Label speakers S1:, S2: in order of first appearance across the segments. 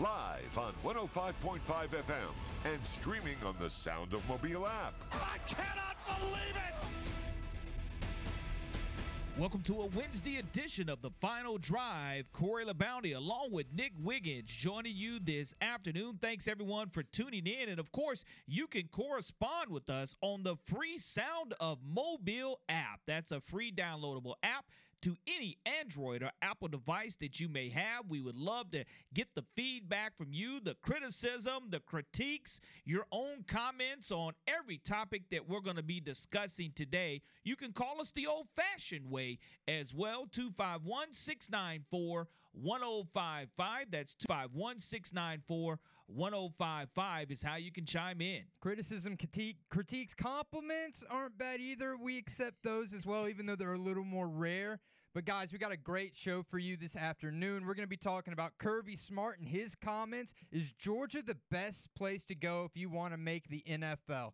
S1: Live on 105.5 FM and streaming on the Sound of Mobile app.
S2: I cannot believe it.
S3: Welcome to a Wednesday edition of the Final Drive. Corey LeBounty along with Nick Wiggins joining you this afternoon. Thanks everyone for tuning in. And of course, you can correspond with us on the free Sound of Mobile app. That's a free downloadable app to any Android or Apple device that you may have. We would love to get the feedback from you, the criticism, the critiques, your own comments on every topic that we're going to be discussing today. You can call us the old fashioned way as well 251 694 1055. That's 251 694 1055 is how you can chime in.
S4: Criticism, critique, critiques, compliments aren't bad either. We accept those as well, even though they're a little more rare. But guys, we got a great show for you this afternoon. We're going to be talking about Kirby Smart and his comments. Is Georgia the best place to go if you want to make the NFL?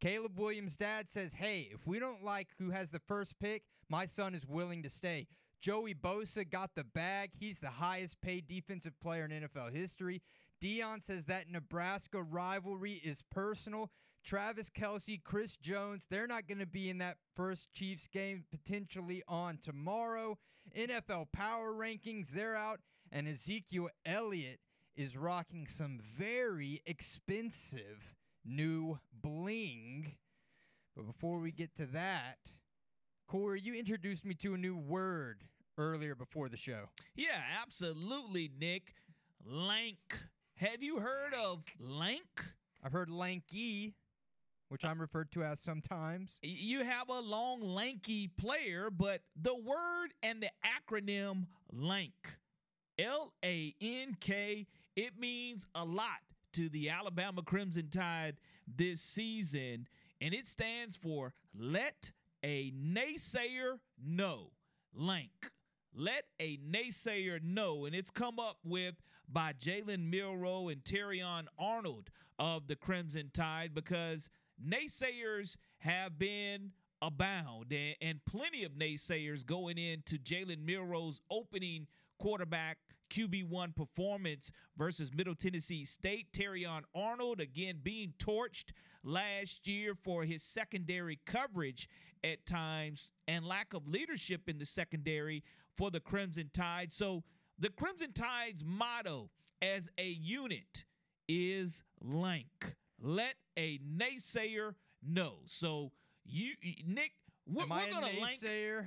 S4: Caleb Williams' dad says, Hey, if we don't like who has the first pick, my son is willing to stay. Joey Bosa got the bag. He's the highest paid defensive player in NFL history. Deion says that Nebraska rivalry is personal. Travis Kelce, Chris Jones, they're not going to be in that first Chiefs game potentially on tomorrow. NFL power rankings, they're out. And Ezekiel Elliott is rocking some very expensive new bling. But before we get to that, Corey, you introduced me to a new word earlier before the show.
S3: Yeah, absolutely, Nick. Lank. Have you heard of lank?
S4: I've heard lanky, which I'm referred to as sometimes.
S3: You have a long, lanky player, but the word and the acronym LANK, L A N K, it means a lot to the Alabama Crimson Tide this season, and it stands for Let a Naysayer Know. LANK. Let a naysayer know, and it's come up with by Jalen Milroe and Terrion Arnold of the Crimson Tide because naysayers have been abound and, and plenty of naysayers going into Jalen Milroe's opening quarterback QB1 performance versus Middle Tennessee State. Terrion Arnold again being torched last year for his secondary coverage at times and lack of leadership in the secondary for the Crimson Tide. So the Crimson Tide's motto as a unit is lank. Let a naysayer know. So you, Nick, we're,
S4: Am I
S3: we're
S4: a
S3: gonna
S4: naysayer?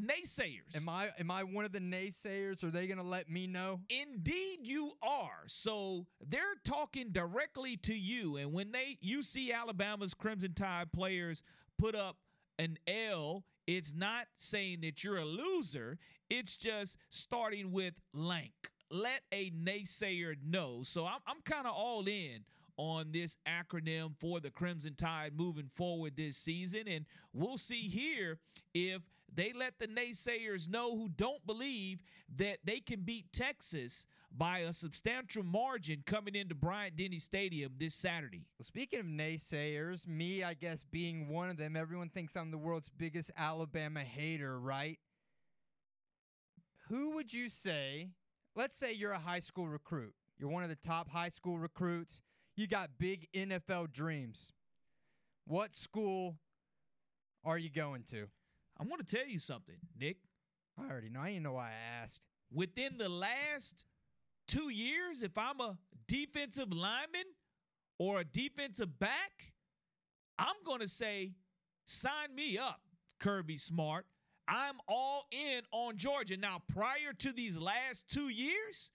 S3: naysayers.
S4: Am I am I one of the naysayers? Are they gonna let me know?
S3: Indeed, you are. So they're talking directly to you, and when they you see Alabama's Crimson Tide players put up an L, it's not saying that you're a loser. It's just starting with lank. Let a naysayer know. So I'm I'm kind of all in on this acronym for the Crimson Tide moving forward this season, and we'll see here if they let the naysayers know who don't believe that they can beat Texas by a substantial margin coming into Bryant Denny Stadium this Saturday.
S4: Well, speaking of naysayers, me, I guess, being one of them, everyone thinks I'm the world's biggest Alabama hater, right? Who would you say? Let's say you're a high school recruit. You're one of the top high school recruits. You got big NFL dreams. What school are you going to?
S3: I want to tell you something, Nick.
S4: I already know. I didn't know why I asked.
S3: Within the last two years, if I'm a defensive lineman or a defensive back, I'm going to say, sign me up, Kirby Smart. I'm all in on Georgia. Now, prior to these last two years,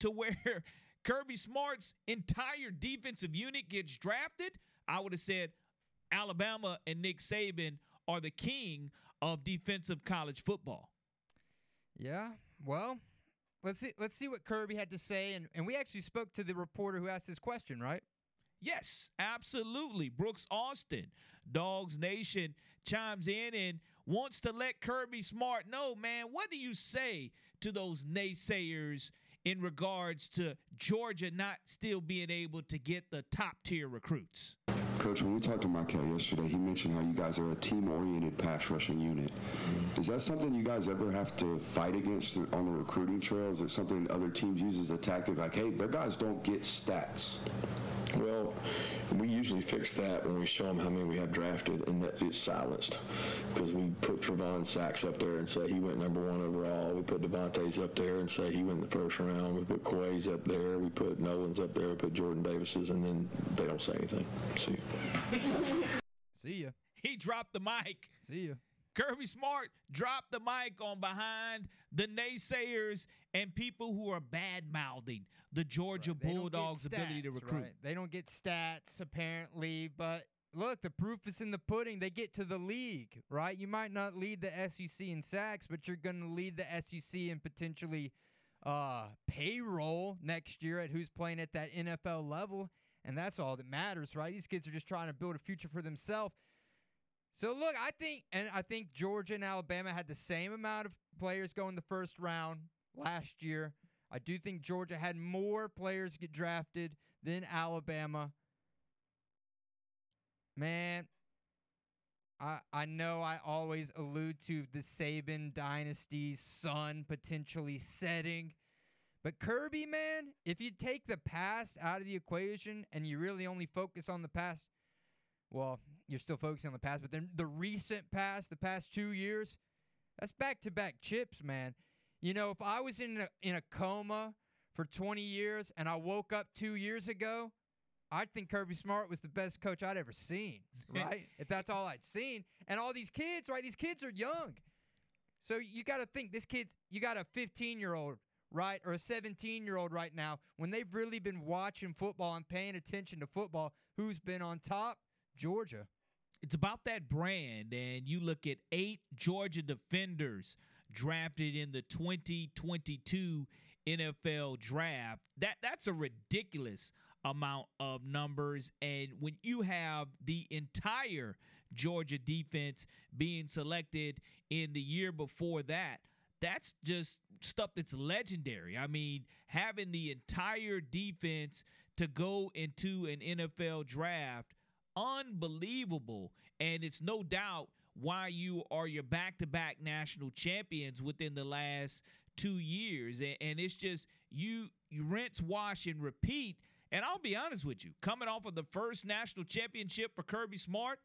S3: to where Kirby Smart's entire defensive unit gets drafted, I would have said Alabama and Nick Saban are the king of defensive college football.
S4: Yeah. Well, let's see. Let's see what Kirby had to say, and and we actually spoke to the reporter who asked this question, right?
S3: Yes, absolutely. Brooks Austin, Dogs Nation chimes in and wants to let Kirby Smart know, man, what do you say to those naysayers in regards to Georgia not still being able to get the top tier recruits?
S5: Coach, when we talked to Markel yesterday, he mentioned how you guys are a team-oriented pass rushing unit. Is that something you guys ever have to fight against on the recruiting trail? Is it something other teams use as a tactic? Like, hey, their guys don't get stats.
S6: Well, we usually fix that when we show them how many we have drafted, and that it's silenced because we put Travon Sachs up there and say he went number one overall. We put Devontae's up there and say he went in the first round. We put Quay's up there. We put Nolan's up there. We put Jordan Davis's, and then they don't say anything. See. You.
S4: See ya.
S3: He dropped the mic.
S4: See ya.
S3: Kirby Smart dropped the mic on behind the naysayers and people who are bad mouthing the Georgia
S4: Right.
S3: Bulldogs' ability to recruit.
S4: right. They don't get stats apparently, but look, the proof is in the pudding. They get to the league, right? You might not lead the SEC in sacks, but you're going to lead the SEC in potentially uh, payroll next year at who's playing at that NFL level, and that's all that matters, right? These kids are just trying to build a future for themselves. So look, I think, and I think Georgia and Alabama had the same amount of players go in the first round last year. I do think Georgia had more players get drafted than Alabama. Man, I I know I always allude to the Saban dynasty's sun potentially setting. But Kirby, man, if you take the past out of the equation and you really only focus on the past, well, you're still focusing on the past, but then the recent past, the past two years, that's back to back chips, man. You know, if I was in a, in a coma for 20 years and I woke up two years ago, I'd think Kirby Smart was the best coach I'd ever seen, right? if that's all I'd seen. And all these kids, right? These kids are young. So you got to think this kid's, you got a 15 year old, right? Or a 17 year old right now, when they've really been watching football and paying attention to football, who's been on top? Georgia.
S3: It's about that brand, and you look at eight Georgia defenders drafted in the 2022 NFL draft. That that's a ridiculous amount of numbers. And when you have the entire Georgia defense being selected in the year before that, that's just stuff that's legendary. I mean, having the entire defense to go into an NFL draft, unbelievable. And it's no doubt why you are your back to back national champions within the last two years. And, and it's just you you rinse, wash, and repeat. And I'll be honest with you, coming off of the first national championship for Kirby Smart,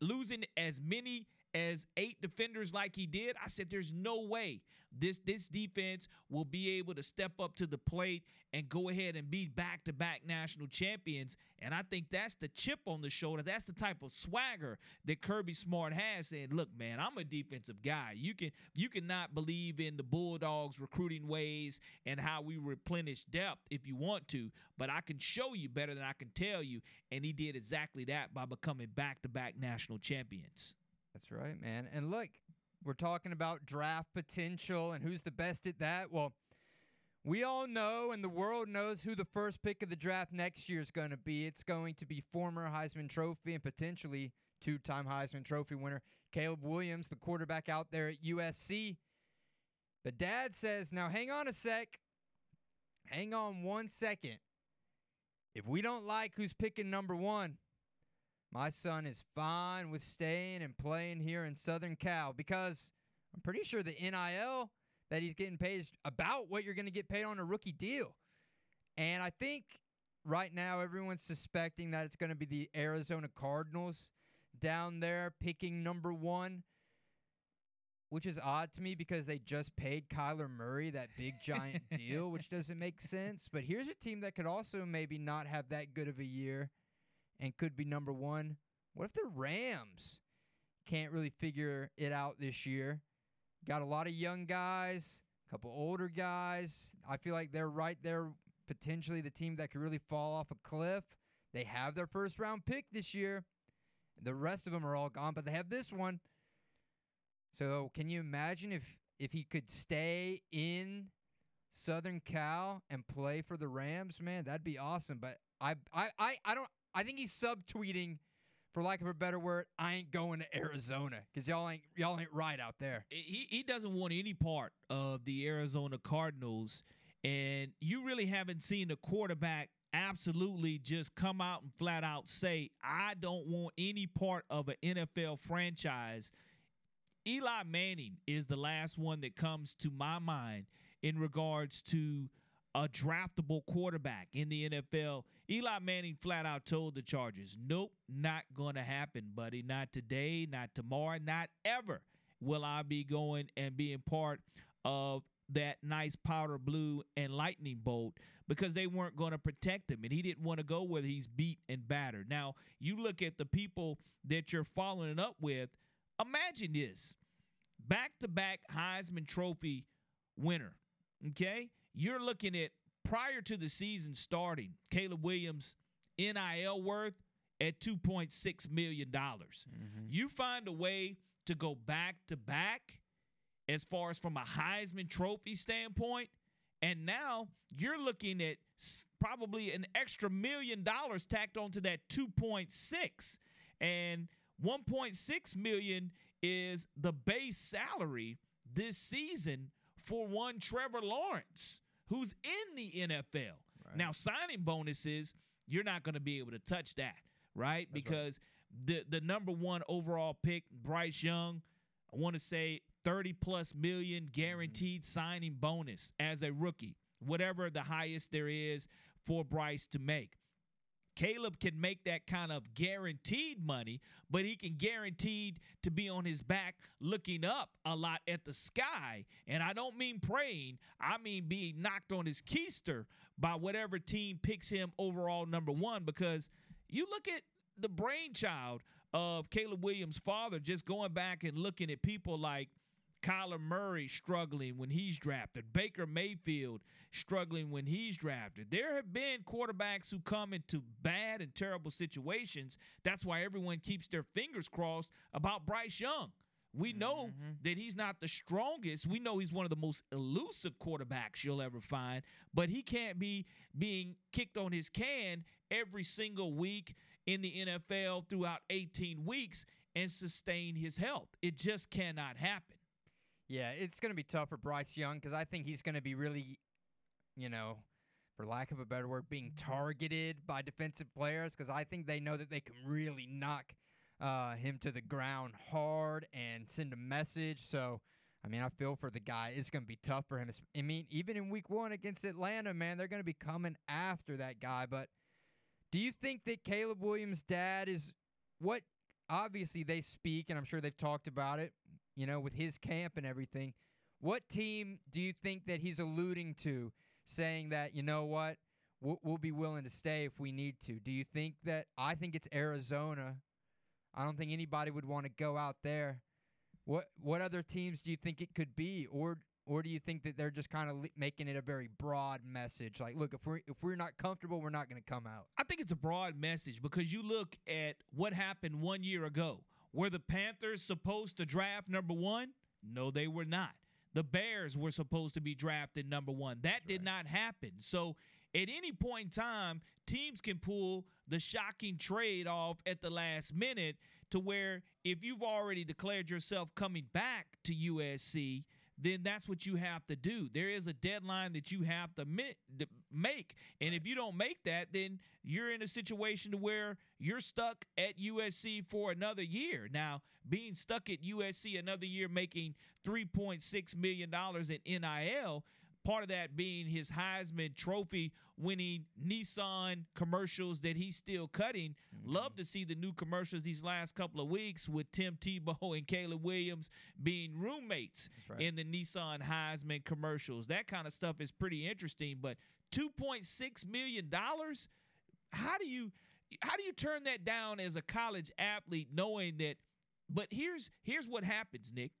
S3: losing as many as eight defenders like he did, I said there's no way this this defense will be able to step up to the plate and go ahead and be back-to-back national champions. And I think that's the chip on the shoulder. That's the type of swagger that Kirby Smart has saying, look, man, I'm a defensive guy. You can you cannot believe in the Bulldogs recruiting ways and how we replenish depth if you want to, but I can show you better than I can tell you. And he did exactly that by becoming back-to-back national champions.
S4: That's right, man. And look, we're talking about draft potential and who's the best at that. Well, we all know and the world knows who the first pick of the draft next year is going to be. It's going to be former Heisman Trophy and potentially two time Heisman Trophy winner Caleb Williams, the quarterback out there at USC. But dad says, now hang on a sec. Hang on one second. If we don't like who's picking number one, my son is fine with staying and playing here in Southern Cal because I'm pretty sure the NIL that he's getting paid is about what you're going to get paid on a rookie deal. And I think right now everyone's suspecting that it's going to be the Arizona Cardinals down there picking number one, which is odd to me because they just paid Kyler Murray that big giant deal, which doesn't make sense. But here's a team that could also maybe not have that good of a year and could be number one. What if the Rams can't really figure it out this year? Got a lot of young guys, a couple older guys. I feel like they're right there, potentially the team that could really fall off a cliff. They have their first round pick this year. The rest of them are all gone, but they have this one. So can you imagine if if he could stay in Southern Cal and play for the Rams, man, that'd be awesome. But I I I, I don't I think he's subtweeting, for lack of a better word, I ain't going to Arizona because y'all ain't y'all ain't right out there.
S3: He he doesn't want any part of the Arizona Cardinals, and you really haven't seen a quarterback absolutely just come out and flat out say, I don't want any part of an NFL franchise. Eli Manning is the last one that comes to my mind in regards to a draftable quarterback in the NFL. Eli Manning flat out told the Chargers, nope, not going to happen, buddy. Not today, not tomorrow, not ever will I be going and being part of that nice powder blue and lightning bolt because they weren't going to protect him and he didn't want to go where he's beat and battered. Now, you look at the people that you're following up with, imagine this. Back-to-back Heisman Trophy winner, okay? You're looking at prior to the season starting, Caleb Williams NIL worth at $2.6 million. Mm-hmm. You find a way to go back to back as far as from a Heisman Trophy standpoint. And now you're looking at probably an extra million dollars tacked onto that 2.6. And 1.6 million is the base salary this season for one Trevor Lawrence, who's in the NFL. Right. Now, signing bonuses, you're not going to be able to touch that, right? That's because right. the the number one overall pick, Bryce Young, I want to say 30 plus million guaranteed mm-hmm. signing bonus as a rookie, whatever the highest there is for Bryce to make. Caleb can make that kind of guaranteed money, but he can guaranteed to be on his back looking up a lot at the sky. And I don't mean praying, I mean being knocked on his keister by whatever team picks him overall number one. Because you look at the brainchild of Caleb Williams' father, just going back and looking at people like Kyler Murray struggling when he's drafted, Baker Mayfield struggling when he's drafted. There have been quarterbacks who come into bad and terrible situations. That's why everyone keeps their fingers crossed about Bryce Young. We know mm-hmm. that he's not the strongest. We know he's one of the most elusive quarterbacks you'll ever find, but he can't be being kicked on his can every single week in the NFL throughout 18 weeks and sustain his health. It just cannot happen.
S4: Yeah, it's going to be tough for Bryce Young because I think he's going to be really, you know, for lack of a better word, being targeted by defensive players because I think they know that they can really knock uh, him to the ground hard and send a message. So, I mean, I feel for the guy. It's going to be tough for him. I mean, even in week one against Atlanta, man, they're going to be coming after that guy. But do you think that Caleb Williams' dad is what? Obviously, they speak, and I'm sure they've talked about it you know, with his camp and everything. What team do you think that he's alluding to, saying that, you know what, we'll, we'll be willing to stay if we need to? Do you think that, I think it's Arizona. I don't think anybody would want to go out there. What what other teams do you think it could be, or or do you think that they're just kind of making it a very broad message? Like, look, if we're if we're not comfortable, we're not going to come out.
S3: I think it's a broad message because you look at what happened one year ago. Were the Panthers supposed to draft number one? No, they were not. The Bears were supposed to be drafted number one. That That's did right. not happen. So at any point in time, teams can pull the shocking trade off at the last minute to where if you've already declared yourself coming back to USC, then that's what you have to do. There is a deadline that you have to make, and if you don't make that, then you're in a situation to where you're stuck at USC for another year. Now, being stuck at USC another year, making 3.6 million dollars in NIL Part of that being his Heisman Trophy winning Nissan commercials that he's still cutting. Mm-hmm. Love to see the new commercials these last couple of weeks with Tim Tebow and Caleb Williams being roommates right. in the Nissan Heisman commercials. That kind of stuff is pretty interesting. But $2.6 million? How do you how do you turn that down as a college athlete knowing that but here's here's what happens, Nick.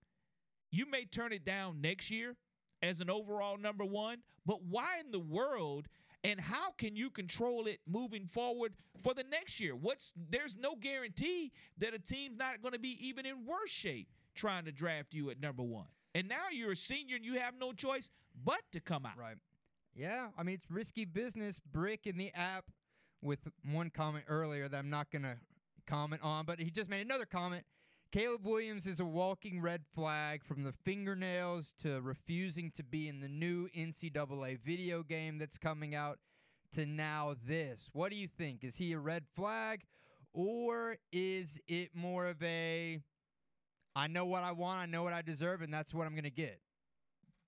S3: You may turn it down next year as an overall number one, but why in the world and how can you control it moving forward for the next year? What's there's no guarantee that a team's not going to be even in worse shape trying to draft you at number one. And now you're a senior and you have no choice but to come out.
S4: Right. Yeah, I mean it's risky business. Brick in the app with one comment earlier that I'm not going to comment on, but he just made another comment. Caleb Williams is a walking red flag from the fingernails to refusing to be in the new NCAA video game that's coming out to now this. What do you think? Is he a red flag or is it more of a I know what I want, I know what I deserve, and that's what I'm going to get?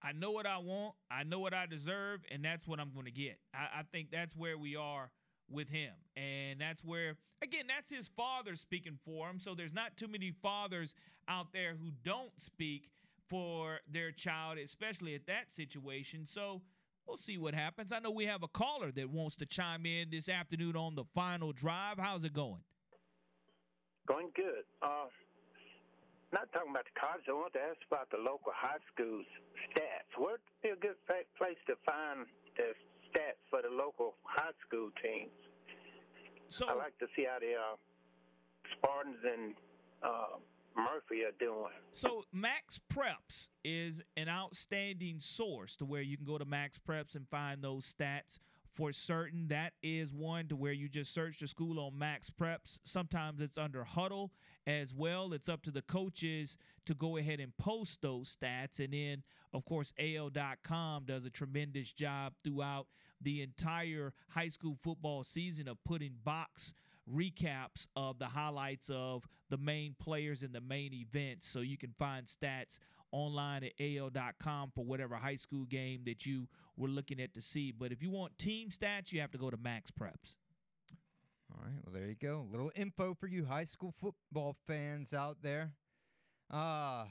S3: I know what I want, I know what I deserve, and that's what I'm going to get. I, I think that's where we are with him. And that's where, again, that's his father speaking for him. So there's not too many fathers out there who don't speak for their child, especially at that situation. So we'll see what happens. I know we have a caller that wants to chime in this afternoon on the final drive. How's it going?
S7: Going good. Uh, not talking about the college. I want to ask about the local high schools stats. Where'd be a good place to find the stats for the local high school teams?
S3: So
S7: I like to see how the uh, Spartans and uh, Murphy are doing.
S3: So Max Preps is an outstanding source to where you can go to Max Preps and find those stats for certain. That is one to where you just search the school on Max Preps. Sometimes it's under Hudl as well. It's up to the coaches to go ahead and post those stats. And then, of course, AL.com does a tremendous job throughout the entire high school football season of putting box recaps of the highlights of the main players and the main events. So you can find stats online at AL.com for whatever high school game that you were looking at to see. But if you want team stats, you have to go to Max Preps.
S4: All right, well there you go. Little info for you high school football fans out there. Uh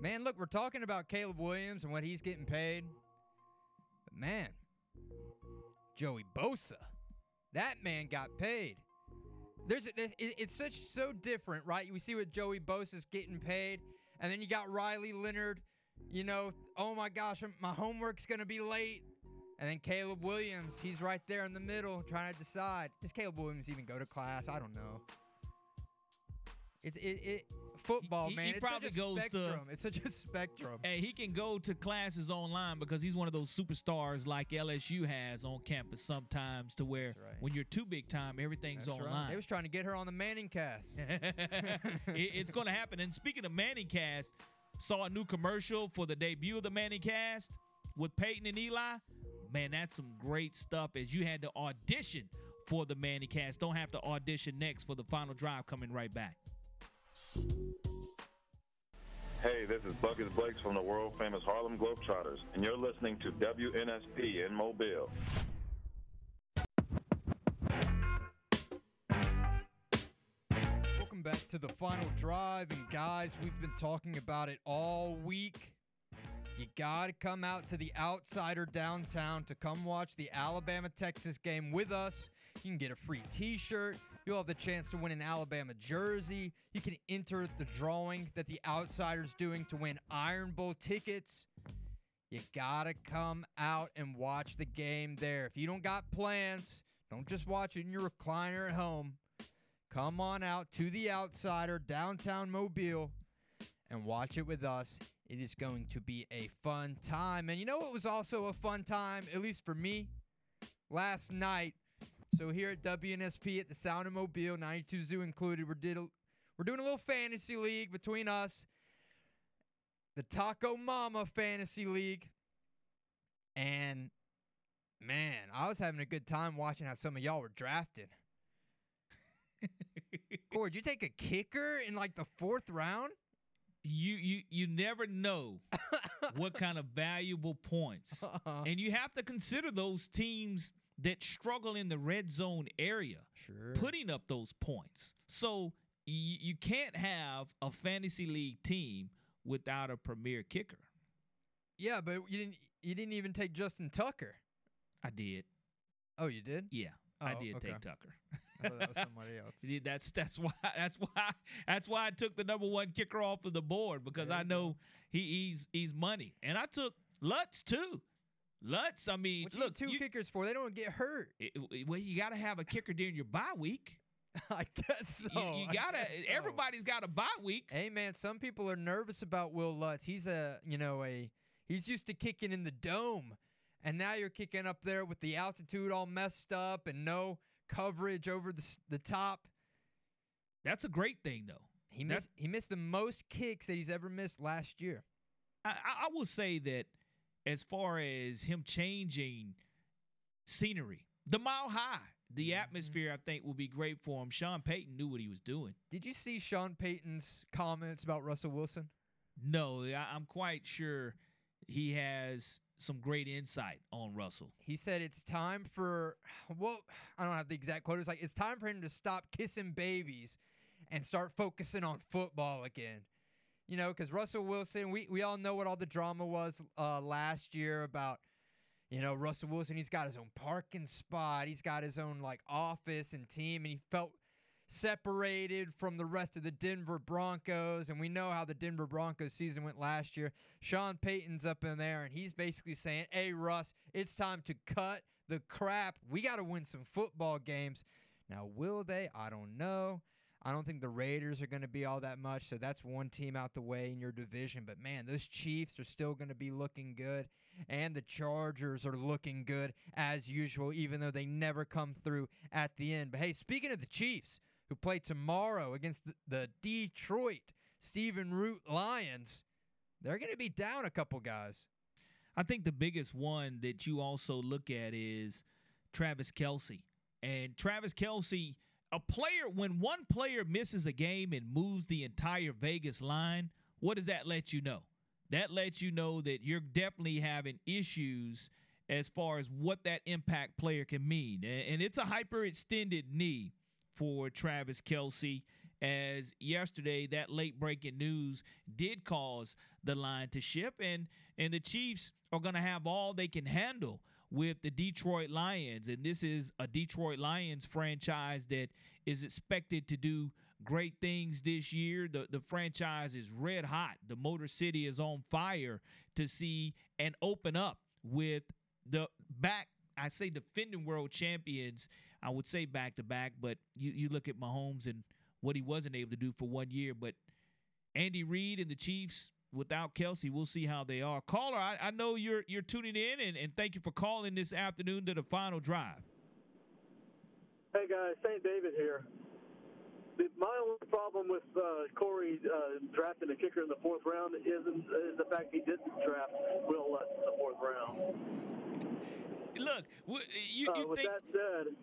S4: man, look, we're talking about Caleb Williams and what he's getting paid. But man, Joey Bosa, that man got paid. There's it's such so different, right? We see what Joey Bosa's getting paid, and then you got Riley Leonard. You know, oh my gosh, my homework's gonna be late. And then Caleb Williams, he's right there in the middle trying to decide. Does Caleb Williams even go to class? I don't know. It's it, it football,
S3: he,
S4: man.
S3: He
S4: it's
S3: probably
S4: such a
S3: goes
S4: spectrum.
S3: to.
S4: It's such a spectrum.
S3: Hey, he can go to classes online because he's one of those superstars like LSU has on campus sometimes. To where
S4: right.
S3: when you're too big time, everything's
S4: That's
S3: online.
S4: Right. They was trying to get her on the Manning cast.
S3: it, it's going to happen. And speaking of Manning cast, saw a new commercial for the debut of the Manning cast with Peyton and Eli. Man, that's some great stuff. As you had to audition for the Manny cast, don't have to audition next for the final drive coming right back.
S8: Hey, this is Buckets Blakes from the world famous Harlem Globetrotters, and you're listening to WNSP in Mobile.
S4: Welcome back to the final drive, and guys, we've been talking about it all week. You got to come out to the outsider downtown to come watch the Alabama Texas game with us. You can get a free t shirt. You'll have the chance to win an Alabama jersey. You can enter the drawing that the outsider's doing to win Iron Bowl tickets. You got to come out and watch the game there. If you don't got plans, don't just watch it in your recliner at home. Come on out to the outsider downtown Mobile and watch it with us. It is going to be a fun time. And you know what was also a fun time, at least for me? Last night. So here at WNSP at the Sound of Mobile, 92 Zoo included, we're, did a, we're doing a little fantasy league between us, the Taco Mama Fantasy League. And man, I was having a good time watching how some of y'all were drafted. Corey, did you take a kicker in like the fourth round?
S3: You you you never know what kind of valuable points,
S4: Uh-huh.
S3: and you have to consider those teams that struggle in the red zone area
S4: Sure.
S3: putting up those points. So you, you can't have a fantasy league team without a premier kicker.
S4: Yeah, but you didn't you didn't even take Justin Tucker.
S3: I did.
S4: Oh, you did?
S3: Yeah, I
S4: Oh,
S3: did
S4: okay.
S3: take Tucker.
S4: I thought that was somebody else.
S3: That's that's why that's why that's why I took the number one kicker off of the board because I know he, he's he's money, and I took Lutz too. Lutz, I mean,
S4: What
S3: look,
S4: two
S3: you,
S4: kickers for? They don't get hurt.
S3: it- well, you got to have a kicker during your bye week.
S4: I guess so.
S3: You, you gotta.
S4: so.
S3: Everybody's got a bye week.
S4: Hey man, some people are nervous about Wil Lutz. He's a you know a he's used to kicking in the dome, and now you're kicking up there with the altitude all messed up and no coverage over the the top.
S3: That's a great thing, though.
S4: He
S3: That-
S4: missed he missed the most kicks that he's ever missed last year.
S3: I, I I will say that as far as him changing scenery, the mile high, the
S4: Mm-hmm.
S3: atmosphere, I think will be great for him. Sean Payton knew what he was doing.
S4: Did you see Sean Payton's comments about Russell Wilson?
S3: No, I, I'm quite sure he has some great insight on Russell.
S4: He said it's time for well, I don't have the exact quote. It's like it's time for him to stop kissing babies and start focusing on football again. You know, because Russell Wilson, we we all know what all the drama was uh, last year about. You know, Russell Wilson, he's got his own parking spot. He's got his own like office and team, and he felt separated from the rest of the Denver Broncos. And we know how the Denver Broncos season went last year. Sean Payton's up in there, and he's basically saying, Hey, Russ, it's time to cut the crap. We got to win some football games. Now, will they? I don't know. I don't think the Raiders are going to be all that much, so that's one team out the way in your division. But man, those Chiefs are still going to be looking good, and the Chargers are looking good as usual, even though they never come through at the end. But hey, speaking of the Chiefs, who play tomorrow against the, the Detroit Stephen Root Lions, they're going to be down a couple guys.
S3: I think the biggest one that you also look at is Travis Kelce. And Travis Kelce, a player, when one player misses a game and moves the entire Vegas line, what does that let you know? That lets you know that you're definitely having issues as far as what that impact player can mean. And it's a hyperextended knee for Travis Kelce. As yesterday, that late breaking news did cause the line to ship, and and the Chiefs are going to have all they can handle with the Detroit Lions. And this is a Detroit Lions franchise that is expected to do great things this year. The the franchise is red hot. The Motor City is on fire to see and open up with the back I say defending world champions. I would say back to back, but you, you look at Mahomes and what he wasn't able to do for one year. But Andy Reid and the Chiefs without Kelce, we'll see how they are. Caller, I, I know you're you're tuning in, and, and thank you for calling this afternoon to the final drive.
S9: Hey guys, St. David here. The, my only problem with uh, Corey uh, drafting a kicker in the fourth round is, is the fact he didn't draft Wil Lutz in the fourth round.
S3: Look, you,
S9: uh,
S3: you
S9: with
S3: think
S9: that said,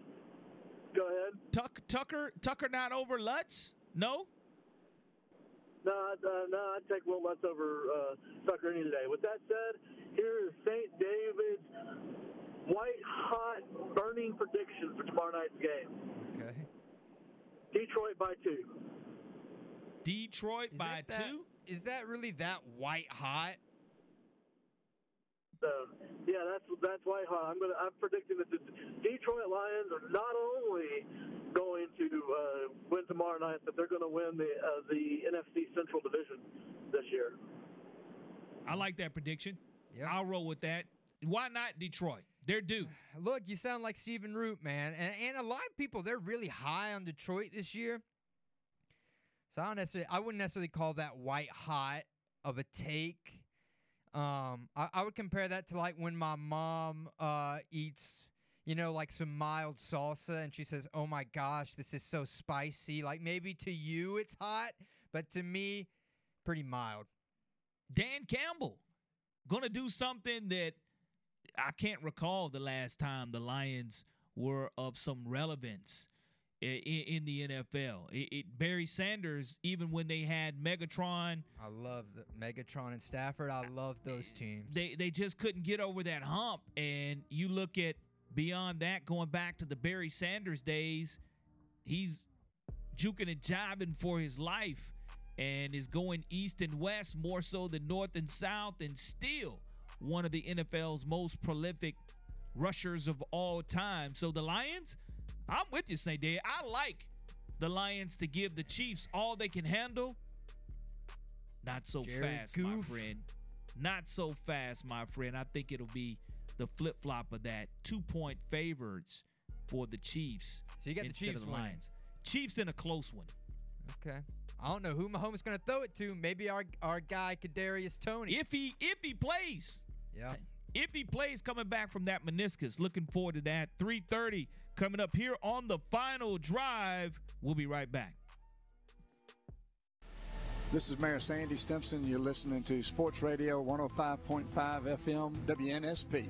S9: go ahead.
S3: Tuck, Tucker Tucker not over Lutz? No.
S9: No, uh, no, I'd take Wil Lutz over uh, Tucker any day. With that said, here is St. David's white hot burning prediction for tomorrow night's game.
S4: Okay.
S9: Detroit by two.
S3: Detroit
S4: Is
S3: by
S4: that that-
S3: two.
S4: Is that really that white hot?
S9: So yeah, that's that's white hot. I'm gonna I'm predicting that the Detroit Lions are not only going to uh, win tomorrow night, but they're going to win the uh, the NFC Central Division this year.
S3: I like that prediction. I'll roll with that. Why not Detroit? They're due.
S4: Look, you sound like Stephen Root, man. And, and a lot of people, they're really high on Detroit this year. So I don't necessarily, I wouldn't necessarily call that white hot of a take. Um, I, I would compare that to like when my mom uh, eats, you know, like some mild salsa, and she says, "Oh my gosh, this is so spicy." Like maybe to you it's hot, but to me, pretty mild.
S3: Dan Campbell gonna do something that I can't recall the last time the Lions were of some relevance i- i- in the NFL. It, it, Barry Sanders, even when they had Megatron,
S4: I love the Megatron and Stafford. I love those teams.
S3: they they just couldn't get over that hump. And you look at beyond that, going back to the Barry Sanders days, he's juking and jiving for his life and is going east and west more so than north and south, and still one of the NFL's most prolific rushers of all time. So the Lions, I'm with you, St. Day. I like the Lions to give the Chiefs all they can handle. Not so fast, my friend. Not so fast, my friend. I think it'll be the flip flop of that. Two point favorites for the Chiefs.
S4: So you got the Chiefs
S3: the. Lions. Chiefs in a close one.
S4: Okay. I don't know who Mahomes going to throw it to. Maybe our our guy Kadarius Toney.
S3: If he if he plays.
S4: Yeah.
S3: If he plays coming back from that meniscus, looking forward to that. 3:30 coming up here on the final drive. We'll be right back.
S10: This is Mayor Sandy Stimpson. You're listening to Sports Radio 105.5 FM WNSP.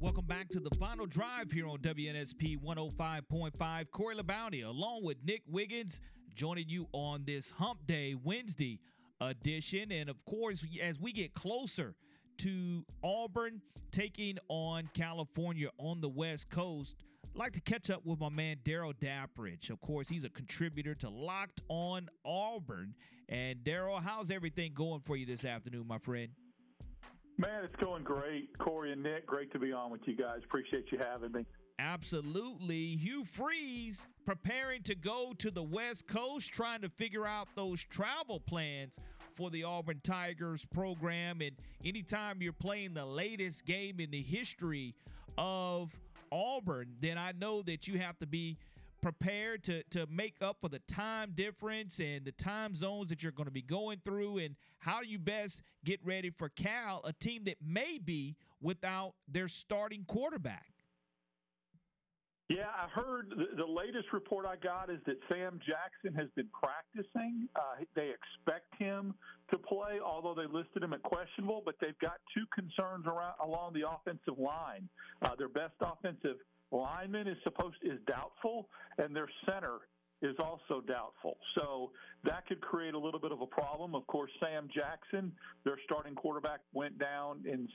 S3: Welcome back to the final drive here on WNSP 105.5. Corey LeBounty, along with Nick Wiggins, joining you on this Hump Day Wednesday edition. And of course, as we get closer to Auburn taking on California on the West Coast, I'd like to catch up with my man Daryl Dapprich. Of course, he's a contributor to Locked on Auburn. And Daryl, how's everything going for you this afternoon, my friend?
S11: Man, it's going great. Corey and Nick, great to be on with you guys. Appreciate you having me.
S3: Absolutely. Hugh Freeze preparing to go to the West Coast, trying to figure out those travel plans for the Auburn Tigers program. And anytime you're playing the latest game in the history of Auburn, then I know that you have to be prepared to to make up for the time difference and the time zones that you're going to be going through and how do you best get ready for Cal, a team that may be without their starting quarterback.
S11: Yeah, I heard the, the latest report I got is that Sam Jackson has been practicing. Uh, they expect him to play, although they listed him at questionable. But they've got two concerns around along the offensive line. Uh, their best offensive lineman is supposed is doubtful, and their center is also doubtful. So that could create a little bit of a problem. Of course, Sam Jackson, their starting quarterback, went down in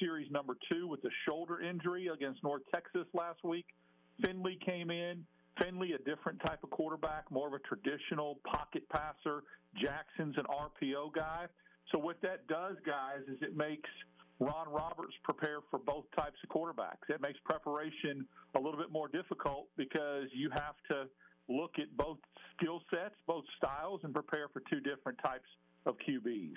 S11: series number two with a shoulder injury against North Texas last week. Finley came in. Finley, a different type of quarterback, more of a traditional pocket passer. Jackson's an RPO guy. So what that does, guys, is it makes Ron Roberts prepare for both types of quarterbacks. It makes preparation a little bit more difficult because you have to look at both skill sets, both styles, and prepare for two different types of QBs.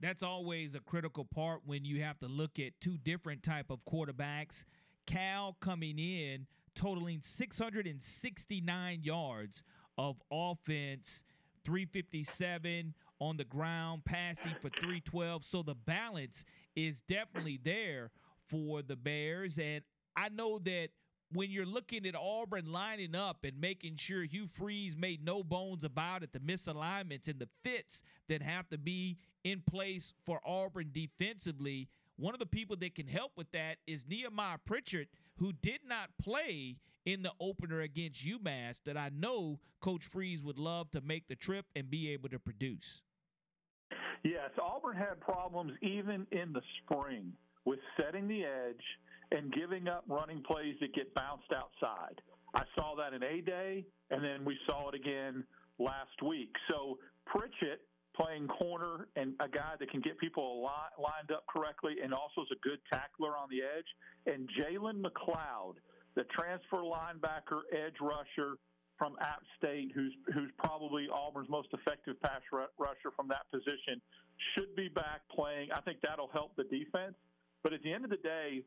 S3: That's always a critical part when you have to look at two different type of quarterbacks. Cal coming in totaling 669 yards of offense, 357 on the ground, passing for 312. So the balance is definitely there for the Bears. And I know that when you're looking at Auburn lining up and making sure Hugh Freeze made no bones about it, the misalignments and the fits that have to be in place for Auburn defensively, one of the people that can help with that is Nehemiah Pritchett, who did not play in the opener against UMass, that I know Coach Freeze would love to make the trip and be able to produce.
S11: Yes, Auburn had problems even in the spring with setting the edge and giving up running plays that get bounced outside. I saw that in A Day, and then we saw it again last week. So Pritchett playing corner and a guy that can get people lined up correctly and also is a good tackler on the edge. And Jalen McLeod, the transfer linebacker, edge rusher from App State, who's who's probably Auburn's most effective pass rusher from that position, should be back playing. I think that'll help the defense. But at the end of the day,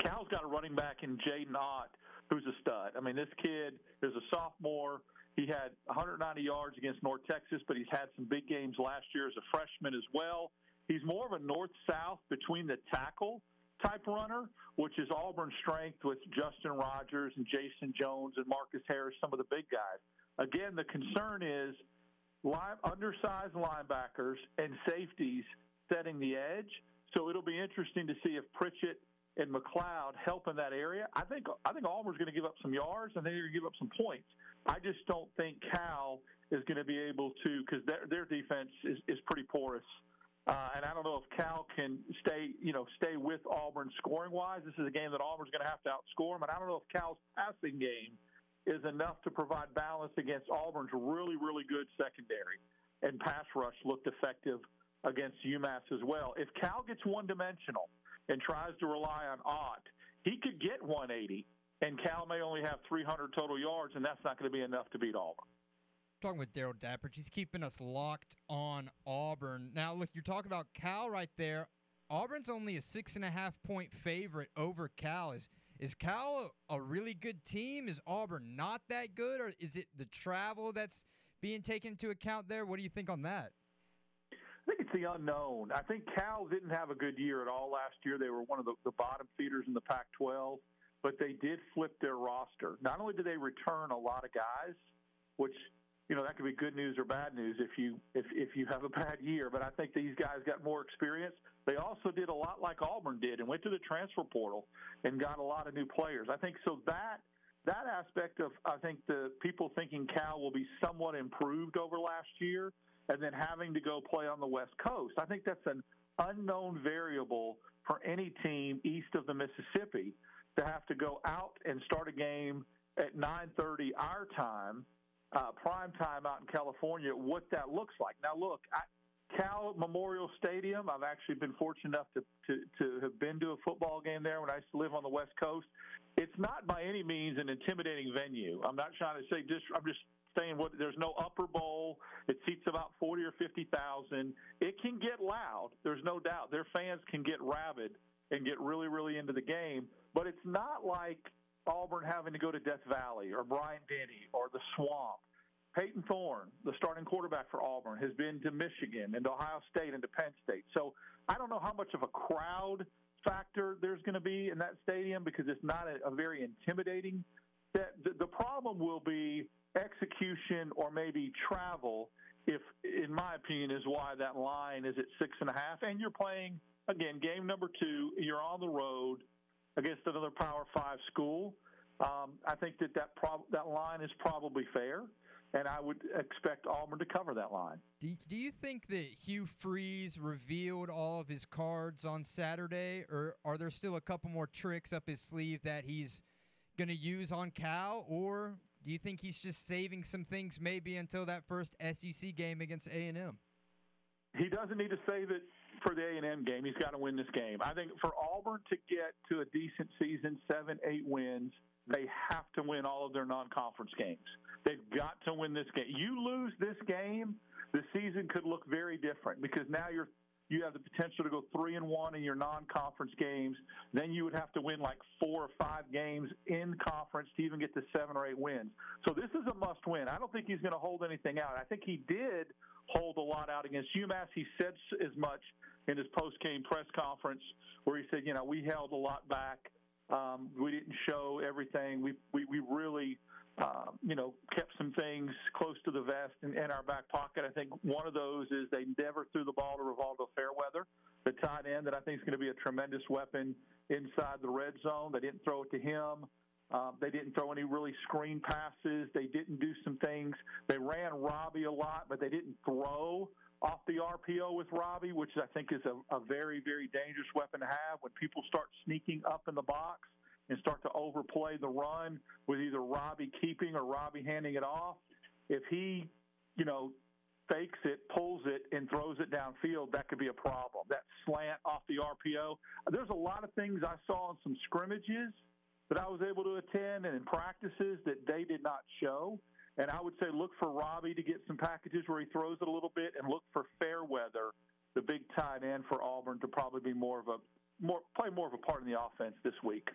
S11: Cal's got a running back in Jaydn Ott who's a stud. I mean, this kid is a sophomore. He had 190 yards against North Texas, but he's had some big games last year as a freshman as well. He's more of a north south between the tackle type runner, which is Auburn's strength with Justin Rogers and Jayson Jones and Marcus Harris, some of the big guys. Again, the concern is line, undersized linebackers and safeties setting the edge. So it'll be interesting to see if Pritchett and McLeod help in that area. I think I think Auburn's going to give up some yards and they're going to give up some points. I just don't think Cal is going to be able to because their their defense is, is pretty porous. Uh, and I don't know if Cal can stay, you know, stay with Auburn scoring wise. This is a game that Auburn's going to have to outscore them. And I don't know if Cal's passing game is enough to provide balance against Auburn's really, really good secondary. And pass rush looked effective against UMass as well. If Cal gets one dimensional and tries to rely on Ott, he could get 180, and Cal may only have 300 total yards, and that's not going to be enough to beat Auburn.
S4: Talking with Daryl Dapper, he's keeping us locked on Auburn. Now, look, you're talking about Cal right there. Auburn's only a six and a half point favorite over Cal. Is is Cal a, a really good team? Is Auburn not that good, or is it the travel that's being taken into account there? What do you think on that?
S11: I think it's the unknown. I think Cal didn't have a good year at all last year. They were one of the, the bottom feeders in the Pac-12, but they did flip their roster. Not only did they return a lot of guys, which you know that could be good news or bad news if you if if you have a bad year. But I think these guys got more experience. They also did a lot like Auburn did and went to the transfer portal and got a lot of new players. I think so that that aspect of I think the people thinking Cal will be somewhat improved over last year, and then having to go play on the West Coast. I think that's an unknown variable for any team east of the Mississippi to have to go out and start a game at 9:30 our time uh, prime time out in California, what that looks like. Now, look, I, Cal Memorial Stadium, I've actually been fortunate enough to, to, to have been to a football game there when I used to live on the West Coast. It's not by any means an intimidating venue. I'm not trying to say just, I'm just saying what there's no upper bowl. It seats about 40 or 50,000. It can get loud. There's no doubt. Their fans can get rabid and get really, really into the game, but it's not like Auburn having to go to Death Valley or Brian Denny or the Swamp. Payton Thorne, the starting quarterback for Auburn, has been to Michigan and Ohio State and to Penn State. So I don't know how much of a crowd factor there's going to be in that stadium because it's not a, a very intimidating. That the, the problem will be execution or maybe travel. If, in my opinion, is why that line is at six and a half, and you're playing again game number two. You're on the road against another Power Five school. Um, I think that that, prob- that line is probably fair, and I would expect Auburn to cover that line.
S4: Do, do you think that Hugh Freeze revealed all of his cards on Saturday, or are there still a couple more tricks up his sleeve that he's going to use on Cal, or do you think he's just saving some things maybe until that first SEC game against A&M?
S11: He doesn't need to save it for the A&M game. He's got to win this game. I think for Auburn to get to a decent season, seven, eight wins, they have to win all of their non-conference games. They've got to win this game. You lose this game, the season could look very different because now you're you have the potential to go three and one in your non-conference games. Then you would have to win like four or five games in conference to even get to seven or eight wins. So this is a must-win. I don't think he's going to hold anything out. I think he did hold a lot out against UMass. He said as much in his post-game press conference where he said, you know, we held a lot back. Um, we didn't show everything. We we, we really uh, you know, kept some things close to the vest in, in our back pocket. I think one of those is they never threw the ball to Rivaldo Fairweather, the tight end that I think is going to be a tremendous weapon inside the red zone. They didn't throw it to him. Um, they didn't throw any really screen passes. They didn't do some things. They ran Robbie a lot, but they didn't throw off the RPO with Robbie, which I think is a, a very, very dangerous weapon to have when people start sneaking up in the box and start to overplay the run with either Robbie keeping or Robbie handing it off. If he, you know, fakes it, pulls it, and throws it downfield, that could be a problem. That slant off the RPO. There's a lot of things I saw in some scrimmages that I was able to attend and in practices that they did not show. And I would say look for Robbie to get some packages where he throws it a little bit, and look for Fairweather, the big tight end for Auburn, to probably be more of a more play more of a part in the offense this week.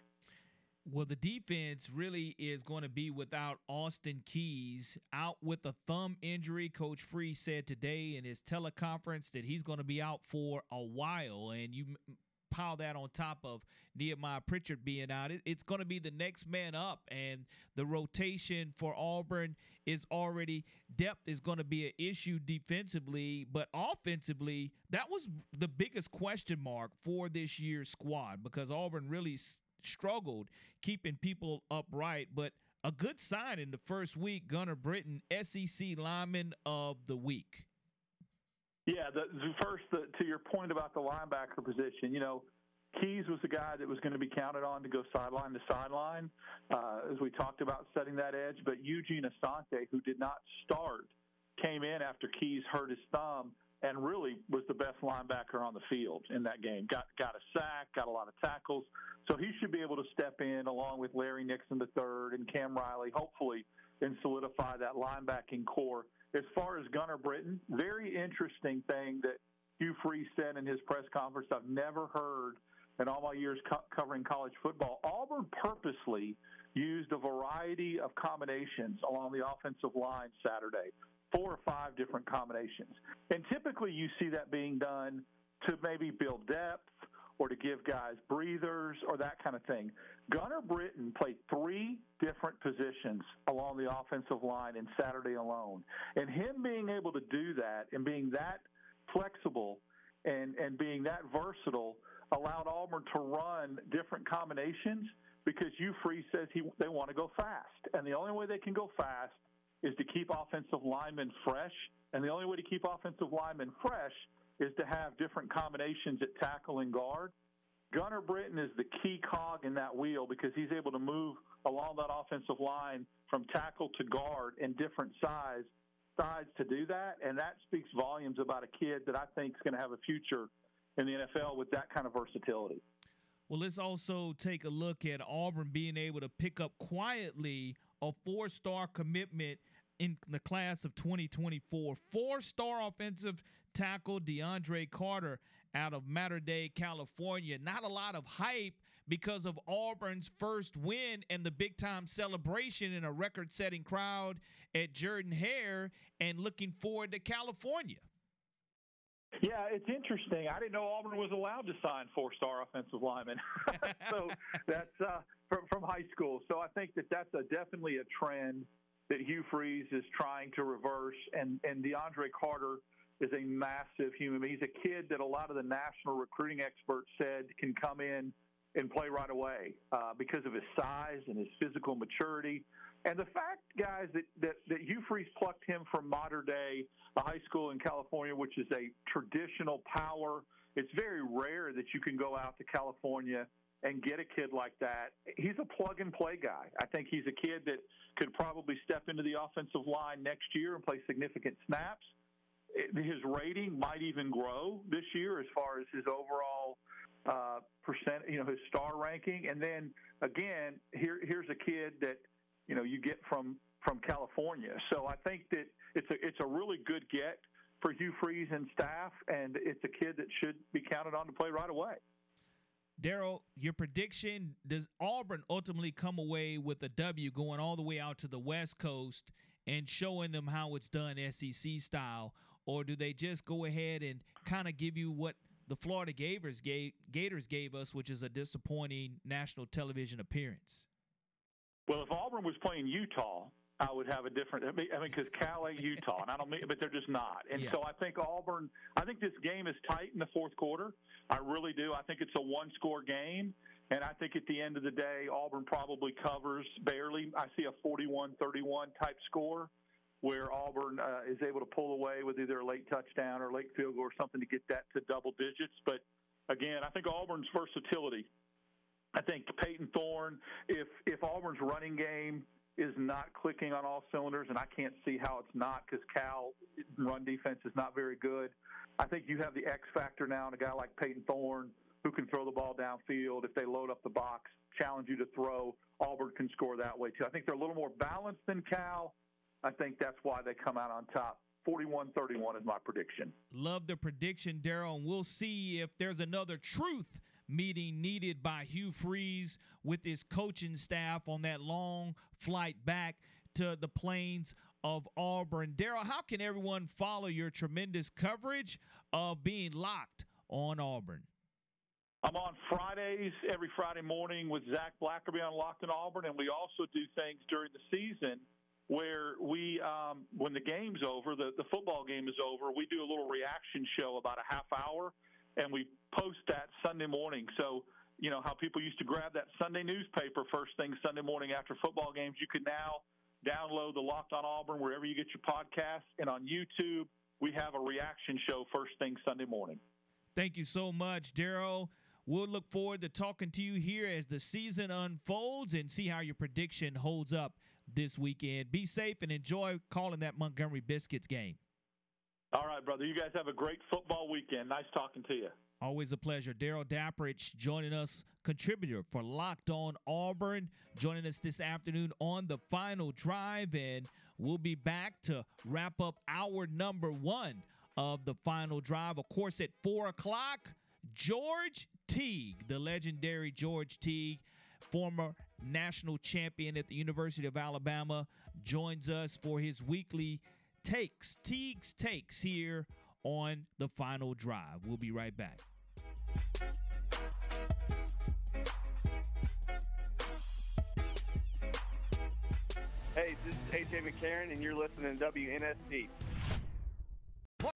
S3: Well, the defense really is going to be without Austin Keys out with a thumb injury. Coach Freeze said today in his teleconference that he's going to be out for a while. And you pile that on top of Nehemiah Pritchard being out, it, it's going to be the next man up. And the rotation for Auburn is already depth is going to be an issue defensively, but offensively, that was the biggest question mark for this year's squad because Auburn really struggled keeping people upright, but a good sign in the first week. Gunnar Britton, SEC lineman of the week.
S11: Yeah, the, the first the, to your point about the linebacker position, you know, Keys was the guy that was going to be counted on to go sideline to sideline, uh, as we talked about setting that edge. But Eugene Asante, who did not start, came in after Keys hurt his thumb and really was the best linebacker on the field in that game. Got got a sack, got a lot of tackles, so he should be able to step in along with Larry Nixon the third and Cam Riley, hopefully, and solidify that linebacking corps. As far as Gunnar Britton, very interesting thing that Hugh Freeze said in his press conference. I've never heard in all my years co- covering college football. Auburn purposely used a variety of combinations along the offensive line Saturday four or five different combinations. And typically you see that being done to maybe build depth or to give guys breathers or that kind of thing. Gunnar Britton played three different positions along the offensive line in Saturday alone. And him being able to do that and being that flexible and, and being that versatile allowed Auburn to run different combinations because Hugh Freeze says he, they want to go fast. And the only way they can go fast is to keep offensive linemen fresh. And the only way to keep offensive linemen fresh is to have different combinations at tackle and guard. Gunnar Britton is the key cog in that wheel because he's able to move along that offensive line from tackle to guard in different size sides to do that, and that speaks volumes about a kid that I think is going to have a future in the NFL with that kind of versatility.
S3: Well, let's also take a look at Auburn being able to pick up quietly a four star commitment in the class of 2024. Four star offensive tackle DeAndre Carter out of Mater Dei, California. Not a lot of hype because of Auburn's first win and the big time celebration in a record setting crowd at Jordan Hare and looking forward to California.
S11: Yeah, it's interesting. I didn't know Auburn was allowed to sign four-star offensive linemen. so that's uh, from, from high school. So I think that that's a, definitely a trend that Hugh Freeze is trying to reverse. And and DeAndre Carter is a massive human. He's a kid that a lot of the national recruiting experts said can come in and play right away uh, because of his size and his physical maturity. And the fact, guys, that, that, that Hugh Freeze plucked him from Mater Dei, a high school in California, which is a traditional power. It's very rare that you can go out to California and get a kid like that. He's a plug and play guy. I think he's a kid that could probably step into the offensive line next year and play significant snaps. His rating might even grow this year as far as his overall uh, percent, you know, his star ranking. And then again, here here's a kid that you know you get from from California. So I think that it's a it's a really good get for Hugh Freeze and staff, and it's a kid that should be counted on to play right away.
S3: Daryl, your prediction does Auburn ultimately come away with a W going all the way out to the West Coast and showing them how it's done SEC style? Or do they just go ahead and kind of give you what the Florida Gators gave, Gators gave us, which is a disappointing national television appearance?
S11: Well, if Auburn was playing Utah, I would have a different. I mean, because Cal ain't Utah, and I don't mean, but they're just not. And yeah. so I think Auburn. I think this game is tight in the fourth quarter. I really do. I think it's a one-score game, and I think at the end of the day, Auburn probably covers barely. I see a 41-31 type score where Auburn uh, is able to pull away with either a late touchdown or late field goal or something to get that to double digits. But again, I think Auburn's versatility. I think Payton Thorne, if if Auburn's running game is not clicking on all cylinders, and I can't see how it's not because Cal run defense is not very good. I think you have the X factor now in a guy like Payton Thorne who can throw the ball downfield if they load up the box, challenge you to throw. Auburn can score that way too. I think they're a little more balanced than Cal. I think that's why they come out on top. 41 31 is my prediction.
S3: Love the prediction, Daryl. And we'll see if there's another truth meeting needed by Hugh Freeze with his coaching staff on that long flight back to the plains of Auburn. Daryl, how can everyone follow your tremendous coverage of being locked on Auburn?
S11: I'm on Fridays every Friday morning with Zach Blackerby on Locked on Auburn, and we also do things during the season where we, um, when the game's over, the, the football game is over, we do a little reaction show about a half hour, and we post that Sunday morning. So, you know, how people used to grab that Sunday newspaper first thing Sunday morning after football games, you can now download the Locked on Auburn wherever you get your podcasts, and on YouTube, we have a reaction show first thing Sunday morning.
S3: Thank you so much, Daryl. We'll look forward to talking to you here as the season unfolds and see how your prediction holds up this weekend. Be safe and enjoy calling that Montgomery Biscuits game.
S11: All right, brother. You guys have a great football weekend. Nice talking to you.
S3: Always a pleasure. Daryl Dapprich joining us, contributor for Locked On Auburn, joining us this afternoon on the final drive. And we'll be back to wrap up our number one of the final drive. Of course, at four o'clock, George Teague, the legendary George Teague, former national champion at the University of Alabama, joins us for his weekly takes, Teague's takes here on the final drive. We'll be right back.
S12: Hey, this is AJ McCarron, and you're listening to WNSP.
S3: The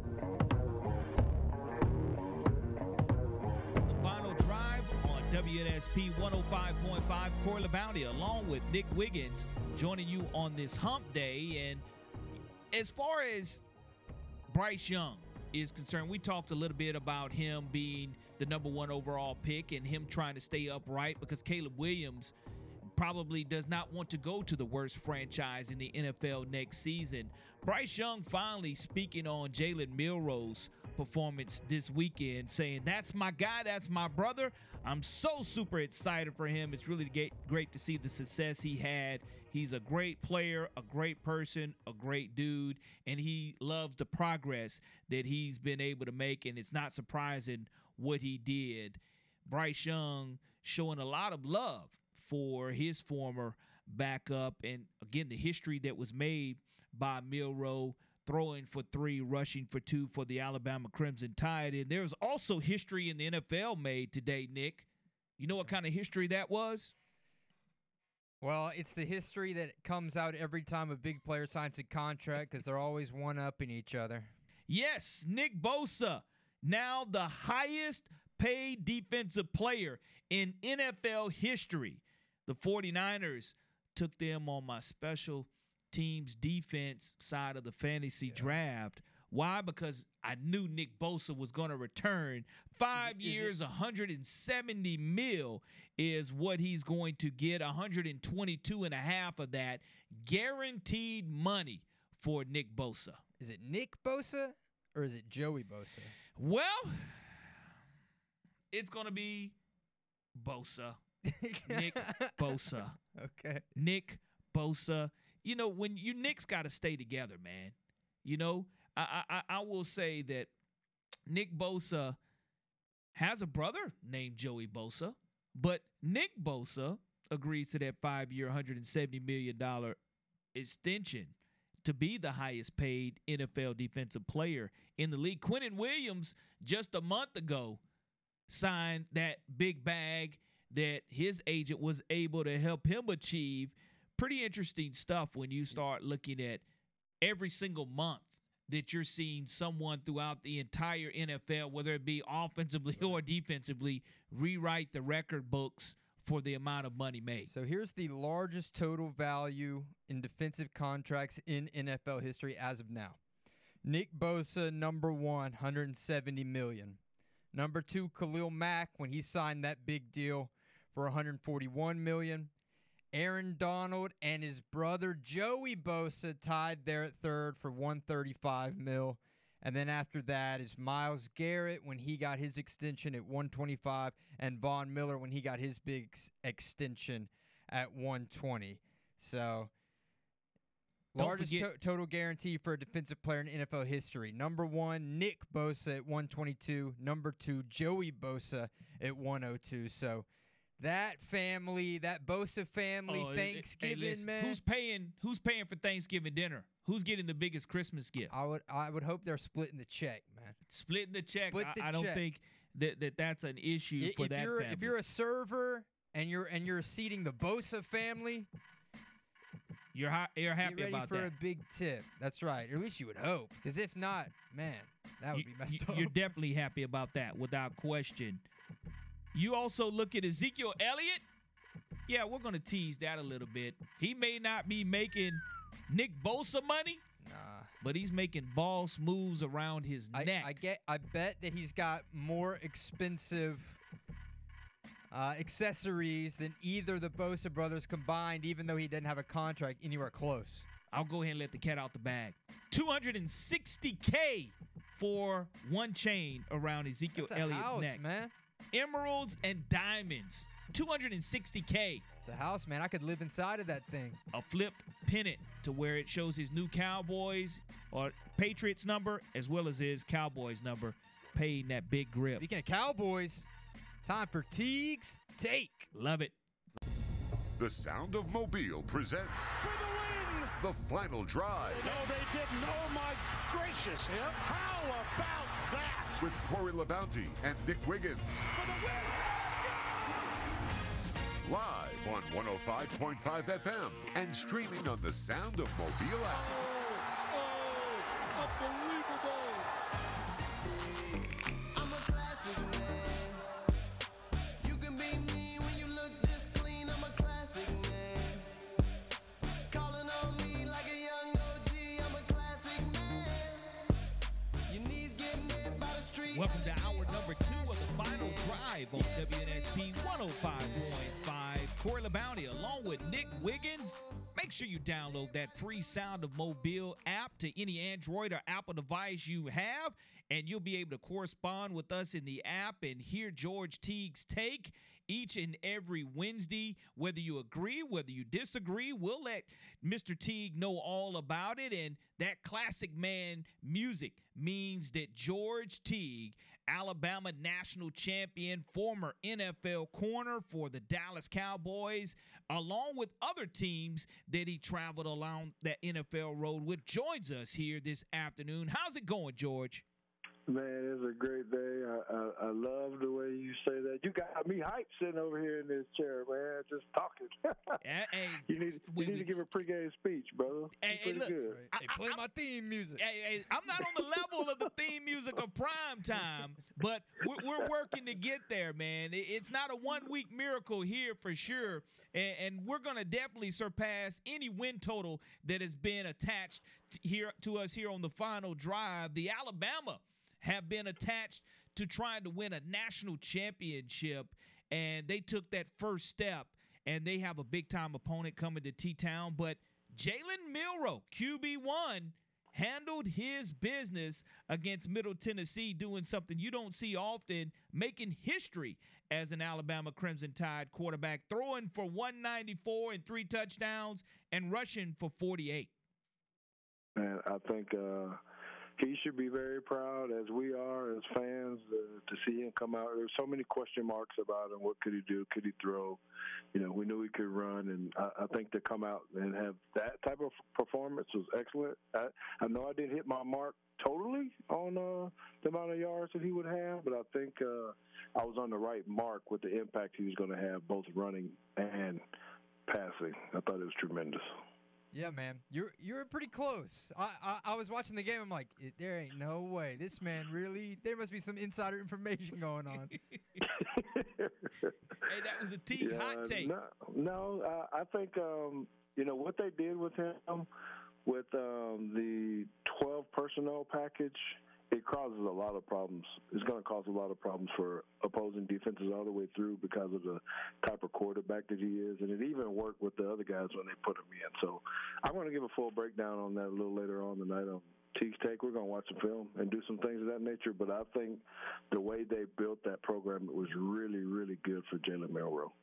S3: final drive on WNSP 105.5. Corey LeBounty along with Nick Wiggins joining you on this hump day. And as far as Bryce Young is concerned, we talked a little bit about him being the number one overall pick and him trying to stay upright because Caleb Williams probably does not want to go to the worst franchise in the NFL next season. Bryce Young finally speaking on Jalen Milroe's performance this weekend, saying, That's my guy, that's my brother. I'm so super excited for him. It's really great to see the success he had. He's a great player, a great person, a great dude, and he loves the progress that he's been able to make. And it's not surprising what he did. Bryce Young showing a lot of love for his former backup. And again, the history that was made by Milroe throwing for three, rushing for two for the Alabama Crimson Tide. And there's also history in the NFL made today, Nick. You know what kind of history that was?
S4: Well, it's the history that comes out every time a big player signs a contract because they're always one up in each other.
S3: Yes, Nick Bosa, now the highest paid defensive player in NFL history. The 49ers took them on my special teams defense side of the fantasy yeah. draft. Why? Because I knew Nick Bosa was going to return. Five is years, 170 mil is what he's going to get. 122 and a half of that guaranteed money for Nick Bosa.
S4: Is it Nick Bosa or is it Joey Bosa?
S3: Well, it's going to be Bosa. Nick Bosa.
S4: Okay.
S3: Nick Bosa. You know, when you Nick's got to stay together, man. You know, I, I I will say that Nick Bosa has a brother named Joey Bosa, but Nick Bosa agrees to that five-year, 170 million dollar extension to be the highest paid NFL defensive player in the league. Quinnen Williams just a month ago signed that big bag that his agent was able to help him achieve. Pretty interesting stuff when you start looking at every single month that you're seeing someone throughout the entire NFL, whether it be offensively or defensively, rewrite the record books for the amount of money made.
S4: So here's the largest total value in defensive contracts in NFL history as of now. Nick Bosa, number one, 170 million. Number two, Khalil Mack, when he signed that big deal, for 141 million. Aaron Donald and his brother Joey Bosa tied there at third for 135 mil. And then after that is Myles Garrett when he got his extension at 125 and Von Miller when he got his big extension at 120. So Don't largest to- total guarantee for a defensive player in NFL history. Number 1 Nick Bosa at 122, number 2 Joey Bosa at 102. So that family, that Bosa family, oh, Thanksgiving, hey, listen, man.
S3: Who's paying? Who's paying for Thanksgiving dinner? Who's getting the biggest Christmas gift?
S4: I would, I would hope they're splitting the check, man.
S3: Splitting the check. Split the I, I, don't think that, that that's an issue for
S4: if
S3: that
S4: you're,
S3: family.
S4: If you're a server and you're and you're seating the Bosa family,
S3: you're ha- you're happy
S4: Get ready
S3: about
S4: for
S3: that.
S4: a big tip. That's right. Or at least you would hope. Because if not, man, that would
S3: you,
S4: be messed
S3: you,
S4: up.
S3: You're definitely happy about that, without question. You also look at Ezekiel Elliott. Yeah, we're going to tease that a little bit. He may not be making Nick Bosa money,
S4: nah.
S3: but he's making boss moves around his
S4: I,
S3: neck.
S4: I get. I bet that he's got more expensive uh, accessories than either the Bosa brothers combined, even though he didn't have a contract anywhere close.
S3: I'll go ahead and let the cat out the bag. 260K for one chain around Ezekiel
S4: That's
S3: Elliott's
S4: house,
S3: neck.
S4: man
S3: emeralds and diamonds. 260K.
S4: It's a house, man. I could live inside of that thing.
S3: A flipped pennant to where it shows his new Cowboys or Patriots number as well as his Cowboys number paying that big grip.
S4: Speaking of Cowboys, time for Teague's Take.
S3: Love it.
S1: The Sound of Mobile presents
S13: For the win!
S1: the final drive.
S13: No, they didn't. Oh, my gracious. How about that?
S1: With Corey LeBounty and Nick Wiggins. Live on 105.5 FM and streaming on the Sound of Mobile app.
S13: Unbelievable.
S14: I'm a
S3: Welcome to hour number two of the final drive on WNSP 105.5. Corey LeBounty along with Nick Wiggins. Make sure you download that free Sound of Mobile app to any Android or Apple device you have, and you'll be able to correspond with us in the app and hear George Teague's take each and every Wednesday. Whether you agree, whether you disagree, we'll let Mr. Teague know all about it. And that classic man music means that George Teague, Alabama national champion, former NFL corner for the Dallas Cowboys, along with other teams that he traveled along that NFL road with, joins us here this afternoon. How's it going, George?
S15: Man, it's a great day. I, I I love the way you say that. You got me hyped sitting over here in this chair, man, just talking.
S3: hey,
S15: you need you need to give a pregame speech, brother.
S3: Hey,
S15: Pretty
S3: look,
S15: good.
S4: Hey, play my theme music.
S3: Hey, hey, I'm not on the level of the theme music of prime time, but we're, we're working to get there, man. It- It's not a one week miracle here for sure, and, and we're gonna definitely surpass any win total that has been attached t- here to us here on the final drive. The Alabama have been attached to trying to win a national championship, and they took that first step, and they have a big time opponent coming to T Town, but Jalen Milroe, QB1, handled his business against Middle Tennessee, doing something you don't see often, making history as an Alabama Crimson Tide quarterback, throwing for 194 and three touchdowns and rushing for 48.
S15: Man, I think uh, he should be very proud, as we are as fans, uh, to see him come out. There's so many question marks about him. What could he do? Could he throw? You know, we knew he could run, and I, I think to come out and have that type of performance was excellent. I, I know I didn't hit my mark totally on uh, the amount of yards that he would have, but I think uh, I was on the right mark with the impact he was going to have, both running and passing. I thought it was tremendous.
S4: Yeah, man, you're you're pretty close. I I, I was watching the game. I'm like, there ain't no way. This man really. There must be some insider information going on.
S3: Hey, that was a a T hot take.
S15: No, no uh, I think um, you know what they did with him with um, the 12 personnel package. It causes a lot of problems. It's going to cause a lot of problems for opposing defenses all the way through because of the type of quarterback that he is, and it even worked with the other guys when they put him in. So I'm going to give a full breakdown on that a little later on tonight on Teague's Take. We're going to watch some film and do some things of that nature. But I think the way they built that program it was really, really good for Jalen Milroe.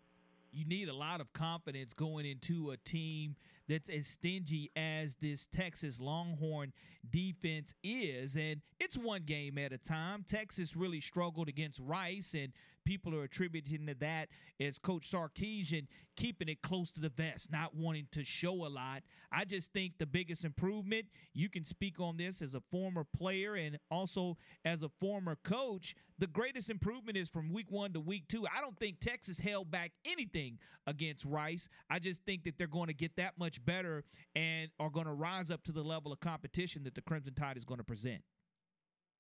S3: you need a lot of confidence going into a team that's as stingy as this Texas Longhorn defense is. And it's one game at a time. Texas really struggled against Rice, and people are attributing to that as Coach Sarkisian keeping it close to the vest, not wanting to show a lot. I just think the biggest improvement, you can speak on this as a former player and also as a former coach. The greatest improvement is from week one to week two. I don't think Texas held back anything against Rice. I just think that they're going to get that much better and are going to rise up to the level of competition that the Crimson Tide is going to present.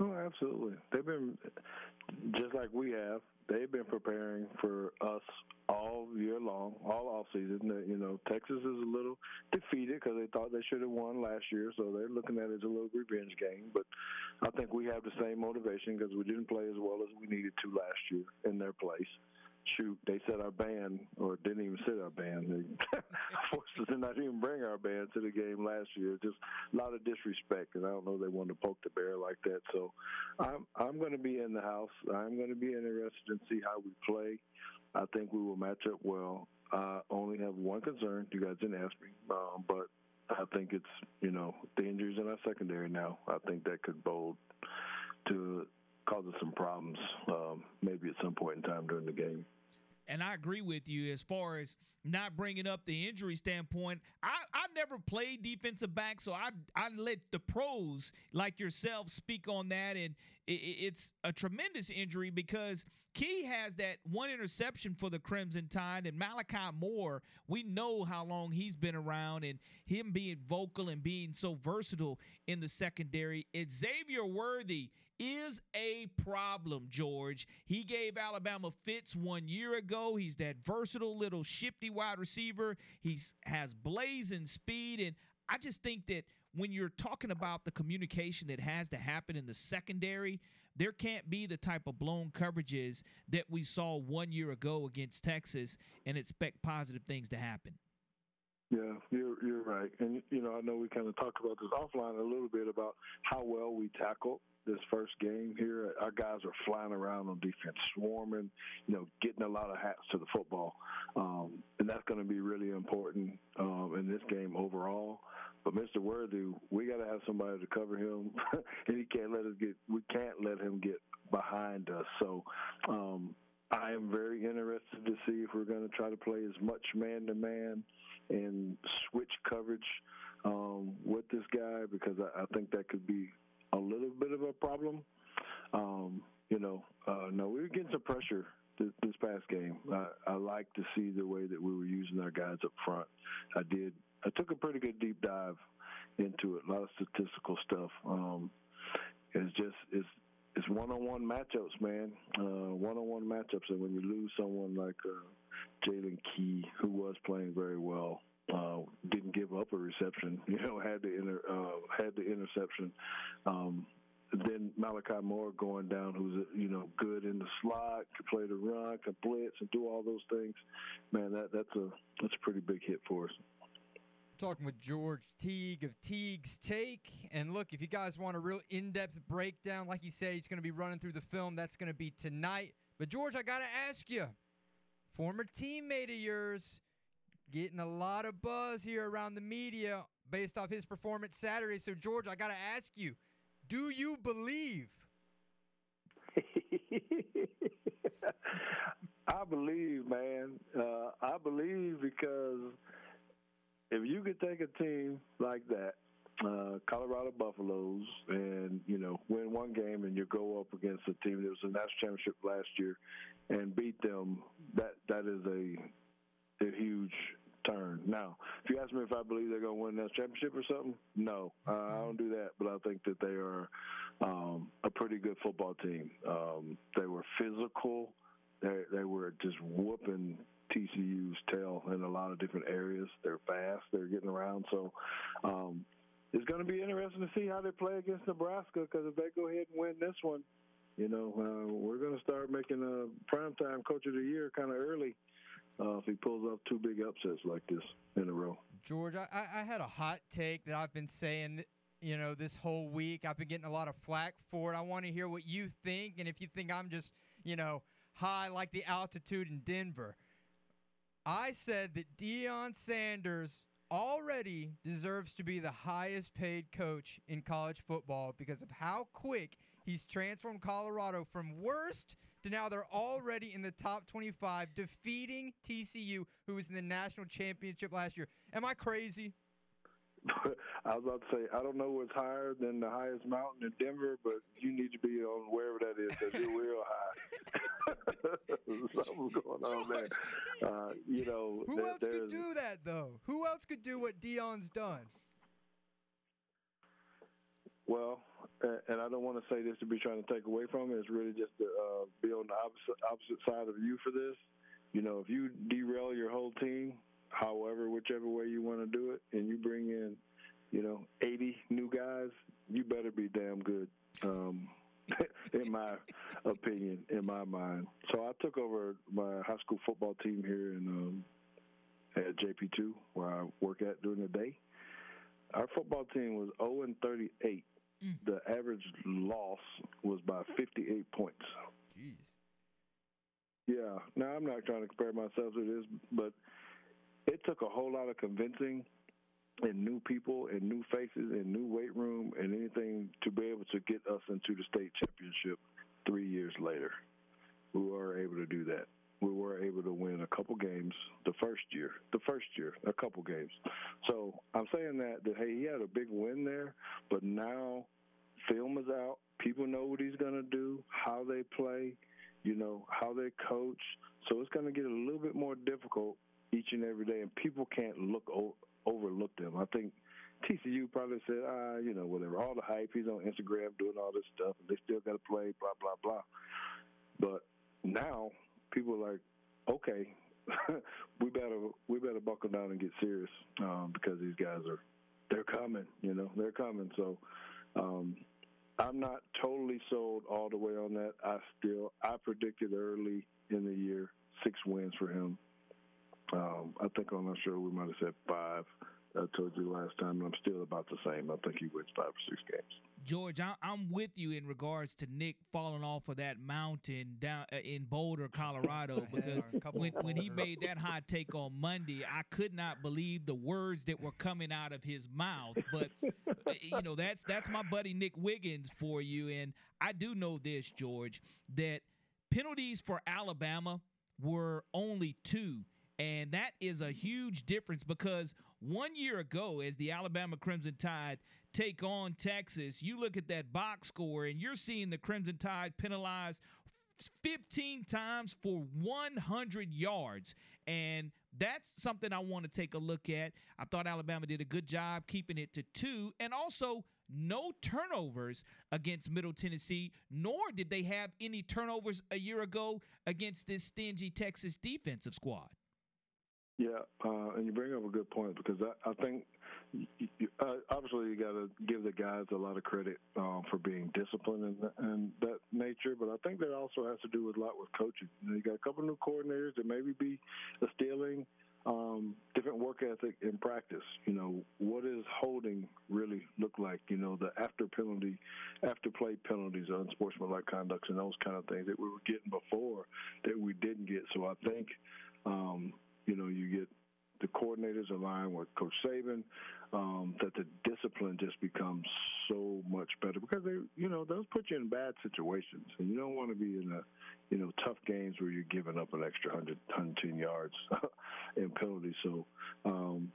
S15: Oh, absolutely. They've been just like we have. They've been preparing for us all year long, all off season. You know, Texas is a little defeated because they thought they should have won last year, so they're looking at it as a little revenge game. But I think we have the same motivation because we didn't play as well as we needed to last year in their place. Shoot, they set our band, or didn't even set our band. They forced us to not even bring our band to the game last year. Just a lot of disrespect, and I don't know they wanted to poke the bear like that. So I'm I'm going to be in the house. I'm going to be interested in see how we play. I think we will match up well. I only have one concern. You guys didn't ask me, um, but I think it's you know the injuries in our secondary now. I think that could bode to cause us some problems, um, maybe at some point in time during the game.
S3: And I agree with you as far as not bringing up the injury standpoint. I, I never played defensive back, so I I let the pros like yourself speak on that, and it, it's a tremendous injury because Key has that one interception for the Crimson Tide, and Malachi Moore. We know how long he's been around, and him being vocal and being so versatile in the secondary. It's Xavier Worthy is a problem, George. He gave Alabama fits one year ago. He's that versatile little shifty wide receiver. He has blazing speed. And I just think that when you're talking about the communication that has to happen in the secondary, there can't be the type of blown coverages that we saw one year ago against Texas and expect positive things to happen.
S15: Yeah, you're you're right, and you know I know we kind of talked about this offline a little bit about how well we tackled this first game here. Our guys are flying around on defense, swarming, you know, getting a lot of hats to the football, um, and that's going to be really important um, in this game overall. But Mr. Worthy, we got to have somebody to cover him, and he can't let us get. We can't let him get behind us. So. Um, I am very interested to see if we're going to try to play as much man to man and switch coverage um, with this guy because I, I think that could be a little bit of a problem. Um, you know, uh, no, we were getting some pressure this, past game. I, I like to see the way that we were using our guys up front. I did. I took a pretty good deep dive into it. A lot of statistical stuff. Um, it's just it's it's one-on-one matchups, man. Uh, one-on-one matchups, and when you lose someone like uh, Jaylen Key, who was playing very well, uh, didn't give up a reception. You know, had the inter, uh, had the interception. Um, then Malachi Moore going down, who's you know good in the slot, can play the run, can blitz, and do all those things. Man, that that's a that's a pretty big hit for us.
S4: Talking with George Teague of Teague's Take. And look, if you guys want a real in depth breakdown, like he said, he's going to be running through the film. That's going to be tonight. But, George, I got to ask you former teammate of yours, getting a lot of buzz here around the media based off his performance Saturday. So, George, I got to ask you do you believe?
S15: I believe, man. Uh, I believe because if you could take a team like that, uh, Colorado Buffaloes, and you know win one game, and you go up against a team that was a national championship last year, and beat them, that that is a a huge turn. Now, if you ask me if I believe they're going to win that championship or something, no, uh, I don't do that. But I think that they are um, a pretty good football team. Um, they were physical. They they were just whooping TCU's tail in a lot of different areas. They're fast. They're getting around. So um, it's going to be interesting to see how they play against Nebraska because if they go ahead and win this one, you know, uh, we're going to start making a primetime coach of the year kind of early uh, if he pulls off two big upsets like this in a row.
S4: George, I, I had a hot take that I've been saying, you know, this whole week. I've been getting a lot of flack for it. I want to hear what you think, and if you think I'm just, you know, high like the altitude in Denver. I said that Deion Sanders already deserves to be the highest paid coach in college football because of how quick he's transformed Colorado from worst to now they're already in the top 25, defeating TCU, who was in the national championship last year. Am I crazy?
S15: I was about to say, I don't know what's higher than the highest mountain in Denver, but you need to be on wherever that is because you're real high. Something's going on there. Uh, you know,
S4: who
S15: there,
S4: else could do that though? Who else could do what Deion's done?
S15: Well, and I don't want to say this to be trying to take away from it. It's really just to uh, be on the opposite opposite side of you for this. You know, if you derail your whole team, however, whichever way you want to do it, and you bring in, you know, 80 new guys, you better be damn good. Um, in my opinion, in my mind. So I took over my high school football team here in um, at JP2, where I work at during the day. Our football team was 0 and 38. Mm. The average loss was by 58 points.
S4: Jeez.
S15: Yeah. Now I'm not trying to compare myself to this, but it took a whole lot of convincing and new people and new faces and new weight room and anything to be able to get us into the state championship three years later. We were able to do that. We were able to win a couple games the first year. The first year, a couple games. So I'm saying that that hey, he had a big win there, but now film is out. People know what he's going to do, how they play, you know, how they coach. So it's going to get a little bit more difficult each and every day, and people can't look o- overlook them. I think TCU probably said, ah, you know, whatever, all the hype. He's on Instagram doing all this stuff, and they still got to play, blah blah blah. But now people are like, okay, we better we better buckle down and get serious um, because these guys are they're coming. You know, they're coming. So um, I'm not totally sold all the way on that. I still I predicted early in the year six wins for him. Um, I think on our show we might have said five. I told you last time, and I'm still about the same. I think he wins five or six games.
S3: George, I, am with you in regards to Nick falling off of that mountain down uh, in Boulder, Colorado, because when, when he made that hot take on Monday, I could not believe the words that were coming out of his mouth. But uh, you know, that's that's my buddy Nick Wiggins for you, and I do know this, George, that penalties for Alabama were only two. And that is a huge difference because one year ago, as the Alabama Crimson Tide take on Texas, you look at that box score and you're seeing the Crimson Tide penalized 15 times for 100 yards. And that's something I want to take a look at. I thought Alabama did a good job keeping it to two, and also no turnovers against Middle Tennessee, nor did they have any turnovers a year ago against this stingy Texas defensive squad.
S15: Yeah, uh, and you bring up a good point because I, I think you, uh, obviously you got to give the guys a lot of credit um, for being disciplined and, and that nature, but I think that also has to do with a lot with coaching. You, know, you got a couple new coordinators that maybe be instilling um, different work ethic in practice. You know, what is holding really look like? You know, the after penalty, after play penalties, unsportsmanlike conducts, and those kind of things that we were getting before that we didn't get. So I think. Um, you know, you get the coordinators aligned with Coach Saban, um, that the discipline just becomes so much better because they, you know, those put you in bad situations, and you don't want to be in a, you know, tough games where you're giving up an extra 100, 110 yards in penalties. So, um,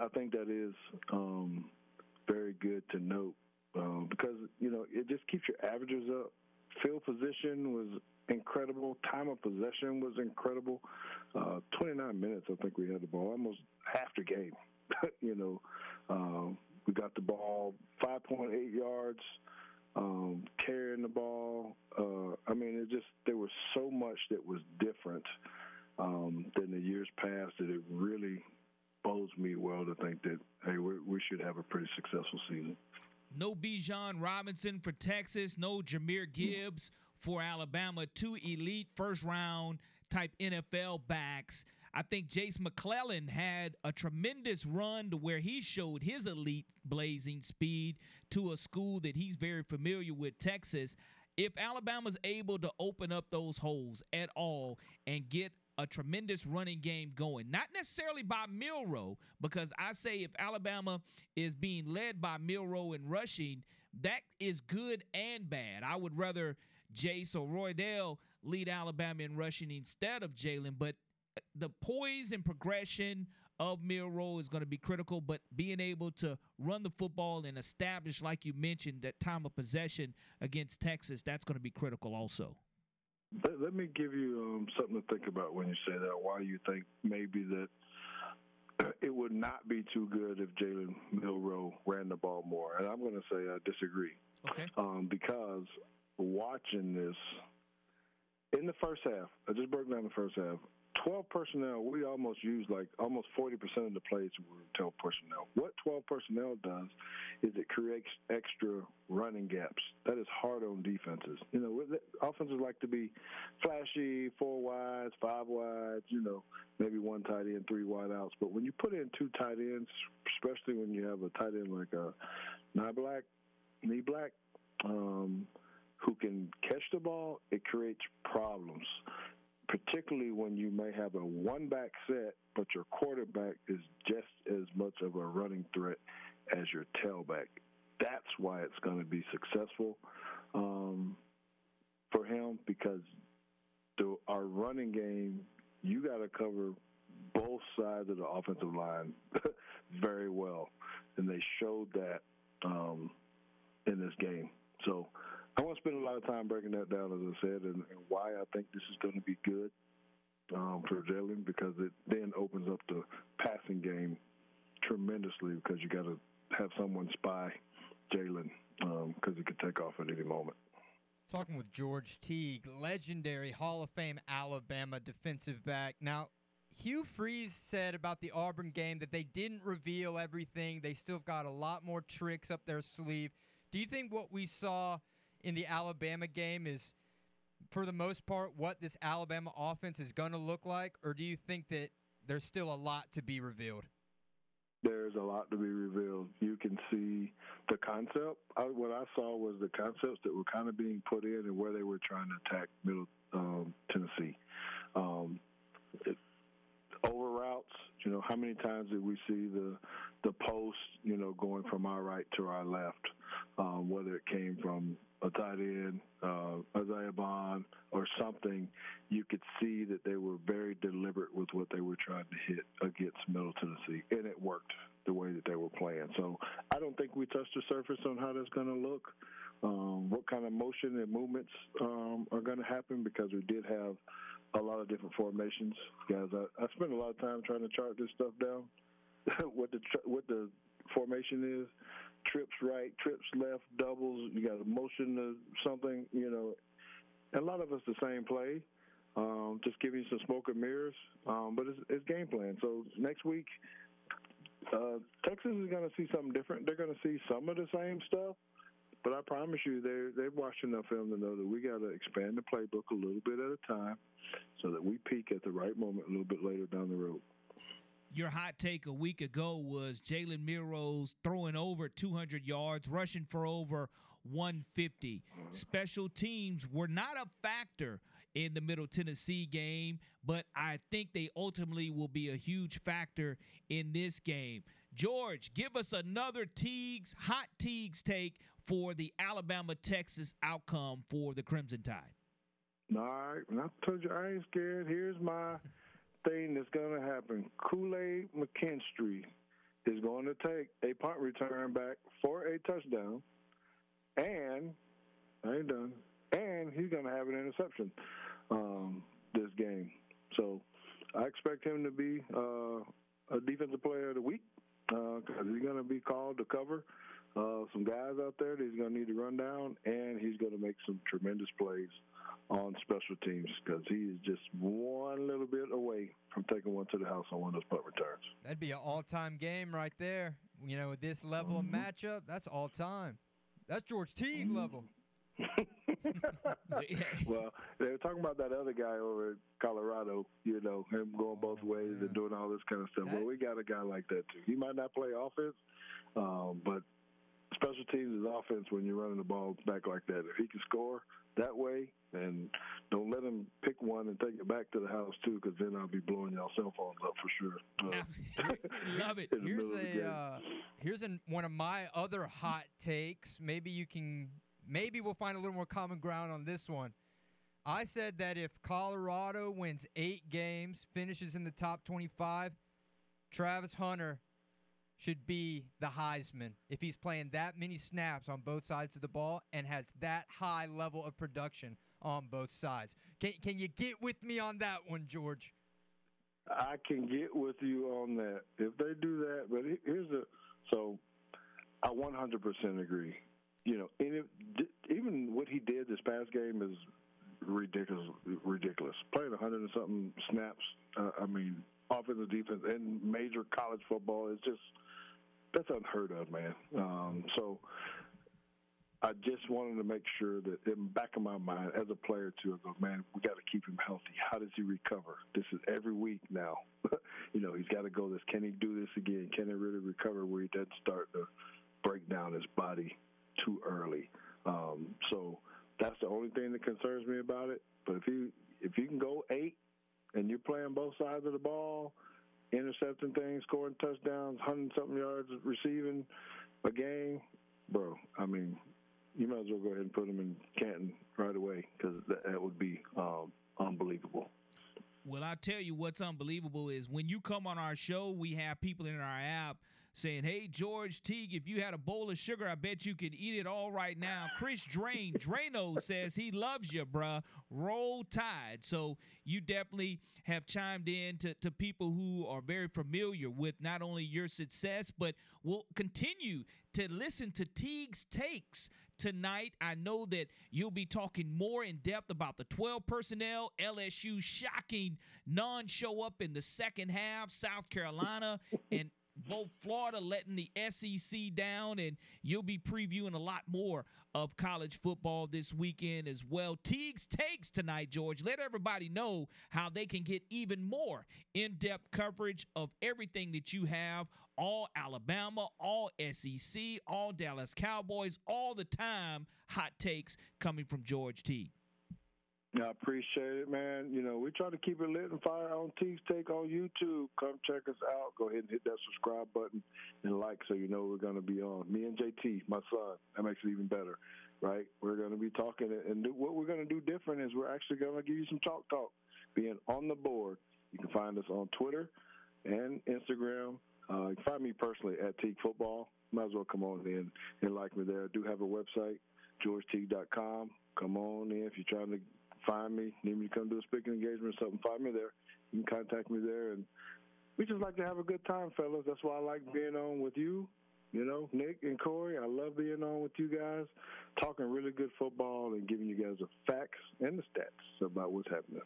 S15: I think that is um, very good to note um, because you know it just keeps your averages up. Field position was incredible. Time of possession was incredible. Uh, 29 minutes, I think we had the ball, almost half the game. you know, um, we got the ball 5.8 yards, um, carrying the ball. Uh, I mean, it just there was so much that was different um, than the years past that it really bodes me well to think that hey, we, should have a pretty successful season.
S3: No Bijan Robinson for Texas. No Jahmyr Gibbs for Alabama. Two elite first round type NFL backs. I think Jase McClellan had a tremendous run to where he showed his elite blazing speed to a school that he's very familiar with, Texas. If Alabama's able to open up those holes at all and get a tremendous running game going, not necessarily by Milroe, because I say if Alabama is being led by Milroe and rushing, that is good and bad. I would rather Jase or Roydell lead Alabama in rushing instead of Jalen. But the poise and progression of Milroe is going to be critical, but being able to run the football and establish, like you mentioned, that time of possession against Texas, that's going to be critical also.
S15: Let, let me give you um, something to think about when you say that. Why you think maybe that it would not be too good if Jalen Milroe ran the ball more, and I'm going to say I disagree.
S3: Okay.
S15: Um, because watching this in the first half, I just broke down the first half. 12 personnel, we almost used like almost 40% of the plays were 12 personnel. What 12 personnel does is it creates extra running gaps. That is hard on defenses. You know, offenses like to be flashy, four wides, five wides, you know, maybe one tight end, three wide outs. But when you put in two tight ends, especially when you have a tight end like a Niblack, Knee Black, um, who can catch the ball, it creates problems particularly when you may have a one back set, but your quarterback is just as much of a running threat as your tailback. That's why it's going to be successful um, for him because the, our running game, you got to cover both sides of the offensive line very well, and they showed that um, in this game. So I want to spend a lot of time breaking that down, as I said, and, and why I think this is going to be good um, for Jalen because it then opens up the passing game tremendously because you got to have someone spy Jalen because um, he could take off at any moment.
S4: Talking with George Teague, legendary Hall of Fame Alabama defensive back. Now, Hugh Freeze said about the Auburn game that they didn't reveal everything. They still have got a lot more tricks up their sleeve. Do you think what we saw in the Alabama game is, for the most part, what this Alabama offense is going to look like? Or do you think that there's still a lot to be revealed?
S15: There's a lot to be revealed. You can see the concept. I, what I saw was the concepts that were kind of being put in and where they were trying to attack Middle um, Tennessee. Um, it, over routes, you know, how many times did we see the the post, you know, going from our right to our left, um, whether it came from a tight end, uh, Isaiah Bond, or something, you could see that they were very deliberate with what they were trying to hit against Middle Tennessee, and it worked the way that they were playing. So I don't think we touched the surface on how that's going to look, um, what kind of motion and movements um, are going to happen, because we did have a lot of different formations. Guys, I, I spent a lot of time trying to chart this stuff down, what the what the formation is trips right, trips left, doubles. You got a motion to something, you know. And a lot of us the same play, um, just giving you some smoke and mirrors. Um, but it's, it's game plan. So next week, uh, Texas is going to see something different. They're going to see some of the same stuff. But I promise you, they they've watched enough film to know that we got to expand the playbook a little bit at a time, so that we peak at the right moment a little bit later down the road
S3: your hot take a week ago was Jalen Milroe throwing over 200 yards, rushing for over 150. Special teams were not a factor in the Middle Tennessee game, but I think they ultimately will be a huge factor in this game. George, give us another Teagues, hot Teagues take for the Alabama Texas outcome for the Crimson Tide.
S15: All right, I told you I ain't scared. Here's my thing that's going to happen. Kool Aid McKinstry is going to take a punt return back for a touchdown, and I ain't done. And he's going to have an interception um, this game. So I expect him to be uh, a defensive player of the week because uh, he's going to be called to cover uh, some guys out there that he's going to need to run down, and he's going to make some tremendous plays on special teams because he is just one little bit away from taking one to the house on one of those punt returns.
S4: That'd be an all-time game right there. You know, with this level mm-hmm. of matchup, that's all time. That's George Teague mm-hmm. level.
S15: well, they were talking about that other guy over in Colorado, you know, him going both oh, ways yeah. and doing all this kind of stuff. That, well, we got a guy like that too. He might not play offense, um, but special teams is offense when you're running the ball back like that. If he can score that way, and don't let him pick one and take it back to the house too, because then I'll be blowing y'all cell phones up for sure.
S3: Uh, Love it.
S4: Here's a uh, here's an, one of my other hot takes. Maybe you can maybe we'll find a little more common ground on this one. I said that if Colorado wins eight games, finishes in the top 25, Travis Hunter should be the Heisman if he's playing that many snaps on both sides of the ball and has that high level of production on both sides. Can can you get with me on that one, George?
S15: I can get with you on that if they do that. But here's the so I 100% agree. You know, if, even what he did this past game is ridiculous. Ridiculous. Playing 100 and something snaps. Uh, I mean, offensive defense and major college football is just that's unheard of, man. Um, so I just wanted to make sure that in back of my mind, as a player too, I go, man, we got to keep him healthy. How does he recover? This is every week now. you know, he's got to go this. Can he do this again? Can he really recover where he doesn't start to break down his body too early? Um, so that's the only thing that concerns me about it. But if you if you can go eight and you're playing both sides of the ball – intercepting things, scoring touchdowns, hundred something yards receiving a game, bro. I mean, you might as well go ahead and put him in Canton right away because that, that, would be um, unbelievable.
S3: Well, I tell you what's unbelievable is when you come on our show, we have people in our app saying, Hey, George Teague, if you had a bowl of sugar, I bet you could eat it all right now. Chris Drain, Drano says he loves you, bruh. Roll Tide. So you definitely have chimed in to, to people who are very familiar with not only your success, but will continue to listen to Teague's takes tonight. I know that you'll be talking more in depth about the 12 personnel, LSU shocking non show up in the second half, South Carolina, and both Florida letting the SEC down, and you'll be previewing a lot more of college football this weekend as well. Teague's takes tonight, George. Let everybody know how they can get even more in depth coverage of everything that you have all Alabama, all SEC, all Dallas Cowboys, all the time. Hot takes coming from George Teague.
S15: I appreciate it, man. You know, we try to keep it lit and fire on Teague's Take on YouTube. Come check us out. Go ahead and hit that subscribe button and like so you know we're going to be on. Me and JT, my son. That makes it even better, right? We're going to be talking, and what we're going to do different is we're actually going to give you some talk talk, being on the board. You can find us on Twitter and Instagram. Uh, you can find me personally at Teague Football. Might as well come on in and like me there. I do have a website, georgeteague.com. Come on in if you're trying to find me, need me to come do a speaking engagement or something, find me there. You can contact me there. And we just like to have a good time, fellas. That's why I like being on with you. You know, Nick and Corey, I love being on with you guys, talking really good football and giving you guys the facts and the stats about what's happening.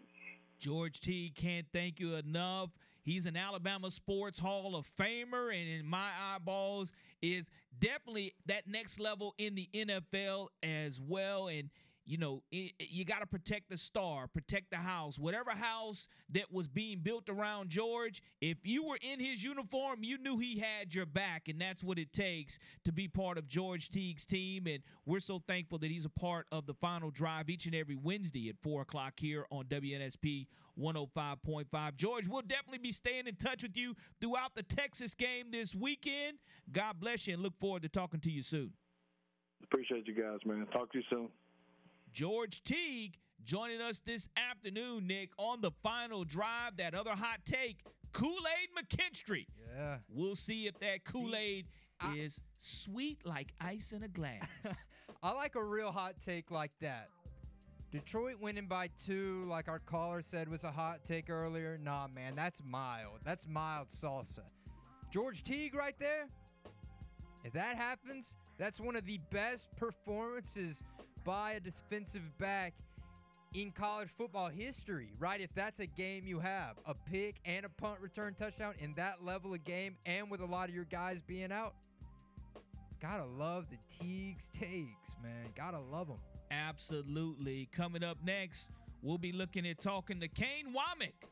S3: George T can't thank you enough. He's an Alabama Sports Hall of Famer, and in my eyeballs, is definitely that next level in the NFL as well. And you know, you got to protect the star, protect the house. Whatever house that was being built around George, if you were in his uniform, you knew he had your back. And that's what it takes to be part of George Teague's team. And we're so thankful that he's a part of the final drive each and every Wednesday at 4 o'clock here on WNSP 105.5. George, we'll definitely be staying in touch with you throughout the Texas game this weekend. God bless you and look forward to talking to you soon.
S15: Appreciate you guys, man. Talk to you soon.
S3: George Teague joining us this afternoon, Nick, on the final drive. That other hot take, Kool Aid McKinstry.
S4: Yeah.
S3: We'll see if that Kool Aid is sweet like ice in a glass.
S4: I like a real hot take like that. Detroit winning by two, like our caller said, was a hot take earlier. Nah, man, that's mild. That's mild salsa. George Teague right there. If that happens, that's one of the best performances by a defensive back in college football history, right? If that's a game you have, a pick and a punt return touchdown in that level of game, and with a lot of your guys being out, gotta love the Teagues takes, man. Gotta love them.
S3: Absolutely. Coming up next, we'll be looking at talking to Kane Wommack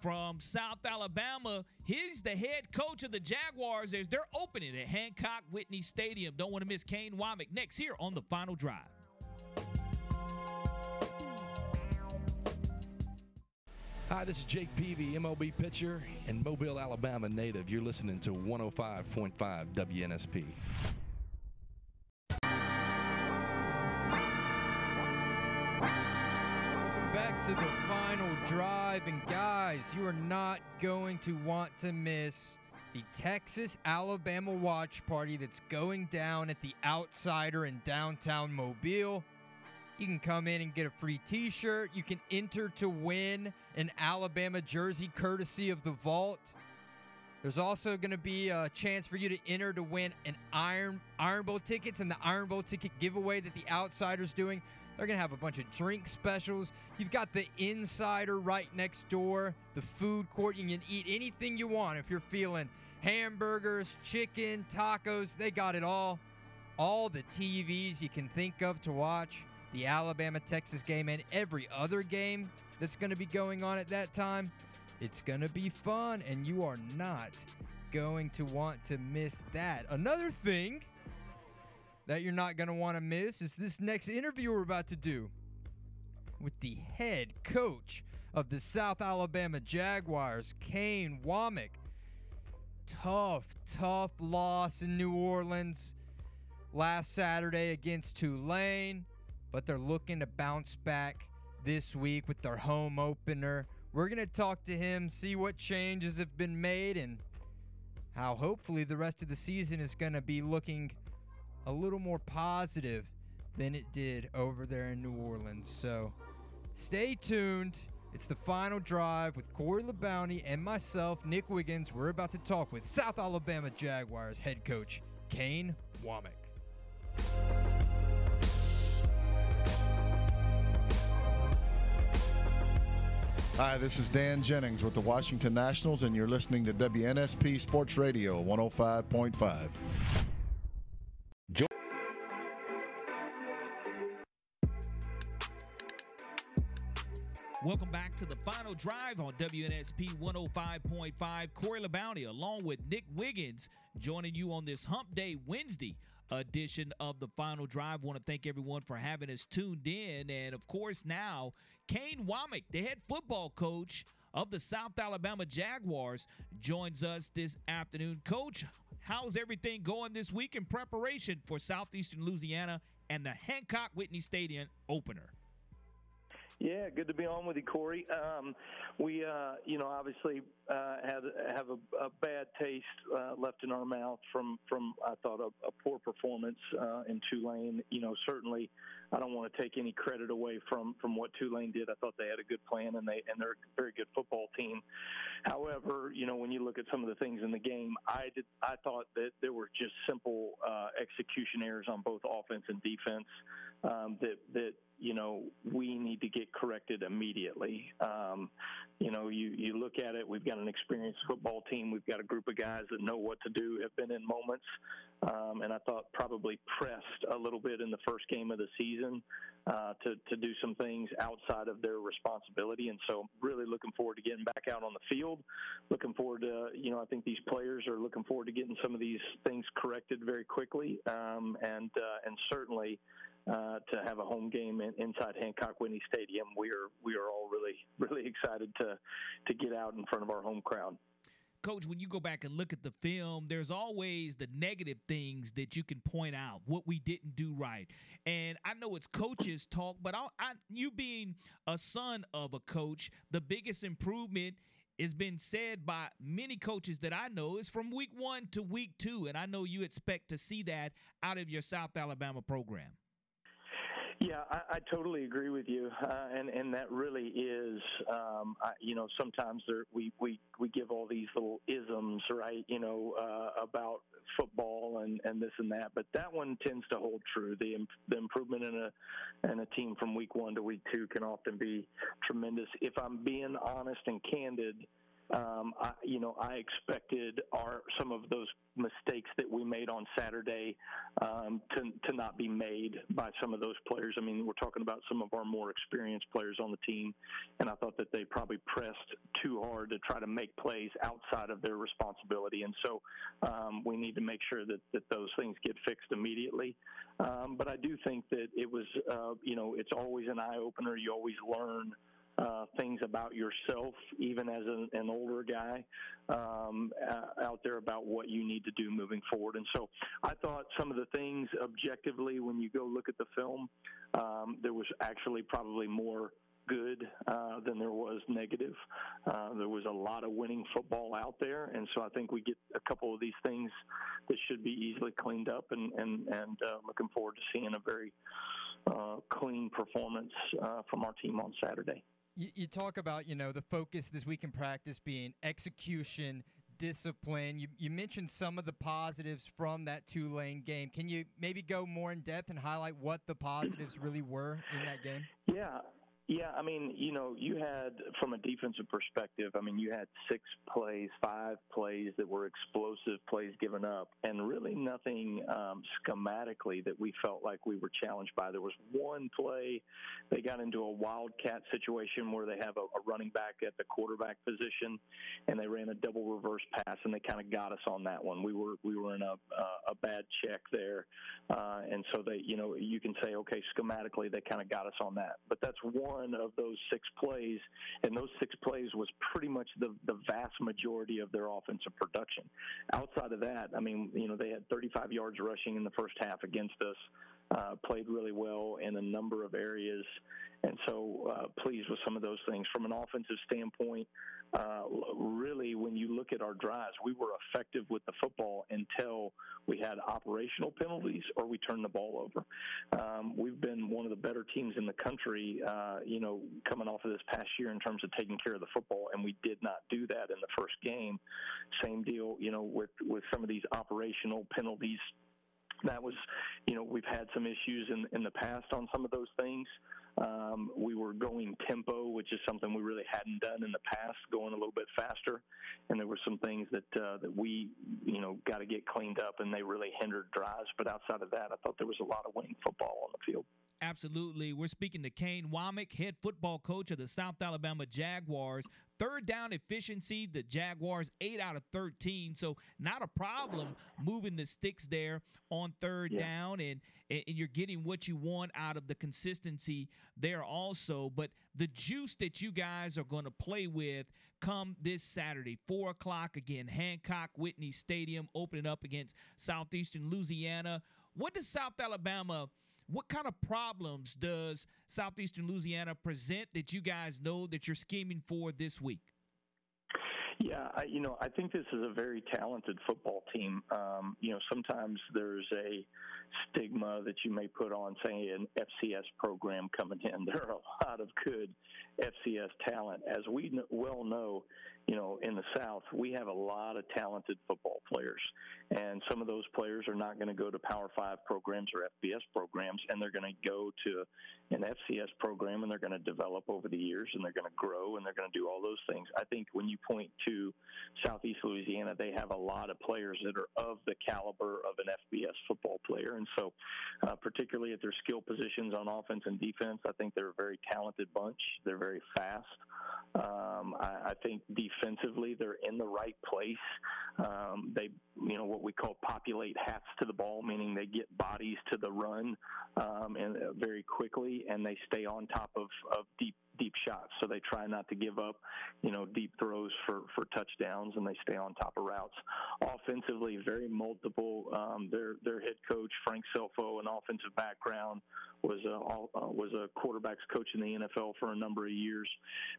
S3: from South Alabama. He's the head coach of the Jaguars as they're opening at Hancock Whitney Stadium. Don't want to miss Kane Wommack next here on the final drive.
S16: Hi, this is Jake Peavy, MLB pitcher and Mobile, Alabama native. You're listening to 105.5 WNSP.
S4: Welcome back to the final drive. And guys, you are not going to want to miss the Texas Alabama watch party that's going down at the Outsider in downtown Mobile. You can come in and get a free t shirt. You can enter to win an Alabama jersey courtesy of the Vault. There's also going to be a chance for you to enter to win an Iron Iron Bowl tickets and the Iron Bowl ticket giveaway that the Outsider's doing. They're going to have a bunch of drink specials. You've got the Insider right next door, the food court. You can eat anything you want if you're feeling hamburgers, chicken, tacos. They got it all. All the TVs you can think of to watch the Alabama Texas game and every other game that's going to be going on at that time. It's going to be fun, and you are not going to want to miss that. Another thing that you're not going to want to miss is this next interview we're about to do with the head coach of the South Alabama Jaguars, Kane Wommack. Tough, tough loss in New Orleans last Saturday against Tulane, but they're looking to bounce back this week with their home opener. We're going to talk to him, see what changes have been made, and how hopefully the rest of the season is going to be looking a little more positive than it did over there in New Orleans. So stay tuned. It's the final drive with Corey LeBounty and myself, Nick Wiggins. We're about to talk with South Alabama Jaguars head coach Kane Wommack.
S17: Hi, this is Dan Jennings with the Washington Nationals, and you're listening to WNSP Sports Radio 105.5.
S3: Welcome back to the final drive on WNSP 105.5. Corey LeBounty, along with Nick Wiggins, joining you on this Hump Day Wednesday edition of the final drive. Want to thank everyone for having us tuned in. And of course, now Kane Wommack, the head football coach of the South Alabama Jaguars, joins us this afternoon. Coach, how's everything going this week in preparation for Southeastern Louisiana and the Hancock Whitney Stadium opener?
S18: Yeah, good to be on with you, Corey. Um, we, uh, you know, obviously uh, had have a, a bad taste uh, left in our mouth from from I thought a, a poor performance uh, in Tulane. You know, certainly I don't want to take any credit away from from what Tulane did. I thought they had a good plan and they and they're a very good football team. However, you know, when you look at some of the things in the game, I did I thought that there were just simple uh, execution errors on both offense and defense um, that that you know we need to get corrected immediately. Um, you know, you you look at it. We've got an experienced football team. We've got a group of guys that know what to do. Have been in moments, um, and I thought probably pressed a little bit in the first game of the season uh, to to do some things outside of their responsibility. And so, really looking forward to getting back out on the field. Looking forward to you know I think these players are looking forward to getting some of these things corrected very quickly, um, and uh, and certainly uh, to have a home game in, inside Hancock Whitney Stadium. We are we are all really really excited to to get out in front of our home crowd.
S3: Coach, when you go back and look at the film, there's always the negative things that you can point out, what we didn't do right. And I know it's coaches talk, but I, I, you being a son of a coach, the biggest improvement has been said by many coaches that I know is from week one to week two. And I know you expect to see that out of your South Alabama program.
S18: Yeah, I, I totally agree with you, uh, and and that really is, um, I, you know, sometimes there, we we we give all these little isms, right? You know, uh, about football and and this and that, but that one tends to hold true. The the improvement in a in a team from week one to week two can often be tremendous. If I'm being honest and candid um, I, you know, I expected our some of those mistakes that we made on Saturday um, to to not be made by some of those players. I mean, we're talking about some of our more experienced players on the team, and I thought that they probably pressed too hard to try to make plays outside of their responsibility. And so um, we need to make sure that that those things get fixed immediately. Um, but I do think that it was, uh, you know, it's always an eye opener. You always learn uh, things about yourself, even as an, an older guy um, uh, out there about what you need to do moving forward. And so I thought some of the things objectively, when you go look at the film, um, there was actually probably more good uh, than there was negative. Uh, there was a lot of winning football out there, and so I think we get a couple of these things that should be easily cleaned up, and and and uh, looking forward to seeing a very uh, clean performance uh, from our team on Saturday
S4: you, you talk about you know the focus this week in practice being execution discipline. You, you mentioned some of the positives from that Tulane game. Can you maybe go more in depth and highlight what the positives really were in that game?
S18: Yeah, yeah, I mean, you know, you had from a defensive perspective, I mean, you had six plays, five plays that were explosive plays given up, and really nothing um, schematically that we felt like we were challenged by. There was one play they got into a wildcat situation where they have a, a running back at the quarterback position, and they ran a double reverse pass, and they kind of got us on that one. We were we were in a a, a bad check there, uh, and so they, you know, you can say, okay, schematically they kind of got us on that, but that's one one of those six plays, and those six plays was pretty much the, the vast majority of their offensive production. Outside of that, I mean, you know, they had 35 yards rushing in the first half against us. uh, played really well in a number of areas. And so uh, pleased with some of those things. From an offensive standpoint, uh, really, when you look at our drives, we were effective with the football until we had operational penalties or we turned the ball over. Um, we've been one of the better teams in the country, uh, you know, coming off of this past year in terms of taking care of the football, and we did not do that in the first game. Same deal, you know, with with some of these operational penalties that was, you know, we've had some issues in in the past on some of those things. Um, we were going tempo, which is something we really hadn't done in the past, going a little bit faster. And there were some things that uh, that we, you know, got to get cleaned up, and they really hindered drives. But outside of that, I thought there was a lot of winning football on the field.
S3: Absolutely. We're speaking to Kane Wommack, head football coach of the South Alabama Jaguars. Third down efficiency, the Jaguars 8 out of 13. So, not a problem moving the sticks there on third yeah. down, and, and you're getting what you want out of the consistency there also. But the juice that you guys are going to play with come this Saturday, 4 o'clock again, Hancock Whitney Stadium, opening up against Southeastern Louisiana. What does South Alabama? What kind of problems does Southeastern Louisiana present that you guys know that you're scheming for this week?
S18: Yeah, I, you know, I think this is a very talented football team. Um, you know, sometimes there's a stigma that you may put on, say, an FCS program coming in. There are a lot of good FCS talent. As we well know, you know, in the South, we have a lot of talented football players. And some of those players are not going to go to Power Five programs or FBS programs, and they're going to go to an FCS program and they're going to develop over the years and they're going to grow and they're going to do all those things. I think when you point to Southeast Louisiana, they have a lot of players that are of the caliber of an FBS football player. And so, uh, particularly at their skill positions on offense and defense, I think they're a very talented bunch. They're very fast. Um, I, I think defensively, they're in the right place. Um, they, you know, what we call populate hats to the ball, meaning they get bodies to the run um, and uh, very quickly, and they stay on top of, of deep deep shots. So they try not to give up, you know, deep throws for, for touchdowns, and they stay on top of routes. Offensively, very multiple. Um, their their head coach Frank Scelfo, an offensive background, was a uh, was a quarterbacks coach in the NFL for a number of years.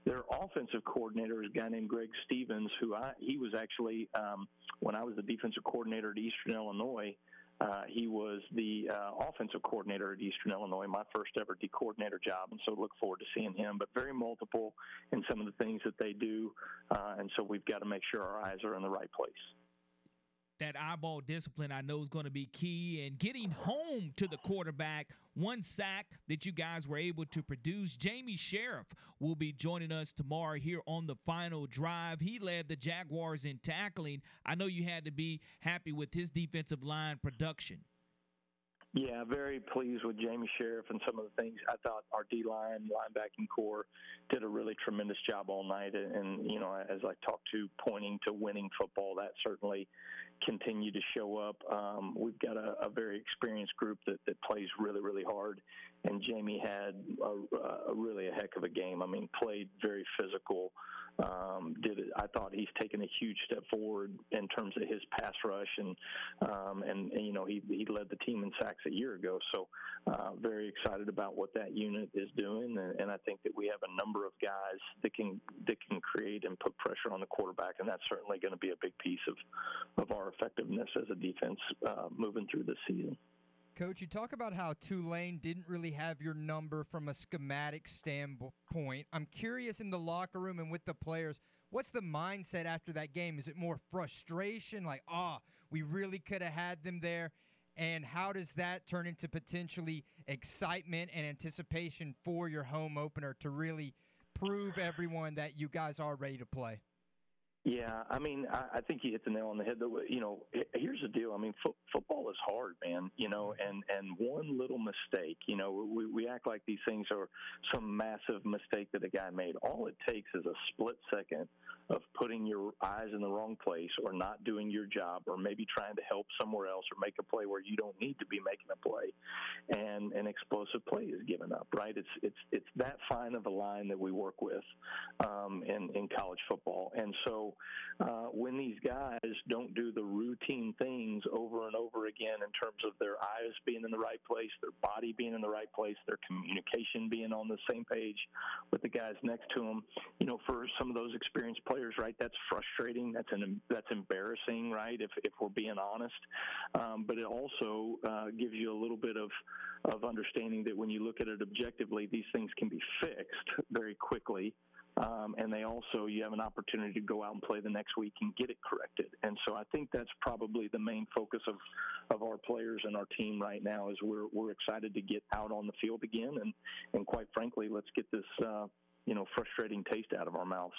S18: Their offensive coordinator is a guy named Greg Stevens, who I he was actually um, when I was the defensive coordinator at Eastern Illinois. Uh, he was the uh, offensive coordinator at Eastern Illinois, my first ever D coordinator job, and so look forward to seeing him. But very multiple in some of the things that they do, uh, and so we've got to make sure our eyes are in the right place
S3: that eyeball discipline I know is going to be key and getting home to the quarterback. One sack that you guys were able to produce. Jamie Sheriff will be joining us tomorrow here on the final drive. He led the Jaguars in tackling. I know you had to be happy with his defensive line production.
S18: Yeah, very pleased with Jamie Sheriff and some of the things. I thought our D line, linebacking corps did a really tremendous job all night. And, you know, as I talked to pointing to winning football, that certainly continued to show up. Um, we've got a, a, very experienced group that, that plays really, really hard. And Jamie had a, a really a heck of a game. I mean, played very physical. Um, did it, I thought he's taken a huge step forward in terms of his pass rush, and um, and, and, you know he he led the team in sacks a year ago. So uh, very excited about what that unit is doing, and, and I think that we have a number of guys that can that can create and put pressure on the quarterback, and that's certainly going to be a big piece of of our effectiveness as a defense uh, moving through this season.
S4: Coach, you talk about how Tulane didn't really have your number from a schematic standpoint. I'm curious in the locker room and with the players, what's the mindset after that game? Is it more frustration, like, ah, oh, we really could have had them there? And how does that turn into potentially excitement and anticipation for your home opener to really prove everyone that you guys are ready to play?
S18: Yeah, I mean, I, I think you hit the nail on the head. You know, here's the deal. I mean, fo- football is hard, man. You know, and and one little mistake, you know, we we act like these things are some massive mistake that a guy made. All it takes is a split second of putting your eyes in the wrong place, or not doing your job, or maybe trying to help somewhere else, or make a play where you don't need to be making a play, and an explosive play is given up. Right? It's it's it's that fine of a line that we work with um, in in college football, and so uh, when these guys don't do the routine things over and over again in terms of their eyes being in the right place, their body being in the right place, their communication being on the same page with the guys next to them, you know, for some of those experienced players, right, that's frustrating. That's an that's embarrassing, right? If if we're being honest, um, but it also uh, gives you a little bit of of understanding that when you look at it objectively, these things can be fixed very quickly. Um, and they also you have an opportunity to go out and play the next week and get it corrected. And so I think that's probably the main focus of of our players and our team right now is we're we're excited to get out on the field again and and quite frankly let's get this uh, you know frustrating taste out of our mouths.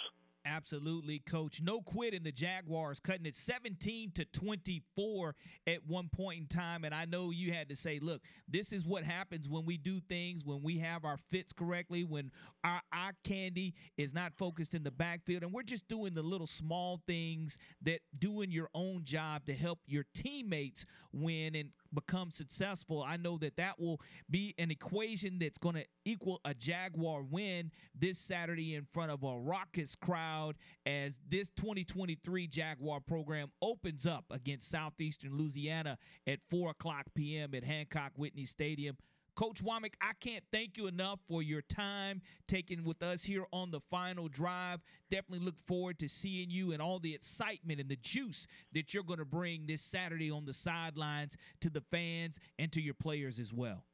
S3: Absolutely, coach. No quit in the Jaguars, cutting it 17 to 24 at one point in time. And I know you had to say, look, this is what happens when we do things, when we have our fits correctly, when our eye candy is not focused in the backfield. And we're just doing the little small things that doing your own job to help your teammates win and become successful. I know that that will be an equation that's going to equal a Jaguar win this Saturday in front of a raucous crowd as this 2023 Jaguar program opens up against Southeastern Louisiana at 4 o'clock p.m. at Hancock Whitney Stadium. Coach Wommack, I can't thank you enough for your time taking with us here on the final drive. Definitely look forward to seeing you and all the excitement and the juice that you're going to bring this Saturday on the sidelines to the fans and to your players as well.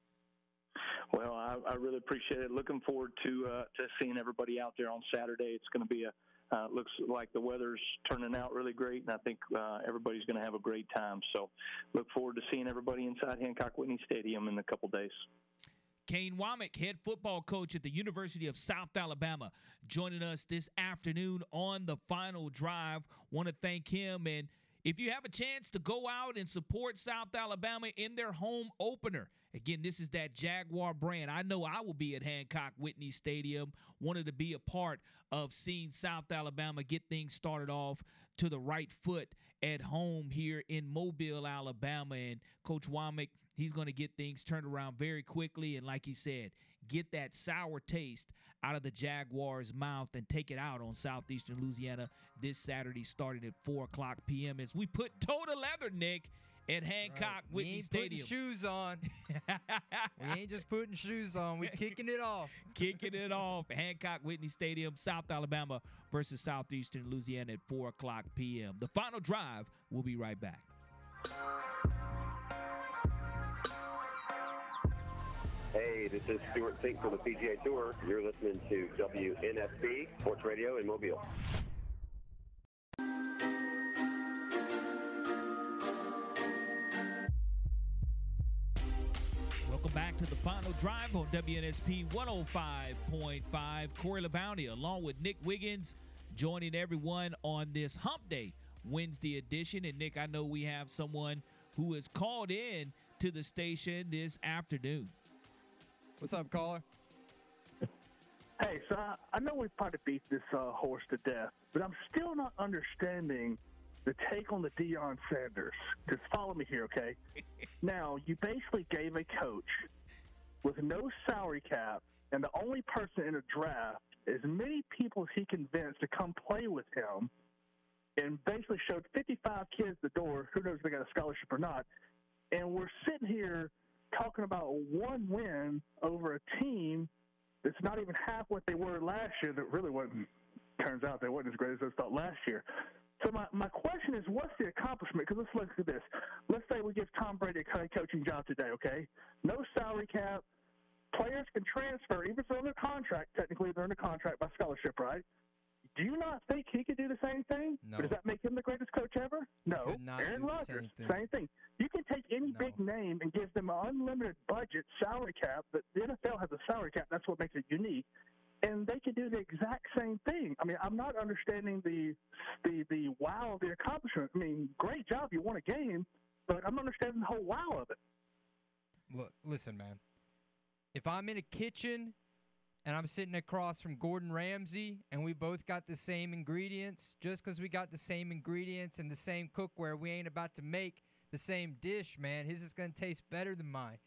S18: Well, I, I really appreciate it. Looking forward to uh, to seeing everybody out there on Saturday. It's going to be a uh, looks like the weather's turning out really great, and I think uh, everybody's going to have a great time. So, look forward to seeing everybody inside Hancock Whitney Stadium in a couple days.
S3: Kane Wommack, head football coach at the University of South Alabama, joining us this afternoon on the final drive. Want to thank him. And if you have a chance to go out and support South Alabama in their home opener, again, this is that Jaguar brand. I know I will be at Hancock Whitney Stadium, wanted to be a part of seeing South Alabama get things started off to the right foot at home here in Mobile, Alabama. And Coach Wommack, he's going to get things turned around very quickly. And like he said, get that sour taste out of the Jaguars' mouth and take it out on Southeastern Louisiana this Saturday, starting at 4 o'clock p.m. As we put toe to leather, Nick, at Hancock
S4: right.
S3: Whitney
S4: we ain't
S3: Stadium.
S4: Putting shoes on. we ain't just putting shoes on. We kicking it off.
S3: kicking it off. Hancock Whitney Stadium, South Alabama versus Southeastern Louisiana at 4 o'clock p.m. The final drive. We'll be right back.
S19: Hey, this is Stewart Cink from the PGA Tour. You're listening to WNSP Sports Radio in Mobile.
S3: To the final drive on WNSP 105.5. Corey LeBounty along with Nick Wiggins joining everyone on this Hump Day Wednesday edition. And Nick, I know we have someone who is called in to the station this afternoon.
S4: What's up, caller?
S20: Hey, so I, I know we probably beat this uh, horse to death, but I'm still not understanding the take on the Deion Sanders. Just follow me here, okay? now, you basically gave a coach with no salary cap and the only person in a draft as many people as he convinced to come play with him and basically showed 55 kids the door. Who knows if they got a scholarship or not? And we're sitting here talking about one win over a team that's not even half what they were last year. That really wasn't. Turns out they wasn't as great as I thought last year. So my, my question is, what's the accomplishment? Because let's look at this. Let's say we give Tom Brady a coaching job today. Okay, no salary cap. Players can transfer, even if they're under contract. Technically, they're under contract by scholarship, right? Do you not think he could do the same thing?
S4: No.
S20: Does that make him the greatest coach ever? No. Aaron Rodgers,
S4: same thing.
S20: same thing. You can take any big name and give them an unlimited budget salary cap. But the NFL has a salary cap. That's what makes it unique. And they could do the exact same thing. I mean, I'm not understanding the the the wow of the accomplishment. I mean, great job, you won a game, but I'm understanding the whole wow of it.
S4: Look, listen, man. If I'm in a kitchen and I'm sitting across from Gordon Ramsay and we both got the same ingredients, just because we got the same ingredients and the same cookware, we ain't about to make the same dish, man. His is going to taste better than mine.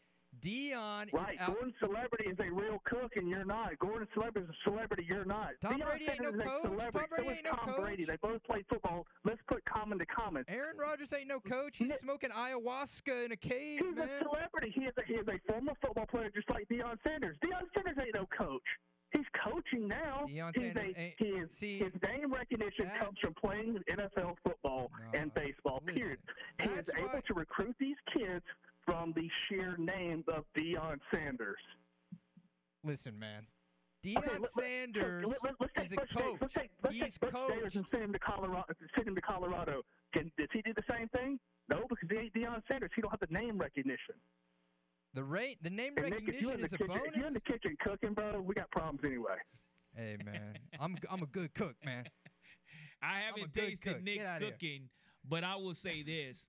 S4: Deion
S20: Right,
S4: is out.
S20: Gordon Celebrity is a real cook, and you're not. Gordon Celebrity is a celebrity, you're not.
S4: Tom
S20: Deion
S4: Brady ain't no
S20: is a
S4: coach.
S20: celebrity.
S4: Tom Brady
S20: so
S4: ain't no
S20: Tom
S4: coach.
S20: Brady. They both play football. Let's put common to common.
S4: Aaron Rodgers ain't no coach. He's smoking ayahuasca in a cave,
S20: He's
S4: man.
S20: a celebrity. He is a, he is a former football player, just like Deion Sanders. Deion Sanders ain't no coach. He's coaching now.
S4: Deion Sanders
S20: a,
S4: ain't-
S20: he is,
S4: see,
S20: his name recognition
S4: that-
S20: comes from playing NFL football and baseball. period. He is able to recruit these kids from the sheer name of Deion Sanders.
S4: Listen, man. Deion
S20: Okay, let- let-
S4: Sanders
S20: let, let, let's take
S4: is a
S20: Butch Davis.
S4: coach.
S20: Let's take, let's
S4: He's
S20: take Butch Davis
S4: coached.
S20: and send him to Colorado. Send him to Colorado. Can does he do the same thing? No, because he ain't Deion Sanders. He don't have the name recognition.
S4: The rate, the name
S20: And Nick, if you
S4: recognition
S20: in the
S4: is a
S20: kitchen, if you're in the kitchen cooking, bro, we got problems anyway.
S4: Hey, man, I'm I'm a good cook, man.
S3: I haven't tasted
S4: cook.
S3: Nick's
S4: outta here.
S3: cooking, but I will say this.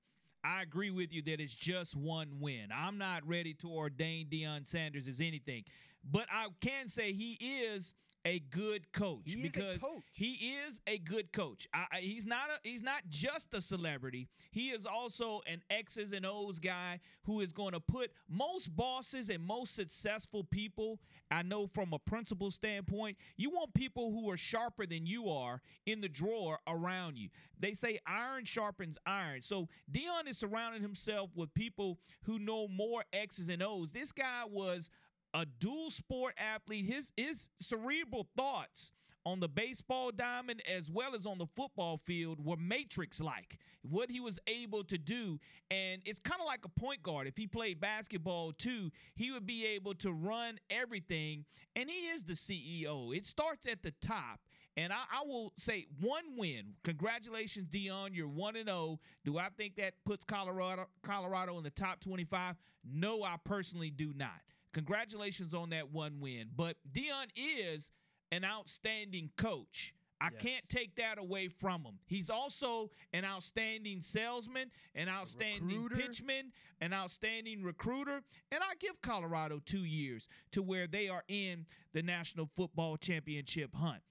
S3: I agree with you that it's just one win. I'm not ready to ordain Deion Sanders as anything, but I can say he is a good coach
S4: He
S3: because
S4: coach.
S3: he is a good coach. I, I, he's not a, he's not just a celebrity. He is also an X's and O's guy who is going to put most bosses and most successful people. I know from a principal standpoint, you want people who are sharper than you are in the drawer around you. They say iron sharpens iron. So Deion is surrounding himself with people who know more X's and O's. This guy was a dual sport athlete. His his cerebral thoughts on the baseball diamond as well as on the football field were matrix like what he was able to do and it's kind of like a point guard if he played basketball too he would be able to run everything and he is the ceo it starts at the top and I, I will say one win. Congratulations, Deion. You're one and zero. Do I think that puts Colorado Colorado in the top 25? No, I personally do not. Congratulations on that one win. But Deion is an outstanding coach. I
S4: Yes.
S3: can't take that away from him. He's also an outstanding salesman, an outstanding
S4: recruiter.
S3: pitchman, an outstanding recruiter. And I give Colorado two years to where they are in the National Football Championship hunt.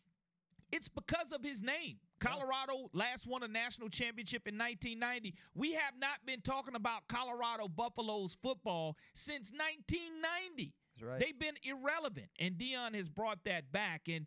S3: It's because of his name. Colorado last won a national championship in 1990. We have not been talking about Colorado Buffaloes football since 1990.
S4: That's right.
S3: They've been irrelevant, and Deion has brought that back. And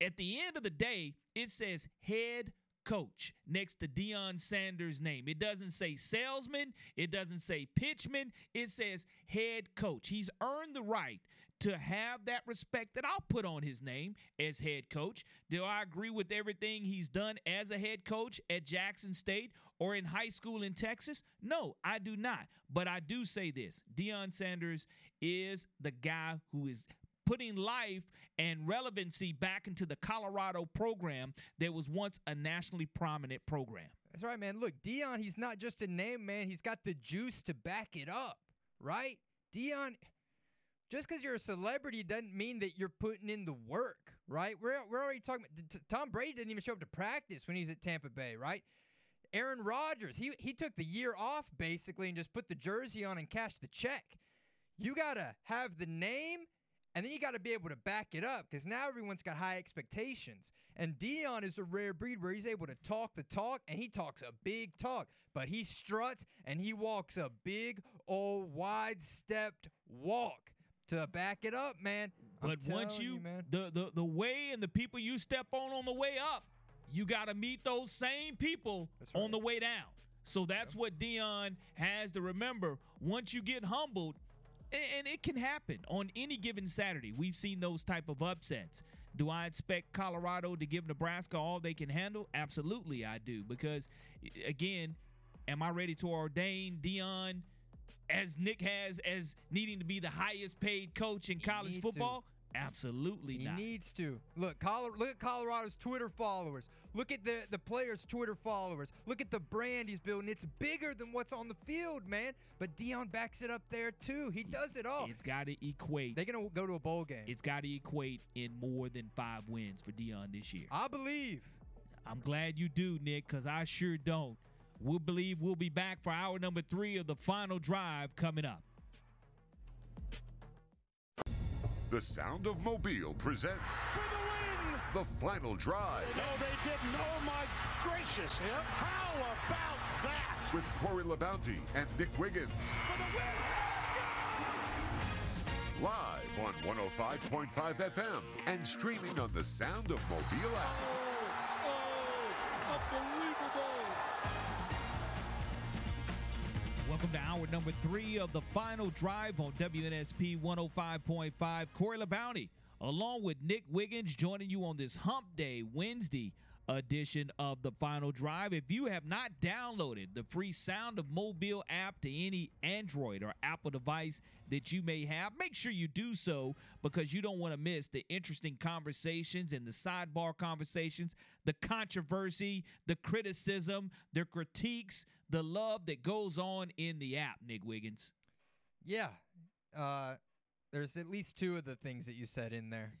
S3: at the end of the day, it says head coach next to Deion Sanders' name. It doesn't say salesman, it doesn't say pitchman, it says head coach. He's earned the right to have that respect that I'll put on his name as head coach. Do I agree with everything he's done as a head coach at Jackson State or in high school in Texas? No, I do not. But I do say this Deion Sanders is the guy who is putting life and relevancy back into the Colorado program that was once a nationally prominent program.
S4: That's right, man. Look, Deion, he's not just a name, man. He's got the juice to back it up, right? Deion, just because you're a celebrity doesn't mean that you're putting in the work, right? We're, we're already talking about Tom Brady didn't even show up to practice when he was at Tampa Bay, right? Aaron Rodgers, he, he took the year off basically and just put the jersey on and cashed the check. You got to have the name and then you got to be able to back it up because now everyone's got high expectations. And Deion is a rare breed where he's able to talk the talk and he talks a big talk, but he struts and he walks a big old wide stepped walk to back it up, man.
S3: But once you,
S4: man.
S3: the, the the way and the people you step on on the way up, you got to meet those same people on the way down. So that's what Deion has to remember. Once you get humbled, and it can happen on any given Saturday. We've seen those type of upsets. Do I expect Colorado to give Nebraska all they can handle? Absolutely, I do. Because again, am I ready to ordain Deion as Nick has as needing to be the highest paid coach in college
S4: need to.
S3: football? Absolutely
S4: He
S3: not.
S4: needs to. Look, look at Colorado's Twitter followers. Look at the, the players' Twitter followers. Look at the brand he's building. It's bigger than what's on the field, man. But Deion backs it up there too. He does it all.
S3: It's got to equate.
S4: They're gonna go to a bowl game.
S3: It's got to equate in more than five wins for Deion this year.
S4: I believe.
S3: I'm glad you do, Nick, because I sure don't. We'll believe we'll be back for hour number three of the final drive coming up.
S1: The Sound of Mobile presents
S13: For the win!
S1: the final drive
S13: No, they didn't. Oh, my gracious. How about that?
S1: with Corey LaBounty and Nick Wiggins.
S13: For the win!
S1: Live on 105.5 FM and streaming on the Sound of Mobile app.
S3: Oh, oh, Welcome to hour number three of the final drive on WNSP 105.5. Corey LeBounty, along with Nick Wiggins, joining you on this Hump Day Wednesday edition of the final drive. If you have not downloaded the free Sound of Mobile app to any Android or Apple device that you may have, make sure you do so because you don't want to miss the interesting conversations and the sidebar conversations, the controversy, the criticism, the critiques, the love that goes on in the app, Nick Wiggins.
S4: Yeah. Uh, there's at least two of the things that you said in there.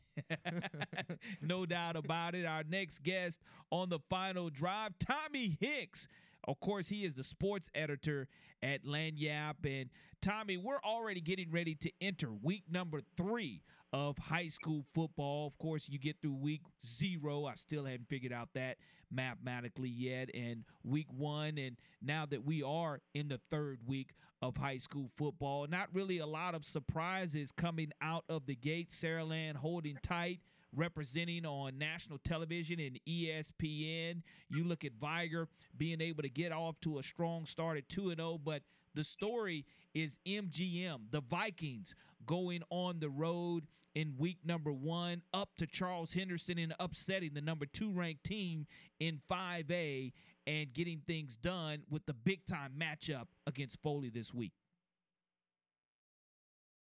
S3: no doubt about it. Our next guest on the final drive, Tommy Hicks. Of course, he is the sports editor at Lagniappe. And Tommy, we're already getting ready to enter week number three of high school football. Of course, you get through week zero. I still haven't figured out that mathematically yet. And week one, and now that we are in the third week of high school football, not really a lot of surprises coming out of the gate. Saraland holding tight representing on national television and ESPN. You look at Vigor being able to get off to a strong start at 2 0, but the story is MGM, the Vikings going on the road in week number one up to Charles Henderson and upsetting the number two ranked team in 5A and getting things done with the big time matchup against Foley this week.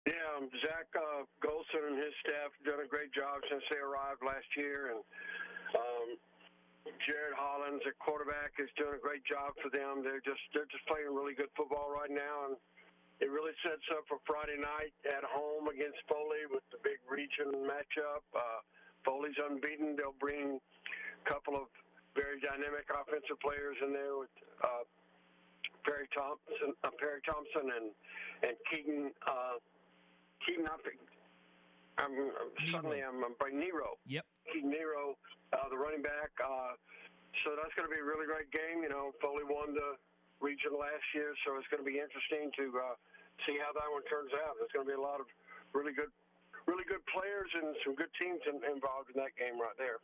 S21: Yeah, um, Zach uh, Golson and his staff done a great job since they arrived last year, and um, Jared Hollins at quarterback is doing a great job for them. They're just they're just playing really good football right now, and it really sets up for Friday night at home against Foley with the big region matchup. Uh, Foley's unbeaten. They'll bring a couple of very dynamic offensive players in there with uh, Perry Thompson, uh, Perry Thompson, and and Keaton. Uh, Keaton, I'm, I'm suddenly I'm, I'm by Nero.
S3: Yep.
S21: Nero, uh, the running back. Uh, so that's going to be a really great game. You know, Foley won the region last year, so it's going to be interesting to uh, see how that one turns out. There's going to be a lot of really good, really good players and some good teams in, involved in that game right there.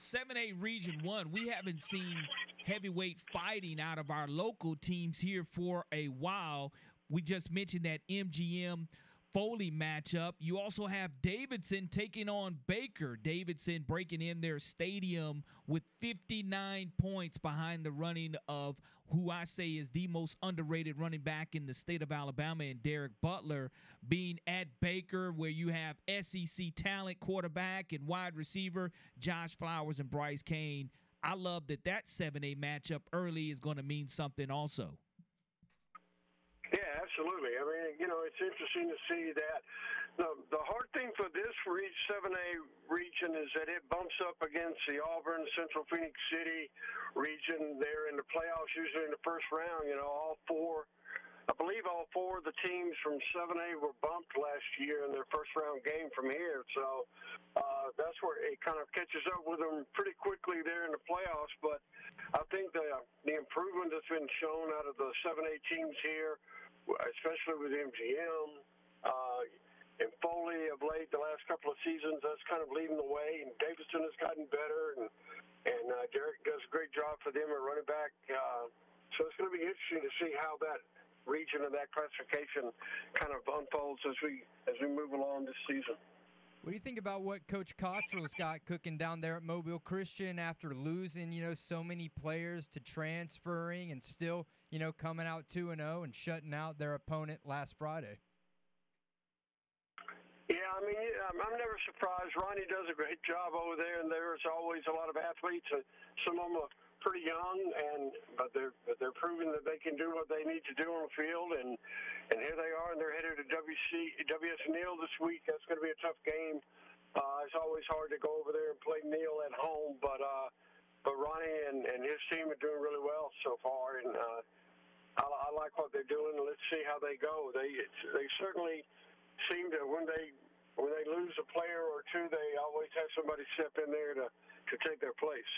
S3: 7A Region 1, we haven't seen heavyweight fighting out of our local teams here for a while. We just mentioned that MGM Foley matchup. You also have Davidson taking on Baker. Davidson breaking in their stadium with 59 points behind the running of who I say is the most underrated running back in the state of Alabama and Derek Butler being at Baker, where you have SEC talent quarterback and wide receiver Josh Flowers and Bryce Kane. I love that that 7A matchup early is going to mean something also.
S21: Absolutely. I mean, you know, it's interesting to see that. The, the hard thing for this reach 7A region is that it bumps up against the Auburn, Central Phenix City region. They're in the playoffs usually in the first round. You know, all four, I believe all four of the teams from 7A were bumped last year in their first round game from here. So uh, that's where it kind of catches up with them pretty quickly there in the playoffs. But I think the the improvement that's been shown out of the 7A teams here especially with MGM uh, and Foley of late, the last couple of seasons, that's kind of leading the way. And Davidson has gotten better, and and uh, Derek does a great job for them at running back. Uh, so it's going to be interesting to see how that region and that classification kind of unfolds as we as we move along this season.
S4: What do you think about what Coach Cottrell's got cooking down there at Mobile Christian after losing, you know, so many players to transferring and still, you know, coming out 2 and 0 and shutting out their opponent last Friday?
S21: Yeah, I mean, I'm never surprised. Ronnie does a great job over there, and there's always a lot of athletes. and Some of them are pretty young, and but they're but they're proving that they can do what they need to do on the field, and and here they are, and they're headed to WC WS Neal this week. That's going to be a tough game. Uh, it's always hard to go over there and play Neal at home, but uh, but Ronnie and, and his team are doing really well so far, and uh, I, I like what they're doing. Let's see how they go. They they certainly seem to when they when they lose a player or two, they always have somebody step in there to to take their place.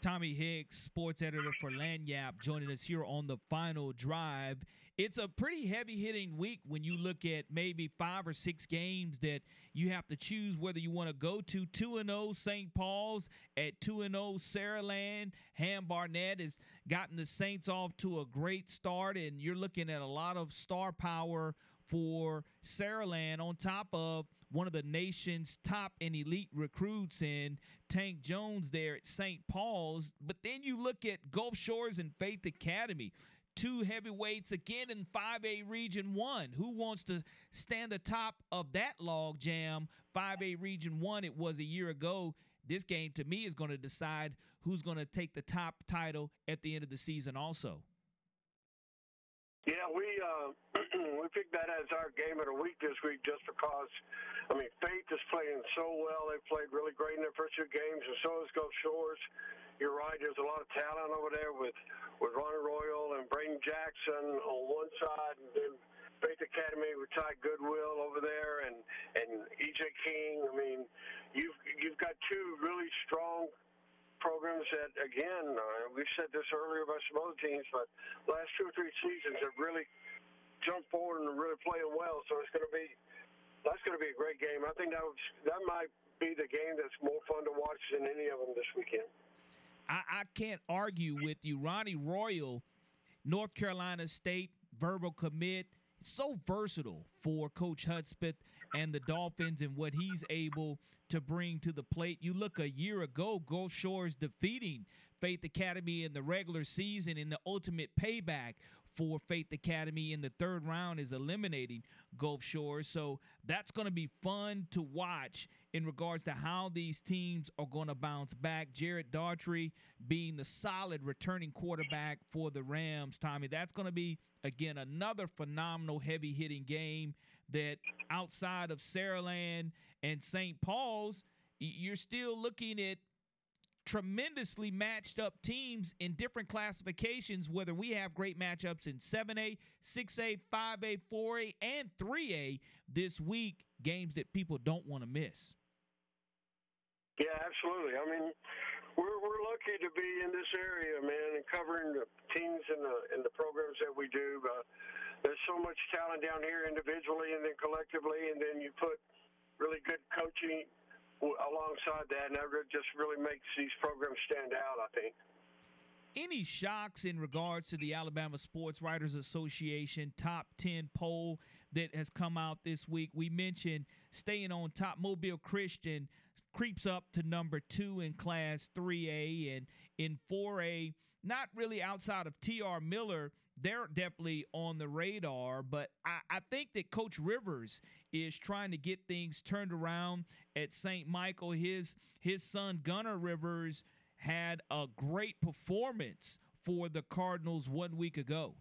S3: Tommy Hicks, sports editor for Lagniappe, joining us here on the final drive. It's a pretty heavy hitting week when you look at maybe five or six games that you have to choose whether you want to go to 2 and 0 St. Paul's at 2 and 0 Saraland. Ham Barnett has gotten the Saints off to a great start, and you're looking at a lot of star power for Saraland on top of one of the nation's top and elite recruits in Tank Jones there at St. Paul's. But then you look at Gulf Shores and Faith Academy, two heavyweights again in 5A Region 1. Who wants to stand atop of that log jam? 5A Region 1, it was a year ago. This game to me is going to decide who's going to take the top title at the end of the season also.
S21: Yeah, we uh, we picked that as our game of the week this week just because, I mean, Faith is playing so well. They played really great in their first two games, and so is Gulf Shores. You're right. There's a lot of talent over there with with Ronnie Royal and Braden Jackson on one side, and then Faith Academy with Ty Goodwill over there, and and EJ King. I mean, you've you've got two really strong programs that, again, uh, we've said this earlier about some other teams, but last two or three seasons have really jumped forward and really playing well. So it's going to be that's going to be a great game. I think that was, that might be the game that's more fun to watch than any of them this weekend.
S3: I, I can't argue with you, Ronnie Royal, North Carolina State verbal commit. So versatile for Coach Hudspeth and the Dolphins and what he's able to bring to the plate. You look a year ago, Gulf Shores defeating Faith Academy in the regular season in the ultimate payback for Faith Academy in the third round is eliminating Gulf Shores. So that's going to be fun to watch in regards to how these teams are going to bounce back. Jared Daughtry being the solid returning quarterback for the Rams, Tommy. That's going to be, again, another phenomenal heavy hitting game that outside of Saraland and St. Paul's, you're still looking at tremendously matched up teams in different classifications, whether we have great matchups in 7A, 6A, 5A, 4A, and 3A this week, games that people don't want to miss.
S21: Yeah, absolutely. I mean, we're we're lucky to be in this area, man, and covering the teams and the and the programs that we do. But there's so much talent down here individually and then collectively, and then you put really good coaching alongside that, and that just really makes these programs stand out, I think.
S3: Any shocks in regards to the Alabama Sports Writers Association top 10 poll that has come out this week? We mentioned staying on top. Mobile Christian creeps up to number two in Class 3A, and in 4A, not really outside of T.R. Miller they're definitely on the radar. But I, I, think that Coach Rivers is trying to get things turned around at St. Michael. His his son Gunnar Rivers had a great performance for the Cardinals one week ago.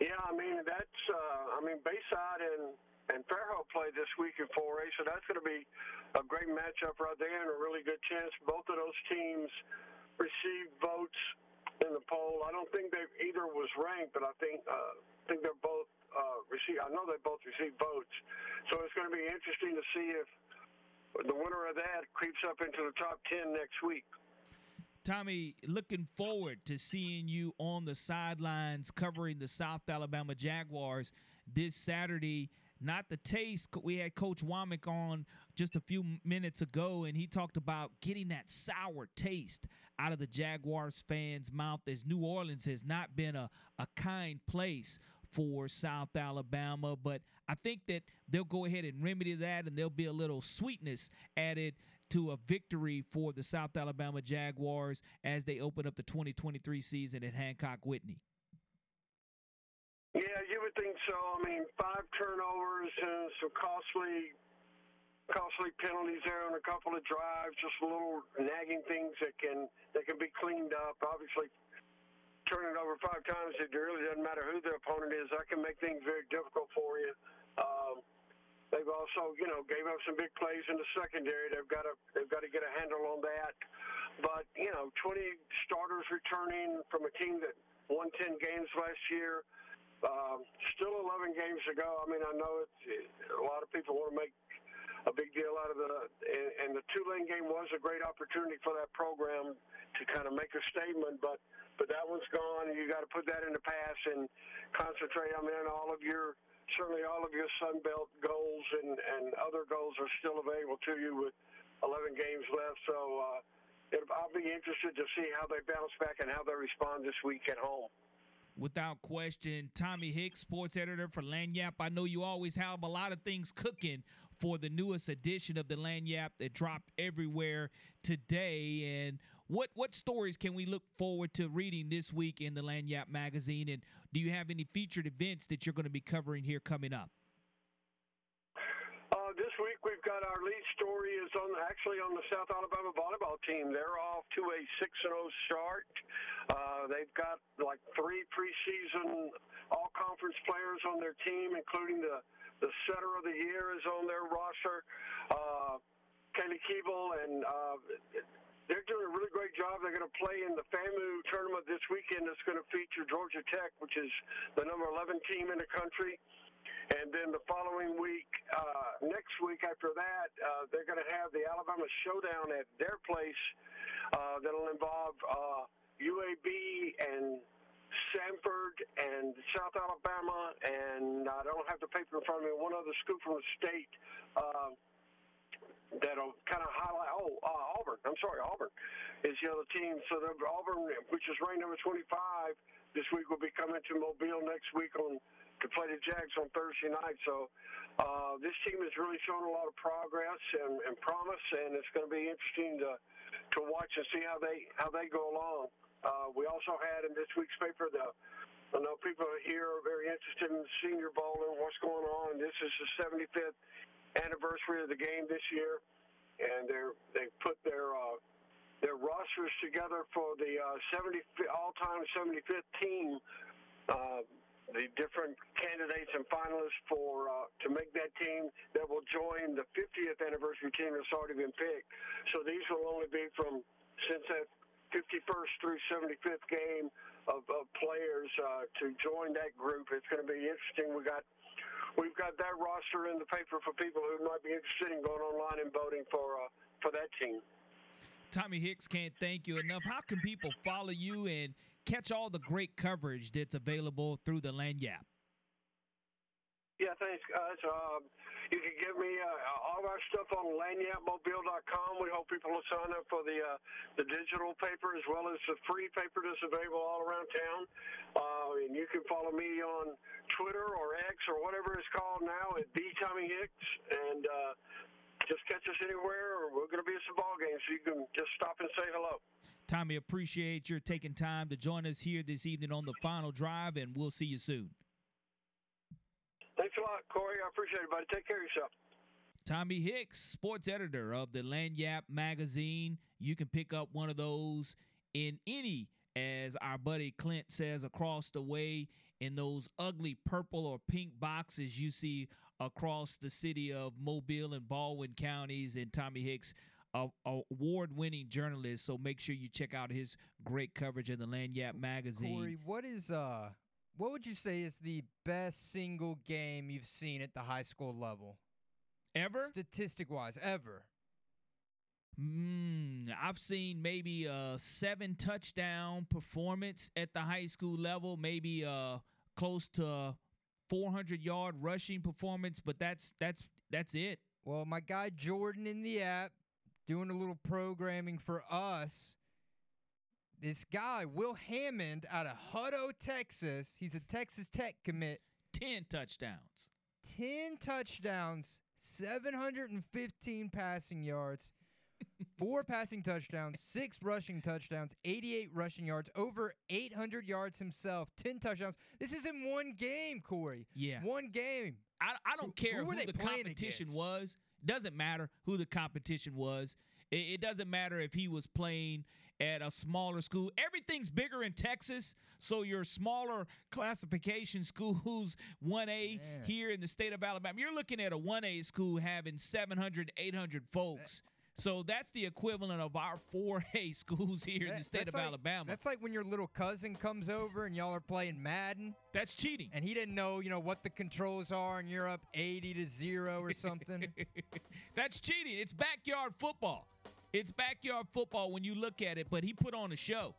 S21: Yeah, I mean that's uh, I mean Bayside and and Fairhope play this week in 4A, so that's going to be a great matchup right there and a really good chance. Both of those teams received votes in the poll. I don't think they either was ranked, but I think uh, think they're both uh, received. I know they both received votes, so it's going to be interesting to see if the winner of that creeps up into the top ten next week.
S3: Tommy, looking forward to seeing you on the sidelines covering the South Alabama Jaguars this Saturday not the taste. We had Coach Wommack on just a few minutes ago, and he talked about getting that sour taste out of the Jaguars fans' mouth as New Orleans has not been a, a kind place for South Alabama. But I think that they'll go ahead and remedy that, and there'll be a little sweetness added to a victory for the South Alabama Jaguars as they open up the 2023 season at Hancock Whitney.
S21: Yeah, you would think so. I mean, five turnovers and some costly costly penalties there on a couple of drives, just little nagging things that can that can be cleaned up. Obviously, turning it over five times, it really doesn't matter who the opponent is. That can make things very difficult for you. Um, they've also, you know, gave up some big plays in the secondary. They've got to they've got to get a handle on that. But you know, 20 starters returning from a team that won 10 games last year. Um, still 11 games to go. I mean, I know it's, a lot of people want to make a big deal out of the and, and the Tulane game was a great opportunity for that program to kind of make a statement, but but that one's gone. You got to put that in the past and concentrate. I mean, all of your certainly all of your Sun Belt goals and and other goals are still available to you with 11 games left. So uh, I'll be interested to see how they bounce back and how they respond this week at home
S3: without question. Tommy Hicks, sports editor for Lagniappe. I know you always have a lot of things cooking for the newest edition of the Lagniappe that dropped everywhere today. And what what stories can we look forward to reading this week in the Lagniappe magazine? And do you have any featured events that you're going to be covering here coming up?
S21: Uh, we've got our lead story is on actually on the South Alabama volleyball team. They're off to a six and zero start. Uh, they've got like three preseason all conference players on their team, including the the setter of the year is on their roster. Uh, Kaylee Keeble and uh, they're doing a really great job. They're going to play in the FAMU tournament this weekend. It's going to feature Georgia Tech, which is the number 11 team in the country. And then the following week, uh, next week after that, uh, they're going to have the Alabama Showdown at their place. Uh, that'll involve uh, UAB and Samford and South Alabama, and I don't have the paper in front of me. One other school from the state uh, that'll kind of highlight. Oh, uh, Auburn. I'm sorry, Auburn is the other team. So Auburn, which is ranked number 25, this week will be coming to Mobile next week on to play the Jags on Thursday night. So uh, this team has really shown a lot of progress and, and promise, and it's going to be interesting to to watch and see how they how they go along. Uh, we also had in this week's paper the I know people here are very interested in the Senior Bowl and what's going on. This is the 75th anniversary of the game this year, and they're they put their uh, their rosters together for the uh, 70 all-time 75th team. Uh, the different candidates and finalists for uh, to make that team that will join the 50th anniversary team that's already been picked. So these will only be from since that 51st through 75th game of, of players uh, to join that group. It's going to be interesting. We got we've got that roster in the paper for people who might be interested in going online and voting for uh, for that team.
S3: Tommy Hicks can't thank you enough. How can people follow you and catch all the great coverage that's available through the Lagniappe?
S21: Yeah, thanks, guys. Um, you can give me uh, all our stuff on lagniappemobile.com. We hope people will sign up for the uh, the digital paper as well as the free paper that's available all around town. Uh, and you can follow me on Twitter or X or whatever it's called now at the Tommy Hicks. And uh, just catch us anywhere, or we're going to be at some ball games, so you can just stop and say hello.
S3: Tommy, appreciate your taking time to join us here this evening on the final drive, and we'll see you soon.
S21: Thanks a lot, Corey. I appreciate it, buddy. Take care of yourself.
S3: Tommy Hicks, sports editor of the Lagniappe magazine. You can pick up one of those in any, as our buddy Clint says, across the way in those ugly purple or pink boxes you see across the city of Mobile and Baldwin counties. And Tommy Hicks a, award-winning journalist. So make sure you check out his great coverage in the Lagniappe magazine.
S4: Corey, what is uh, what would you say is the best single game you've seen at the high school level?
S3: Ever?
S4: Statistic-wise, ever.
S3: Mm, I've seen maybe a seven touchdown performance at the high school level, maybe uh close to 400 yard rushing performance, but that's that's that's it.
S4: Well, my guy Jordan in the app doing a little programming for us. This guy, Will Hammond, out of Hutto, Texas, he's a Texas Tech commit.
S3: 10 touchdowns.
S4: 10 touchdowns, 715 passing yards, four passing touchdowns, six rushing touchdowns, 88 rushing yards, over 800 yards himself, 10 touchdowns. This is in one game, Corey.
S3: Yeah.
S4: One game.
S3: I, I don't care
S4: who,
S3: who,
S4: who
S3: the competition
S4: against?
S3: was. Doesn't matter who the competition was. It, it, doesn't matter if he was playing at a smaller school. Everything's bigger in Texas, so your smaller classification schools, 1A here in the state of Alabama, you're looking at a 1A school having 700, 800 folks. So that's the equivalent of our 4A schools here in the state of
S4: like-
S3: Alabama.
S4: That's like when your little cousin comes over and y'all are playing Madden.
S3: That's cheating.
S4: And he didn't know, you know, what the controls are, and you're up 80 to zero or something.
S3: That's cheating. It's backyard football. It's backyard football when you look at it, but he put on a show.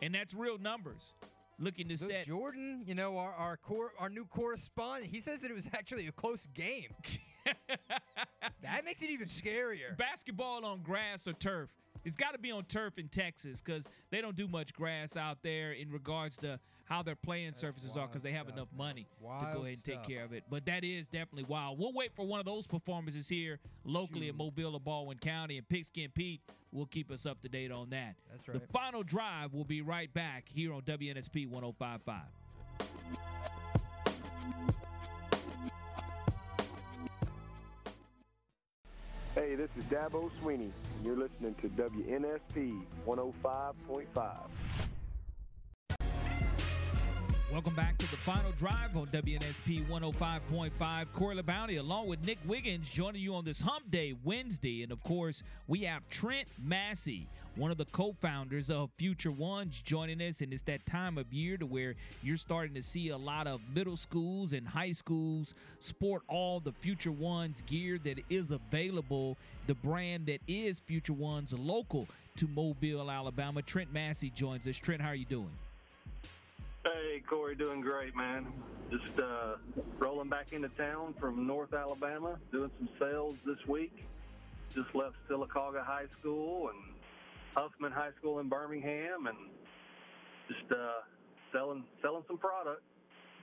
S3: And that's real numbers. Looking to
S4: So
S3: set
S4: Jordan, you know, our our, cor- our new correspondent, he says that it was actually a close game. that makes it even scarier.
S3: basketball on grass or turf. It's got to be on turf in Texas because they don't do much grass out there in regards to how their playing surfaces are because they have enough money to go ahead and take
S4: stuff.
S3: care of it. But that is definitely wild. We'll wait for one of those performances here locally in Mobile or Baldwin County, and Pigskin Pete will keep us up to date on that.
S4: That's right.
S3: The final drive will be right back here on WNSP 1055.
S19: Hey, this is Dabo Swinney, and you're listening to WNSP 105.5.
S3: Welcome back to the final drive on WNSP 105.5. Corey LeBounty along with Nick Wiggins joining you on this Hump Day Wednesday. And of course, we have Trent Massey, one of the co founders of Future Ones, joining us. And it's that time of year to where you're starting to see a lot of middle schools and high schools sport all the Future Ones gear that is available. The brand that is Future Ones local to Mobile, Alabama. Trent Massey joins us. Trent, how are you doing?
S22: Hey, Corey, doing great, man. Just uh, rolling back into town from North Alabama, doing some sales this week. Just left Sylacauga High School and Huffman High School in Birmingham, and just uh, selling selling some product.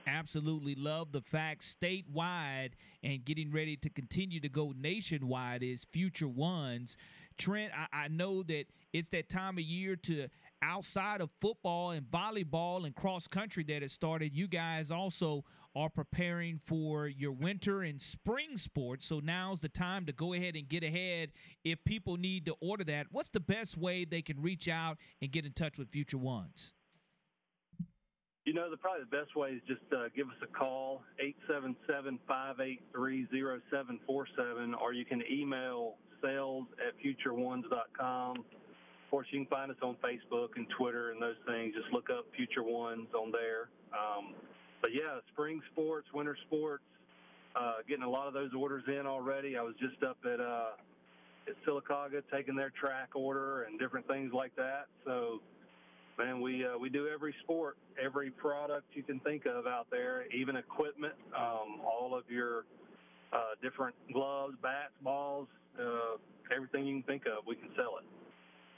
S3: absolutely love the fact statewide and getting ready to continue to go nationwide is future ones trent I, I know that it's that time of year to outside of football and volleyball and cross country that has started you guys also are preparing for your winter and spring sports so now's the time to go ahead and get ahead if people need to order that what's the best way they can reach out and get in touch with future ones
S22: You know, the probably the best way is just uh, give us a call, 877-583-0747, or you can email sales at futureones.com. Of course, you can find us on Facebook and Twitter and those things. Just look up Future Ones on there. Um, but yeah, spring sports, winter sports, uh, getting a lot of those orders in already. I was just up at uh, at Sylacauga taking their track order and different things like that. So man, we uh, we do every sport, every product you can think of out there, even equipment, um, all of your uh, different gloves, bats, balls, uh, everything you can think of, we can sell it.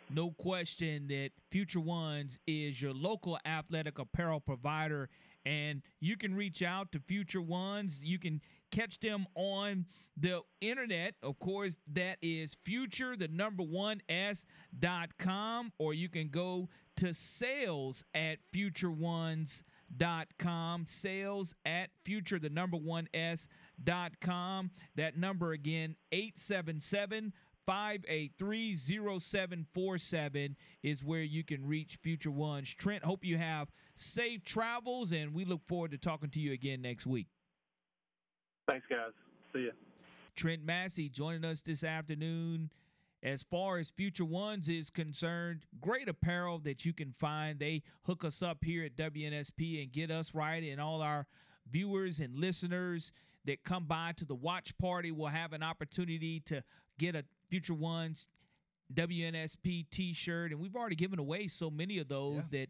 S3: no question that Future Ones is your local athletic apparel provider. And you can reach out to Future Ones. You can catch them on the internet. Of course, that is future, the number one S dot com, or you can go to sales at futureones.com. Sales at future, the number one S dot com. That number again, 877 583 0747 is where you can reach Future Ones. Trent, hope you have safe travels, and we look forward to talking to you again next week.
S22: Thanks, guys. See ya.
S3: Trent Massey joining us this afternoon. As far as Future Ones is concerned, great apparel that you can find. They hook us up here at WNSP and get us right, and all our viewers and listeners that come by to the watch party will have an opportunity to get a Future Ones WNSP T-shirt, and we've already given away so many of those that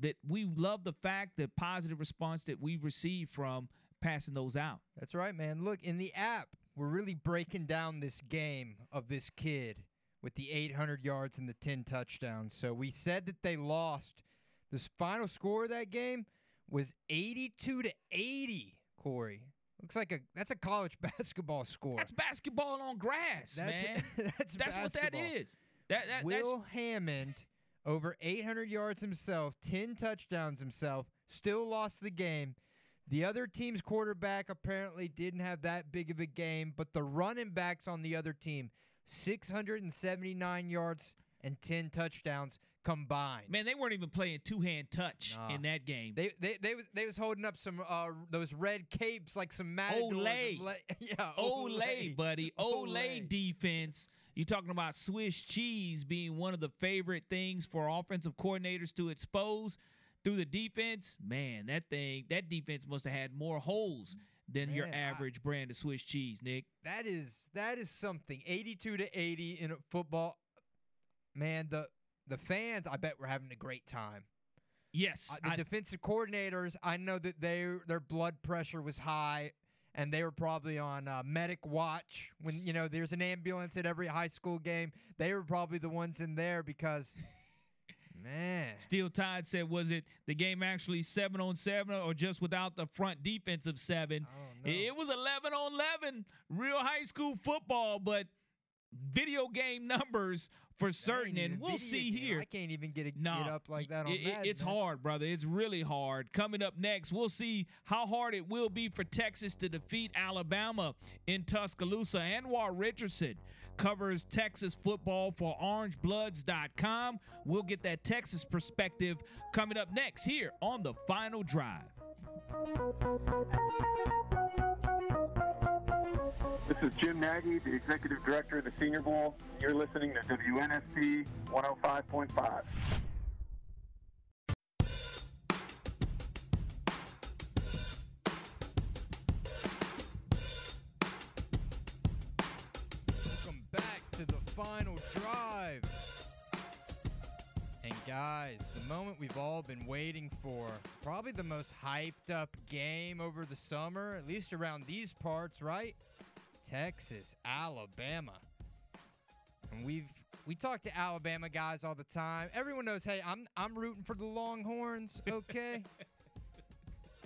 S3: that we love the fact the positive response that we've received from passing those out.
S4: That's right, man. Look, in the app, we're really breaking down this game of this kid with the 800 yards and the 10 touchdowns. So we said that they lost. The final score of that game was 82 to 80, Corey. Looks like a that's a college basketball score.
S3: That's basketball on grass,
S4: That's-
S3: man.
S4: that's
S3: that's what that
S4: basketball.
S3: is. That, that
S4: Will Hammond over 800 yards himself, 10 touchdowns himself, still lost the game. The other team's quarterback apparently didn't have that big of a game, but the running backs on the other team, 679 yards and 10 touchdowns combined.
S3: Man, they weren't even playing two hand touch
S4: Nah.
S3: in that game.
S4: They they they was they was holding up some uh those red capes like some matadors.
S3: Olay.
S4: yeah,
S3: Olay, buddy. Olay,
S4: Olay.
S3: defense You talking about Swiss cheese being one of the favorite things for offensive coordinators to expose through the defense? Man, that thing, that defense must have had more holes than your
S4: Man, I-
S3: average brand of Swiss cheese, Nick.
S4: That is that is something. 82 to 80 in a football. Man, the the fans, I bet were having a great time.
S3: Yes,
S4: Uh, the
S3: I-
S4: defensive coordinators, I know that they their blood pressure was high and they were probably on uh, medic watch when you know there's an ambulance at every high school game. They were probably the ones in there because man,
S3: Steel Tide said, was it the game actually seven on seven or just without the front defensive seven? It was 11 on 11, real high school football, but video game numbers for certain. And we'll see here.
S4: I can't even get, a,
S3: No,
S4: get up like that on
S3: It- it-
S4: Madden,
S3: it's
S4: man.
S3: hard, brother. It's really hard. Coming up next, we'll see how hard it will be for Texas to defeat Alabama in Tuscaloosa. Anwar Richardson covers Texas football for OrangeBloods.com. We'll get that Texas perspective coming up next here on the Final Drive.
S8: This is Jim Nagy, the Executive Director of the Senior Bowl. You're listening to WNSP 105.5.
S4: Welcome back to the final drive. And guys, the moment we've all been waiting for, probably the most hyped up game over the summer, at least around these parts, right? Texas, Alabama. And we've we talk to Alabama guys all the time. Everyone knows, hey, I'm I'm rooting for the Longhorns, okay?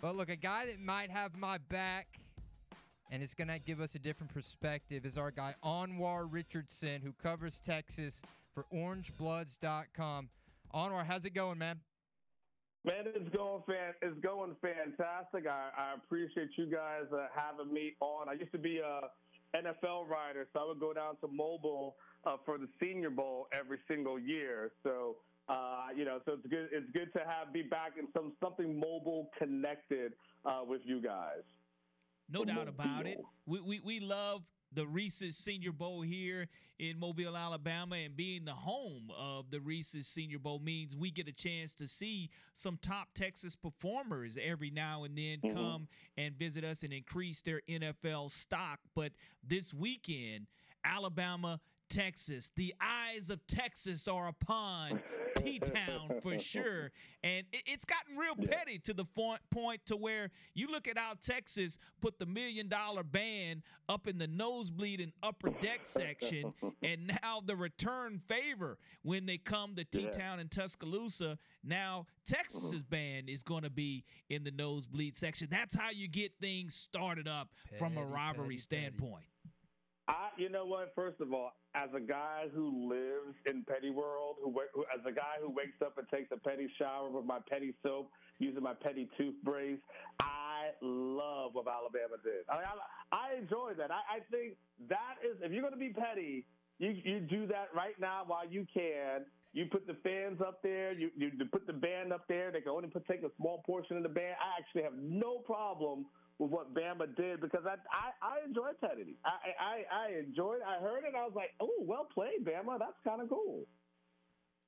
S4: but look, a guy that might have my back and it's going to give us a different perspective is our guy Anwar Richardson who covers Texas for orangebloods.com. Anwar, how's it going, man?
S12: Man, it's going fan, it's going fantastic. I, I appreciate you guys uh, having me on. I used to be a NFL rider, so I would go down to Mobile uh, for the Senior Bowl every single year. So, uh, you know, so it's good. It's good to have be back in some something mobile connected uh, with you guys.
S3: No doubt about it. We, we, we love the Reese's Senior Bowl here in Mobile, Alabama, and being the home of the Reese's Senior Bowl means we get a chance to see some top Texas performers every now and then
S23: Mhm.
S3: come and visit us and increase their NFL stock. But this weekend, Alabama, Texas, the eyes of Texas are upon T Town for sure. And it, it's gotten real petty to the point, to where you look at how Texas put the million dollar band up in the nosebleed and upper deck section, and now the return favor when they come to T Town and Tuscaloosa. Now Texas's mm-hmm. band is going to be in the nosebleed section. That's how you get things started up from a rivalry
S12: petty,
S3: standpoint.
S12: I, you know what? First of all, as a guy who lives in petty world, who, who as a guy who wakes up and takes a petty shower with my petty soap, using my petty toothbrush, I love what Alabama did. I, I, I enjoy that. I, I think that is if you're going to be petty, you you do that right now while you can. You put the fans up there. You you put the band up there. They can only take a small portion of the band. I actually have no problem with what Bama did because I I, I enjoy petty. I, I I enjoyed. I heard it. I was like, oh, well played, Bama. That's kind of cool.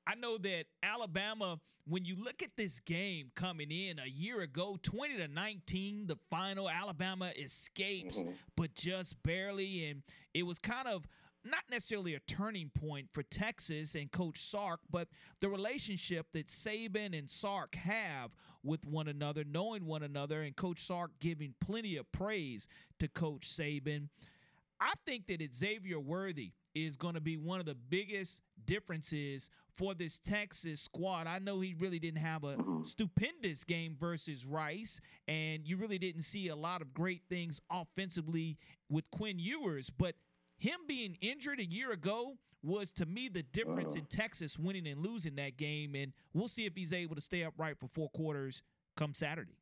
S3: I know that Alabama, when you look at this game coming in a year ago, 20 to 19, the final, Alabama escapes, mm-hmm. but just barely. And it was kind of not necessarily a turning point for Texas and Coach Sark, but the relationship that Saban and Sark have with one another, knowing one another, and Coach Sark giving plenty of praise to Coach Saban. I think that Xavier Worthy is going to be one of the biggest differences for this Texas squad. I know he really didn't have a mm-hmm. stupendous game versus Rice, and you really didn't see a lot of great things offensively with Quinn Ewers, but him being injured a year ago was to me the difference in Texas winning and losing that game, and we'll see if he's able to stay upright for four quarters come Saturday.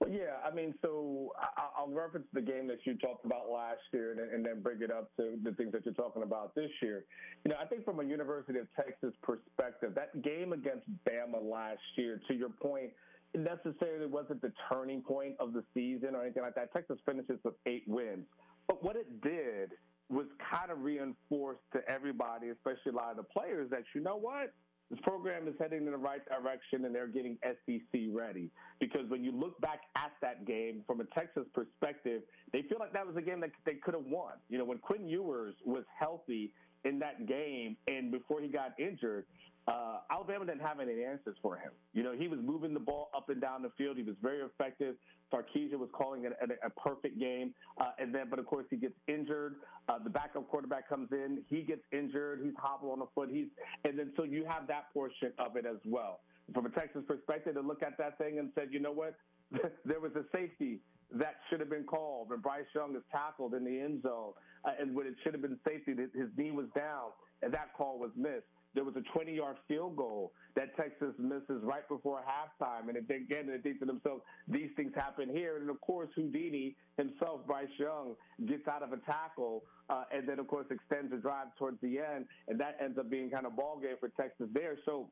S12: Well, yeah, I mean, so I, I'll reference the game that you talked about last year, and, and then bring it up to the things that you're talking about this year. You know, I think from a University of Texas perspective, that game against Bama last year, to your point, it necessarily wasn't the turning point of the season or anything like that. Texas finishes with eight wins, but what it did was kind of reinforced to everybody, especially a lot of the players, that you know what? This program is heading in the right direction and they're getting SEC ready. Because when you look back at that game from a Texas perspective, they feel like that was a game that they could have won. You know, when Quinn Ewers was healthy in that game and before he got injured, uh, Alabama didn't have any answers for him. You know, he was moving the ball up and down the field. He was very effective. Sarkisian was calling it a, a perfect game. Uh, and then, but of course, he gets injured. Uh, the backup quarterback comes in. He gets injured. He's hobbled on the foot. He's, and then so you have that portion of it as well. From a Texas perspective, to look at that thing and said, you know what? there was a safety that should have been called when Bryce Young is tackled in the end zone, uh, and when it should have been safety, his knee was down, and that call was missed there was a 20 yard field goal that Texas misses right before halftime. And they, again, they think to themselves, these things happen here. And of course, Houdini himself, Bryce Young, gets out of a tackle uh, and then, of course, extends the drive towards the end. And that ends up being kind of ball game for Texas there. So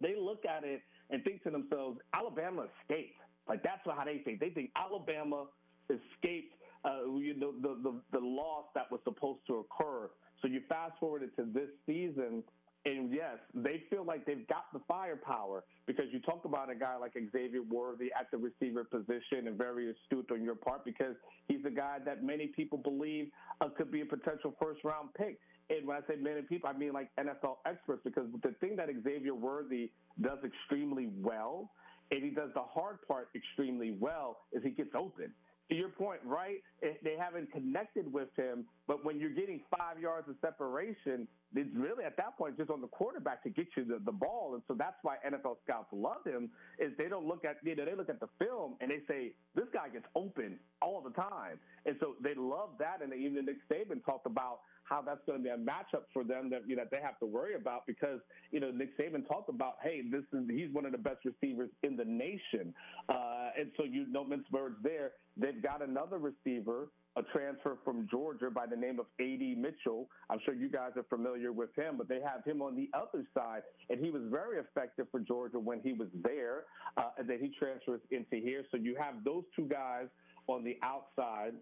S12: they look at it and think to themselves, Alabama escaped. Like that's how they think. They think Alabama escaped uh, you know, the, the the loss that was supposed to occur. So you fast forward it to this season, and yes, they feel like they've got the firepower because you talk about a guy like Xavier Worthy at the receiver position and very astute on your part because he's a guy that many people believe uh, could be a potential first round pick. And when I say many people, I mean like NFL experts because the thing that Xavier Worthy does extremely well, and he does the hard part extremely well, is he gets open to your point, right? They haven't connected with him, but when you're getting five yards of separation, it's really at that point just on the quarterback to get you the, the ball. And so that's why NFL scouts love him is they don't look at you know they look at the film and they say this guy gets open all the time, and so they love that. And they, even Nick Saban talked about how that's going to be a matchup for them that you know they have to worry about because you know Nick Saban talked about hey this is he's one of the best receivers in the nation, uh, and so you know mince words there. They've got another receiver a transfer from Georgia by the name of A.D. Mitchell. I'm sure you guys are familiar with him, but they have him on the other side, and he was very effective for Georgia when he was there, uh, and then he transfers into here. So you have those two guys on the outside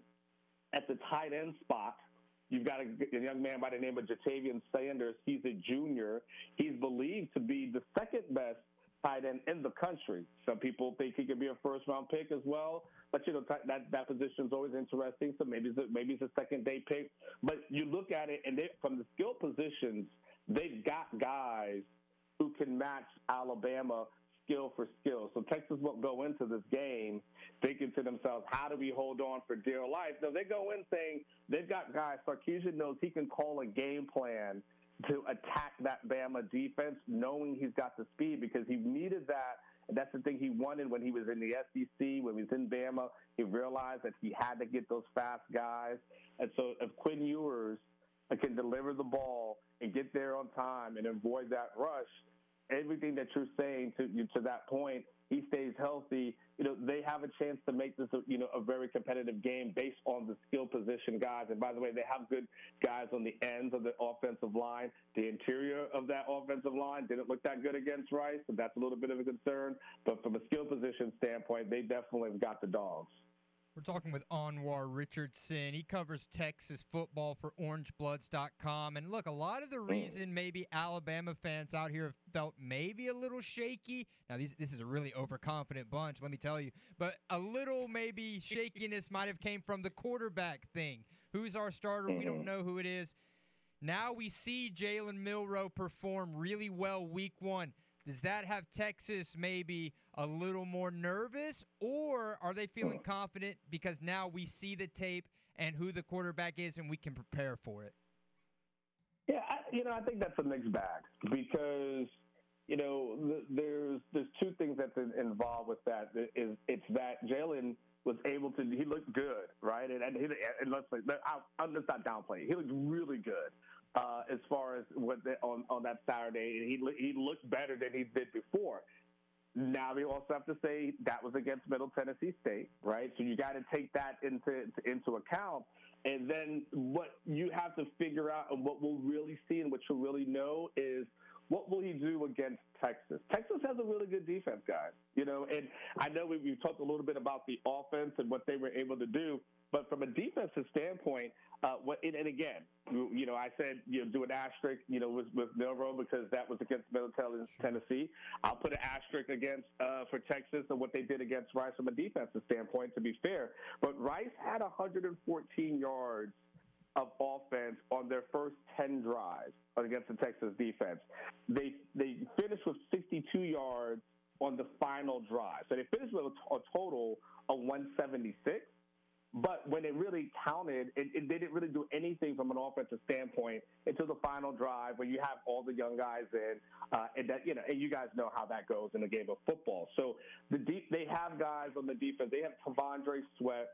S12: at the tight end spot. You've got a, a, young man by the name of Ja'Tavion Sanders. He's a junior. He's believed to be the second best tight end in the country. Some people think he could be a first round pick as well. But you know that that position is always interesting. So maybe it's a, maybe it's a second day pick. But you look at it, and they, from the skill positions, they've got guys who can match Alabama skill for skill. So Texas won't go into this game thinking to themselves, how do we hold on for dear life? No, they go in saying they've got guys. Sarkisian knows he can call a game plan to attack that Bama defense, knowing he's got the speed because he needed that that's the thing he wanted when he was in the SEC, when he was in Bama. He realized that he had to get those fast guys. And so if Quinn Ewers can deliver the ball and get there on time and avoid that rush, everything that you're saying to to that point he stays healthy, you know, they have a chance to make this, you know, a very competitive game based on the skill position guys. And by the way, they have good guys on the ends of the offensive line. The interior of that offensive line didn't look that good against Rice, so that's a little bit of a concern. But from a skill position standpoint, they definitely got the dogs.
S4: We're talking with Anwar Richardson. He covers Texas football for OrangeBloods.com. And look, a lot of the mm. reason maybe Alabama fans out here have felt maybe a little shaky. Now, these, this is a really overconfident bunch, let me tell you. But a little maybe shakiness might have came from the quarterback thing. Who's our starter? We don't mm-hmm. know who it is. Now we see Jalen Milroe perform really well week one. Does that have Texas maybe a little more nervous, or are they feeling confident because now we see the tape and who the quarterback is and we can prepare for it?
S12: Yeah, I, you know, I think that's a mixed bag because you know there's there's two things that's involved with that. Is it's that Jalen was able to he looked good, right? And and, he, and let's say I, I'm just not downplay. He looked really good uh, as far as what the, on on that Saturday, he he looked better than he did before. Now we also have to say that was against Middle Tennessee State, right? So you got to take that into into account. And then what you have to figure out and what we'll really see and what you'll really know is what will he do against Texas? Texas has a really good defense, guys. You know, and I know we, we've talked a little bit about the offense and what they were able to do, But from a defensive standpoint, uh, what, and, and again, you, know, I said you know do an asterisk, you know, with, with because that was against Middle Tennessee. I'll put an asterisk against uh, for Texas and what they did against Rice from a defensive standpoint. To be fair, but Rice had 114 yards of offense on their first 10 drives against the Texas defense. They they finished with 62 yards on the final drive. So they finished with a, a total of 176. But when it really counted, it, it, didn't really do anything from an offensive standpoint until the final drive, where you have all the young guys in, uh, and that you know, and you guys know how that goes in a game of football. So the deep, they have guys on the defense. They have T'Vondre Sweat,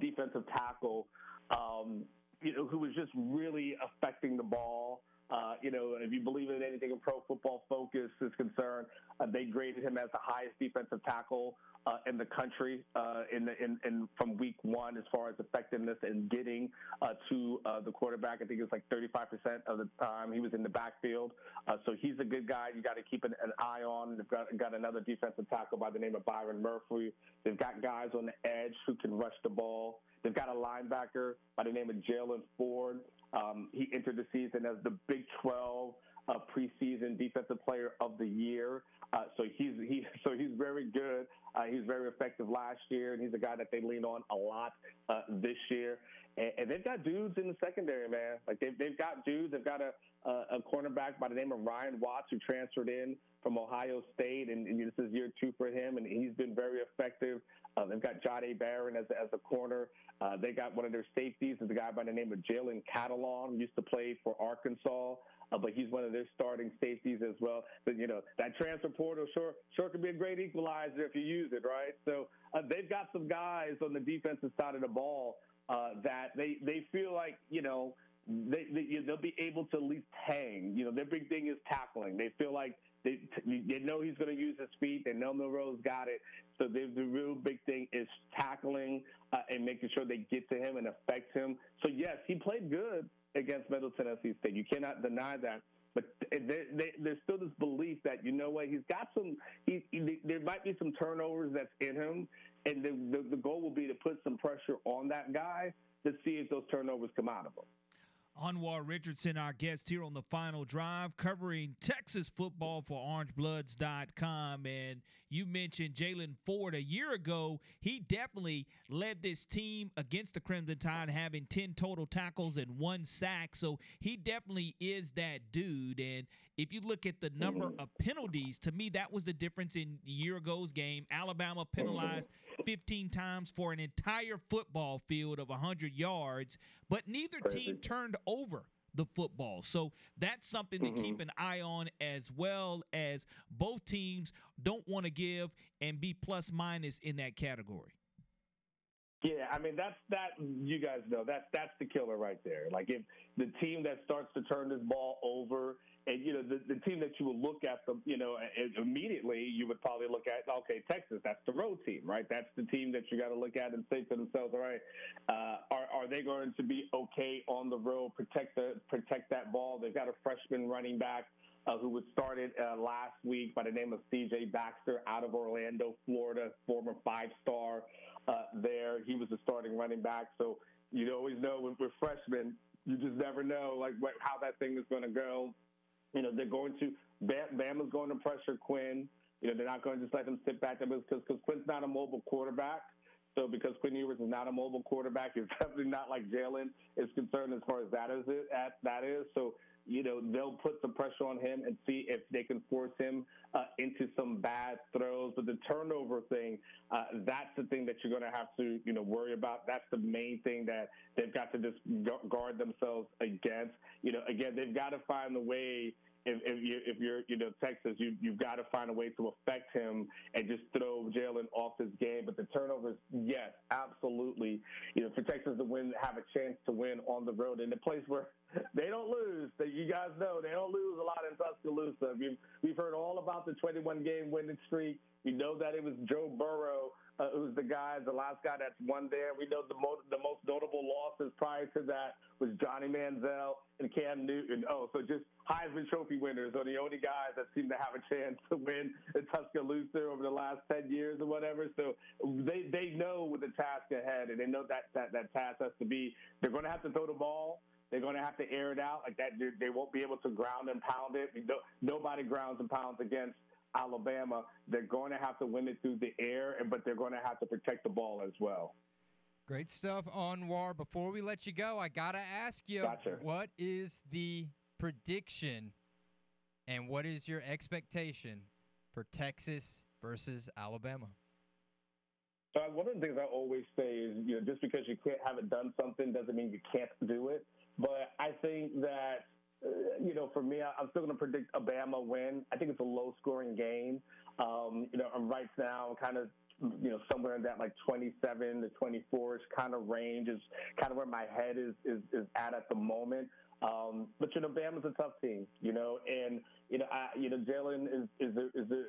S12: defensive tackle, um, you know, who was just really affecting the ball. Uh, you know, if you believe in anything in Pro Football Focus is concerned, uh, they graded him as the highest defensive tackle uh, in the country uh, in, the, in, in from week one as far as effectiveness and getting uh, to uh, the quarterback. I think it was like 35% of the time he was in the backfield. Uh, so he's a good guy. You got to keep an, an, eye on. They've got, got another defensive tackle by the name of Byron Murphy. They've got guys on the edge who can rush the ball. They've got a linebacker by the name of Jaylan Ford. Um, he entered the season as the Big 12 uh, preseason defensive player of the year. Uh, so he's he so he's very good. Uh, he was very effective last year, and he's a guy that they lean on a lot uh, this year. And, and, they've got dudes in the secondary, man. Like they've they've got dudes. They've got a a, cornerback by the name of Ryan Watts who transferred in from Ohio State, and, and, this is year two for him, and he's been very effective. Uh, they've got Jahdae Barron as, as a corner. Uh, they got one of their safeties, is a guy by the name of Jalen Catalon, used to play for Arkansas uh, but he's one of their starting safeties as well. But you know that transfer portal sure sure can be a great equalizer if you use it right. So uh, they've got some guys on the defensive side of the ball uh, that they they feel like you know they, they they'll be able to at least hang. You know their big thing is tackling. They feel like they, they know he's going to use his feet. They know Milroe's got it. So the, the real big thing is tackling uh, and making sure they get to him and affect him. So yes, he played good against Middle Tennessee State. You cannot deny that. But there, there, there's still this belief that you know what he's got some. He, he, there might be some turnovers that's in him, and the, the the goal will be to put some pressure on that guy to see if those turnovers come out of him.
S3: Anwar Richardson, our guest here on the final drive, covering Texas football for OrangeBloods.com. And you mentioned Jaylan Ford a year ago. He definitely led this team against the Crimson Tide, having 10 total tackles and one sack. So he definitely is that dude. And if you look at the number of penalties, to me, that was the difference in year ago's game. Alabama penalized 15 times for an entire football field of 100 yards, but neither team turned over the football. So that's something to mm-hmm. keep an eye on as well as both teams don't want to give and be plus minus in that category.
S12: Yeah, I mean that's that you guys know that's that's the killer right there. Like if the team that starts to turn this ball over and you know the, the team that you would look at the you know immediately you would probably look at okay Texas that's the road team right that's the team that you got to look at and say to themselves all right uh, are are they going to be okay on the road protect the protect that ball they've got a freshman running back uh, who was started uh, last week by the name of C.J. Baxter out of Orlando, Florida, former five-star uh, there. He was the starting running back, so you always know with, with freshmen, you just never know like what, how that thing is going to go. You know, they're going to Bama's going to pressure Quinn. You know, they're not going to just let him sit back because because Quinn's not a mobile quarterback. So because Quinn Ewers is not a mobile quarterback, it's definitely not like Jalen is concerned as far as that is it at that is. So you know, they'll put some pressure on him and see if they can force him uh, into some bad throws. But the turnover thing, uh, that's the thing that you're going to have to, you know, worry about. That's the main thing that they've got to just guard themselves against. You know, again, they've got to find a way if, if, you, if you're you know Texas, you you've got to find a way to affect him and just throw Jalen off his game. But the turnovers, yes, absolutely. You know, for Texas to win, have a chance to win on the road in the place where they don't lose. That you guys know they don't lose a lot in Tuscaloosa. We've we've heard all about the 21 game winning streak. We know that it was Joe Burrow uh, who's the guy, the last guy that's won there. We know the, mo- the most notable losses prior to that was Johnny Manziel and Cam Newton. Oh, so just Heisman Trophy winners are the only guys that seem to have a chance to win in Tuscaloosa over the last 10 years or whatever. So they, they know what the task ahead, and they know that, that, that task has to be they're going to have to throw the ball. They're going to have to air it out like that. They won't be able to ground and pound it. Nobody grounds and pounds against Alabama. They're going to have to win it through the air, but they're going to have to protect the ball as well.
S4: Great stuff, Anwar. Before we let you go, I got to ask you
S12: Gotcha.
S4: what is the prediction and what is your expectation for Texas versus Alabama?
S12: So one of the things I always say is, you know, just because you can't haven't done something doesn't mean you can't do it. But I think that, uh, you know, for me, I'm still going to predict a Bama win. I think it's a low-scoring game. Um, you know, I'm right now kind of, you know, somewhere in that like 27 to 24 ish kind of range is kind of where my head is is, is at at the moment. Um, but you know, Bama's a tough team, you know, and you know, I, you know, Jalen is is a, is a,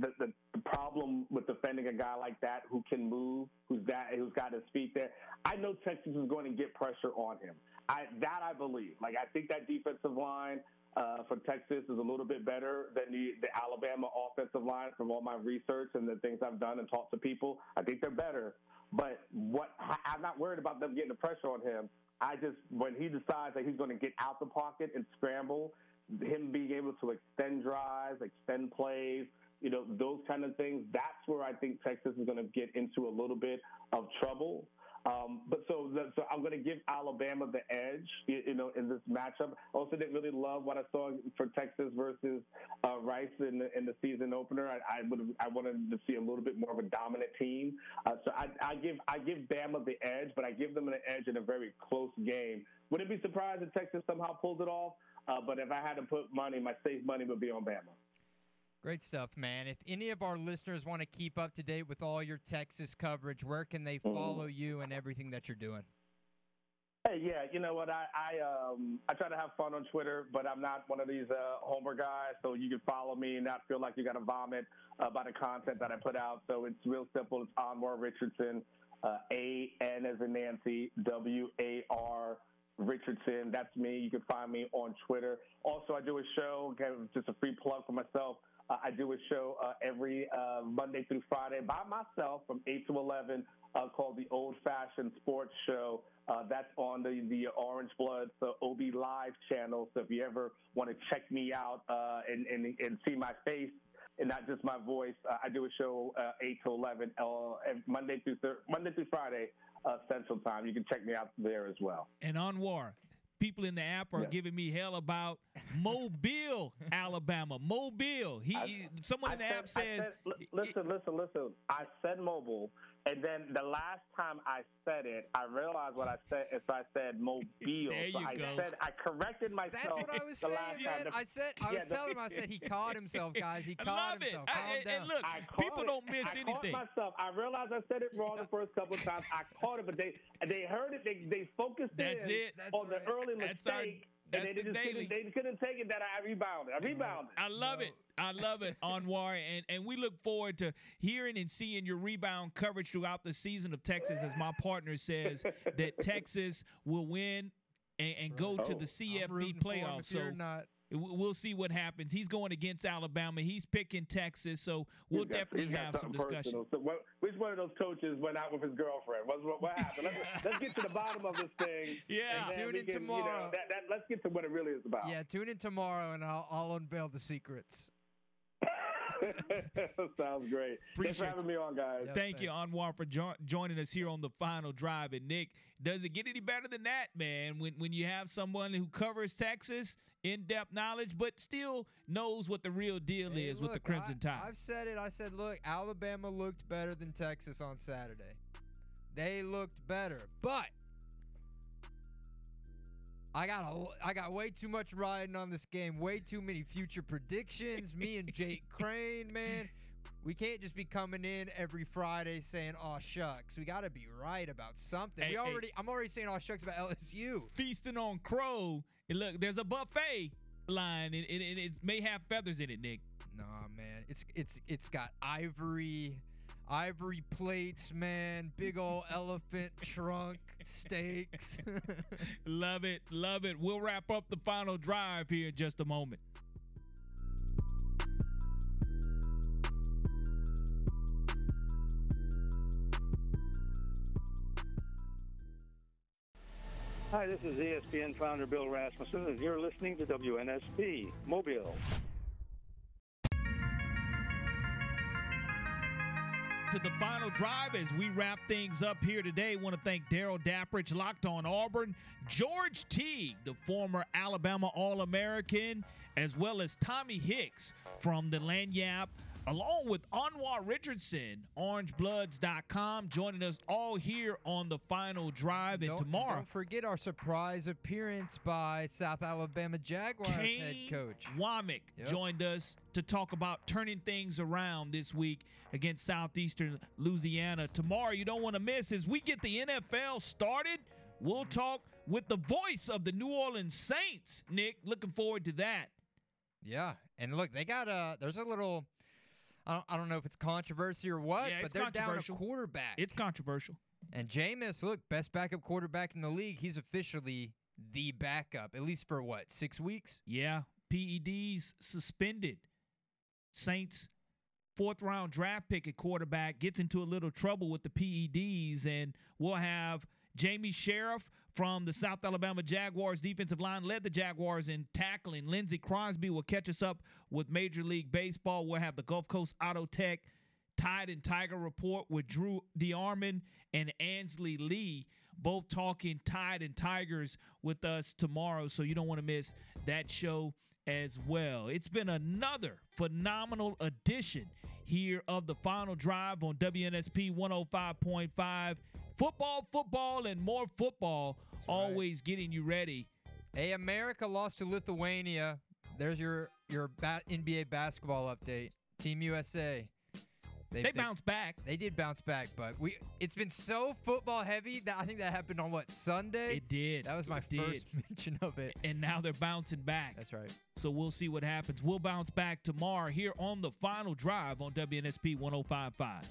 S12: the, the problem with defending a guy like that who can move, who's got who's got his feet there. I know Texas is going to get pressure on him. I that I believe. Like I think that defensive line uh, for Texas is a little bit better than the, the Alabama offensive line from all my research and the things I've done and talked to people. I think they're better. But what I'm not worried about them getting the pressure on him. I just when he decides that he's going to get out the pocket and scramble, him being able to extend drives, extend plays, you know, those kind of things. That's where I think Texas is going to get into a little bit of trouble. Um, but so, the, so I'm going to give Alabama the edge, you, you know, in this matchup. Also, didn't really love what I saw for Texas versus uh, Rice in the, in the season opener. I, I would I wanted to see a little bit more of a dominant team. Uh, so I, I give I give Bama the edge, but I give them an edge in a very close game. Wouldn't be surprised if Texas somehow pulls it off. Uh, but if I had to put money, my safe money would be on Bama.
S4: Great stuff, man. If any of our listeners want to keep up to date with all your Texas coverage, where can they follow you and everything that you're doing?
S12: Hey, yeah, you know what? I I um I try to have fun on Twitter, but I'm not one of these uh, homer guys. So you can follow me and not feel like you got to vomit uh, by the content that I put out. So it's real simple. It's Anwar Richardson, uh, A N as in Nancy, W A R Richardson. That's me. You can find me on Twitter. Also, I do a show. Okay, just a free plug for myself. Uh, I do a show uh, every uh, Monday through Friday by myself from 8 to 11 uh, called the Old Fashioned Sports Show. Uh, that's on the, the Orange Blood, OB Live channel. So if you ever want to check me out uh, and, and, and see my face and not just my voice, uh, I do a show uh, 8 to 11 uh, Monday through thir- Monday through Friday Central Time. You can check me out there as well.
S3: And Anwar, people in the app are
S12: Yeah.
S3: giving me hell about Mobile, Alabama. Mobile. He someone in the
S12: I
S3: app says
S12: said- li- listen, listen, listen. I said mobile, and then the last time I said it, I realized what I said. If I said mobile,
S3: There
S12: so
S3: you
S12: I
S3: go.
S12: said I corrected myself.
S4: That's what I was
S12: the
S4: saying,
S12: last
S4: man.
S12: time.
S4: I said I
S12: Yeah,
S4: was
S12: the-
S4: telling him. I said he caught himself, guys. He caught
S3: love
S4: himself.
S3: I-
S4: Calm
S3: and-
S4: down.
S3: and look,
S12: I
S3: people
S12: it.
S3: don't miss
S12: I
S3: anything.
S12: Caught myself. I realized I said it wrong the first couple of times. I caught it, but they they heard it. They they focused
S3: That's
S12: in
S3: it.
S12: on the early
S3: That's our-
S12: mistake.
S3: That's
S12: and they,
S3: the daily.
S12: couldn't, they couldn't take it that I rebounded. I rebounded.
S3: I love it. I love it, Anwar, and and we look forward to hearing and seeing your rebound coverage throughout the season of Texas. As my partner says, that Texas will win and, and go to
S4: Oh,
S3: the CFB
S4: rooting for him
S3: playoffs. So
S4: you're not.
S3: W- we'll see what happens. He's going against Alabama. He's picking Texas. So we'll
S12: got-
S3: definitely have some discussion.
S12: So what, which one of those coaches went out with his girlfriend? What, what, what happened? Let's, let's get to the bottom of this thing.
S3: Yeah.
S4: Tune in
S12: can, you know,
S4: tomorrow.
S12: that, that, let's get to what it really is about.
S4: Yeah, tune in tomorrow and I'll, I'll unveil the secrets.
S12: Sounds great. Thanks
S3: Appreciate
S12: for having me on, guys.
S3: Thank you, Anwar, for jo- joining us here on the final drive. And Nick, does it get any better than that, man? When when you have someone who covers Texas, in depth knowledge, but still knows what the real deal
S4: Hey,
S3: is with the Crimson
S4: I,
S3: Tide.
S4: I've said it. I said, look, Alabama looked better than Texas on Saturday. They looked better, but I got a, I got way too much riding on this game. Way too many future predictions. Me and Jake Crane, man. We can't just be coming in every Friday saying "oh shucks." We got to be right about something.
S3: Hey,
S4: we
S3: hey.
S4: already, I'm already saying "oh shucks" about LSU.
S3: Feasting on crow. And look, there's a buffet line, and, and, and it may have feathers in it, Nick.
S4: Nah, man. It's it's it's got ivory. Ivory plates, man, big old elephant trunk steaks.
S3: love it, love it. We'll wrap up the final drive here in just a moment.
S23: Hi, this is ESPN founder Bill Rasmussen, and you're listening to WNSP Mobile.
S3: To the final drive as we wrap things up here today. Want to thank Daryl Dapprich, Locked on Auburn, George Teague, the former Alabama All American, as well as Tommy Hicks from the Lagniappe along with Anwar Richardson, orangebloods.com, joining us all here on the final drive. And
S4: don't,
S3: tomorrow,
S4: don't forget our surprise appearance by South Alabama Jaguars
S3: Kane
S4: head coach
S3: Wommack
S4: Yep.
S3: joined us to talk about turning things around this week against Southeastern Louisiana. Tomorrow, you don't want to miss as we get the NFL started. We'll talk with the voice of the New Orleans Saints. Nick, looking forward to that.
S4: Yeah, and look, they got a. There's a little. I don't, I don't know if it's controversy or what,
S3: Yeah,
S4: but they're down a quarterback.
S3: It's controversial.
S4: And Jameis, look, best backup quarterback in the league. He's officially the backup, at least for what six weeks.
S3: Yeah, PEDs suspended. Saints fourth round draft pick at quarterback gets into a little trouble with the PEDs, and we'll have Jamie Sheriff from the South Alabama Jaguars defensive line led the Jaguars in tackling. Lindsey Crosby will catch us up with Major League Baseball. We'll have the Gulf Coast Auto Tech Tide and Tiger report with Drew DeArmond and Ansley Lee, both talking Tide and Tigers with us tomorrow. So you don't want to miss that show as well. It's been another phenomenal edition here of the final drive on WNSP 105.5. Football, football, and more football, always getting you ready.
S4: Hey, America lost to Lithuania. There's your your ba- NBA basketball update. Team USA.
S3: They bounced back.
S4: They did bounce back, but we it's been so football heavy that I think that happened on what Sunday.
S3: It did.
S4: That was my
S3: It
S4: first mention of it.
S3: And now they're bouncing back.
S4: That's right.
S3: So we'll see what happens. We'll bounce back tomorrow here on the final drive on WNSP 1055.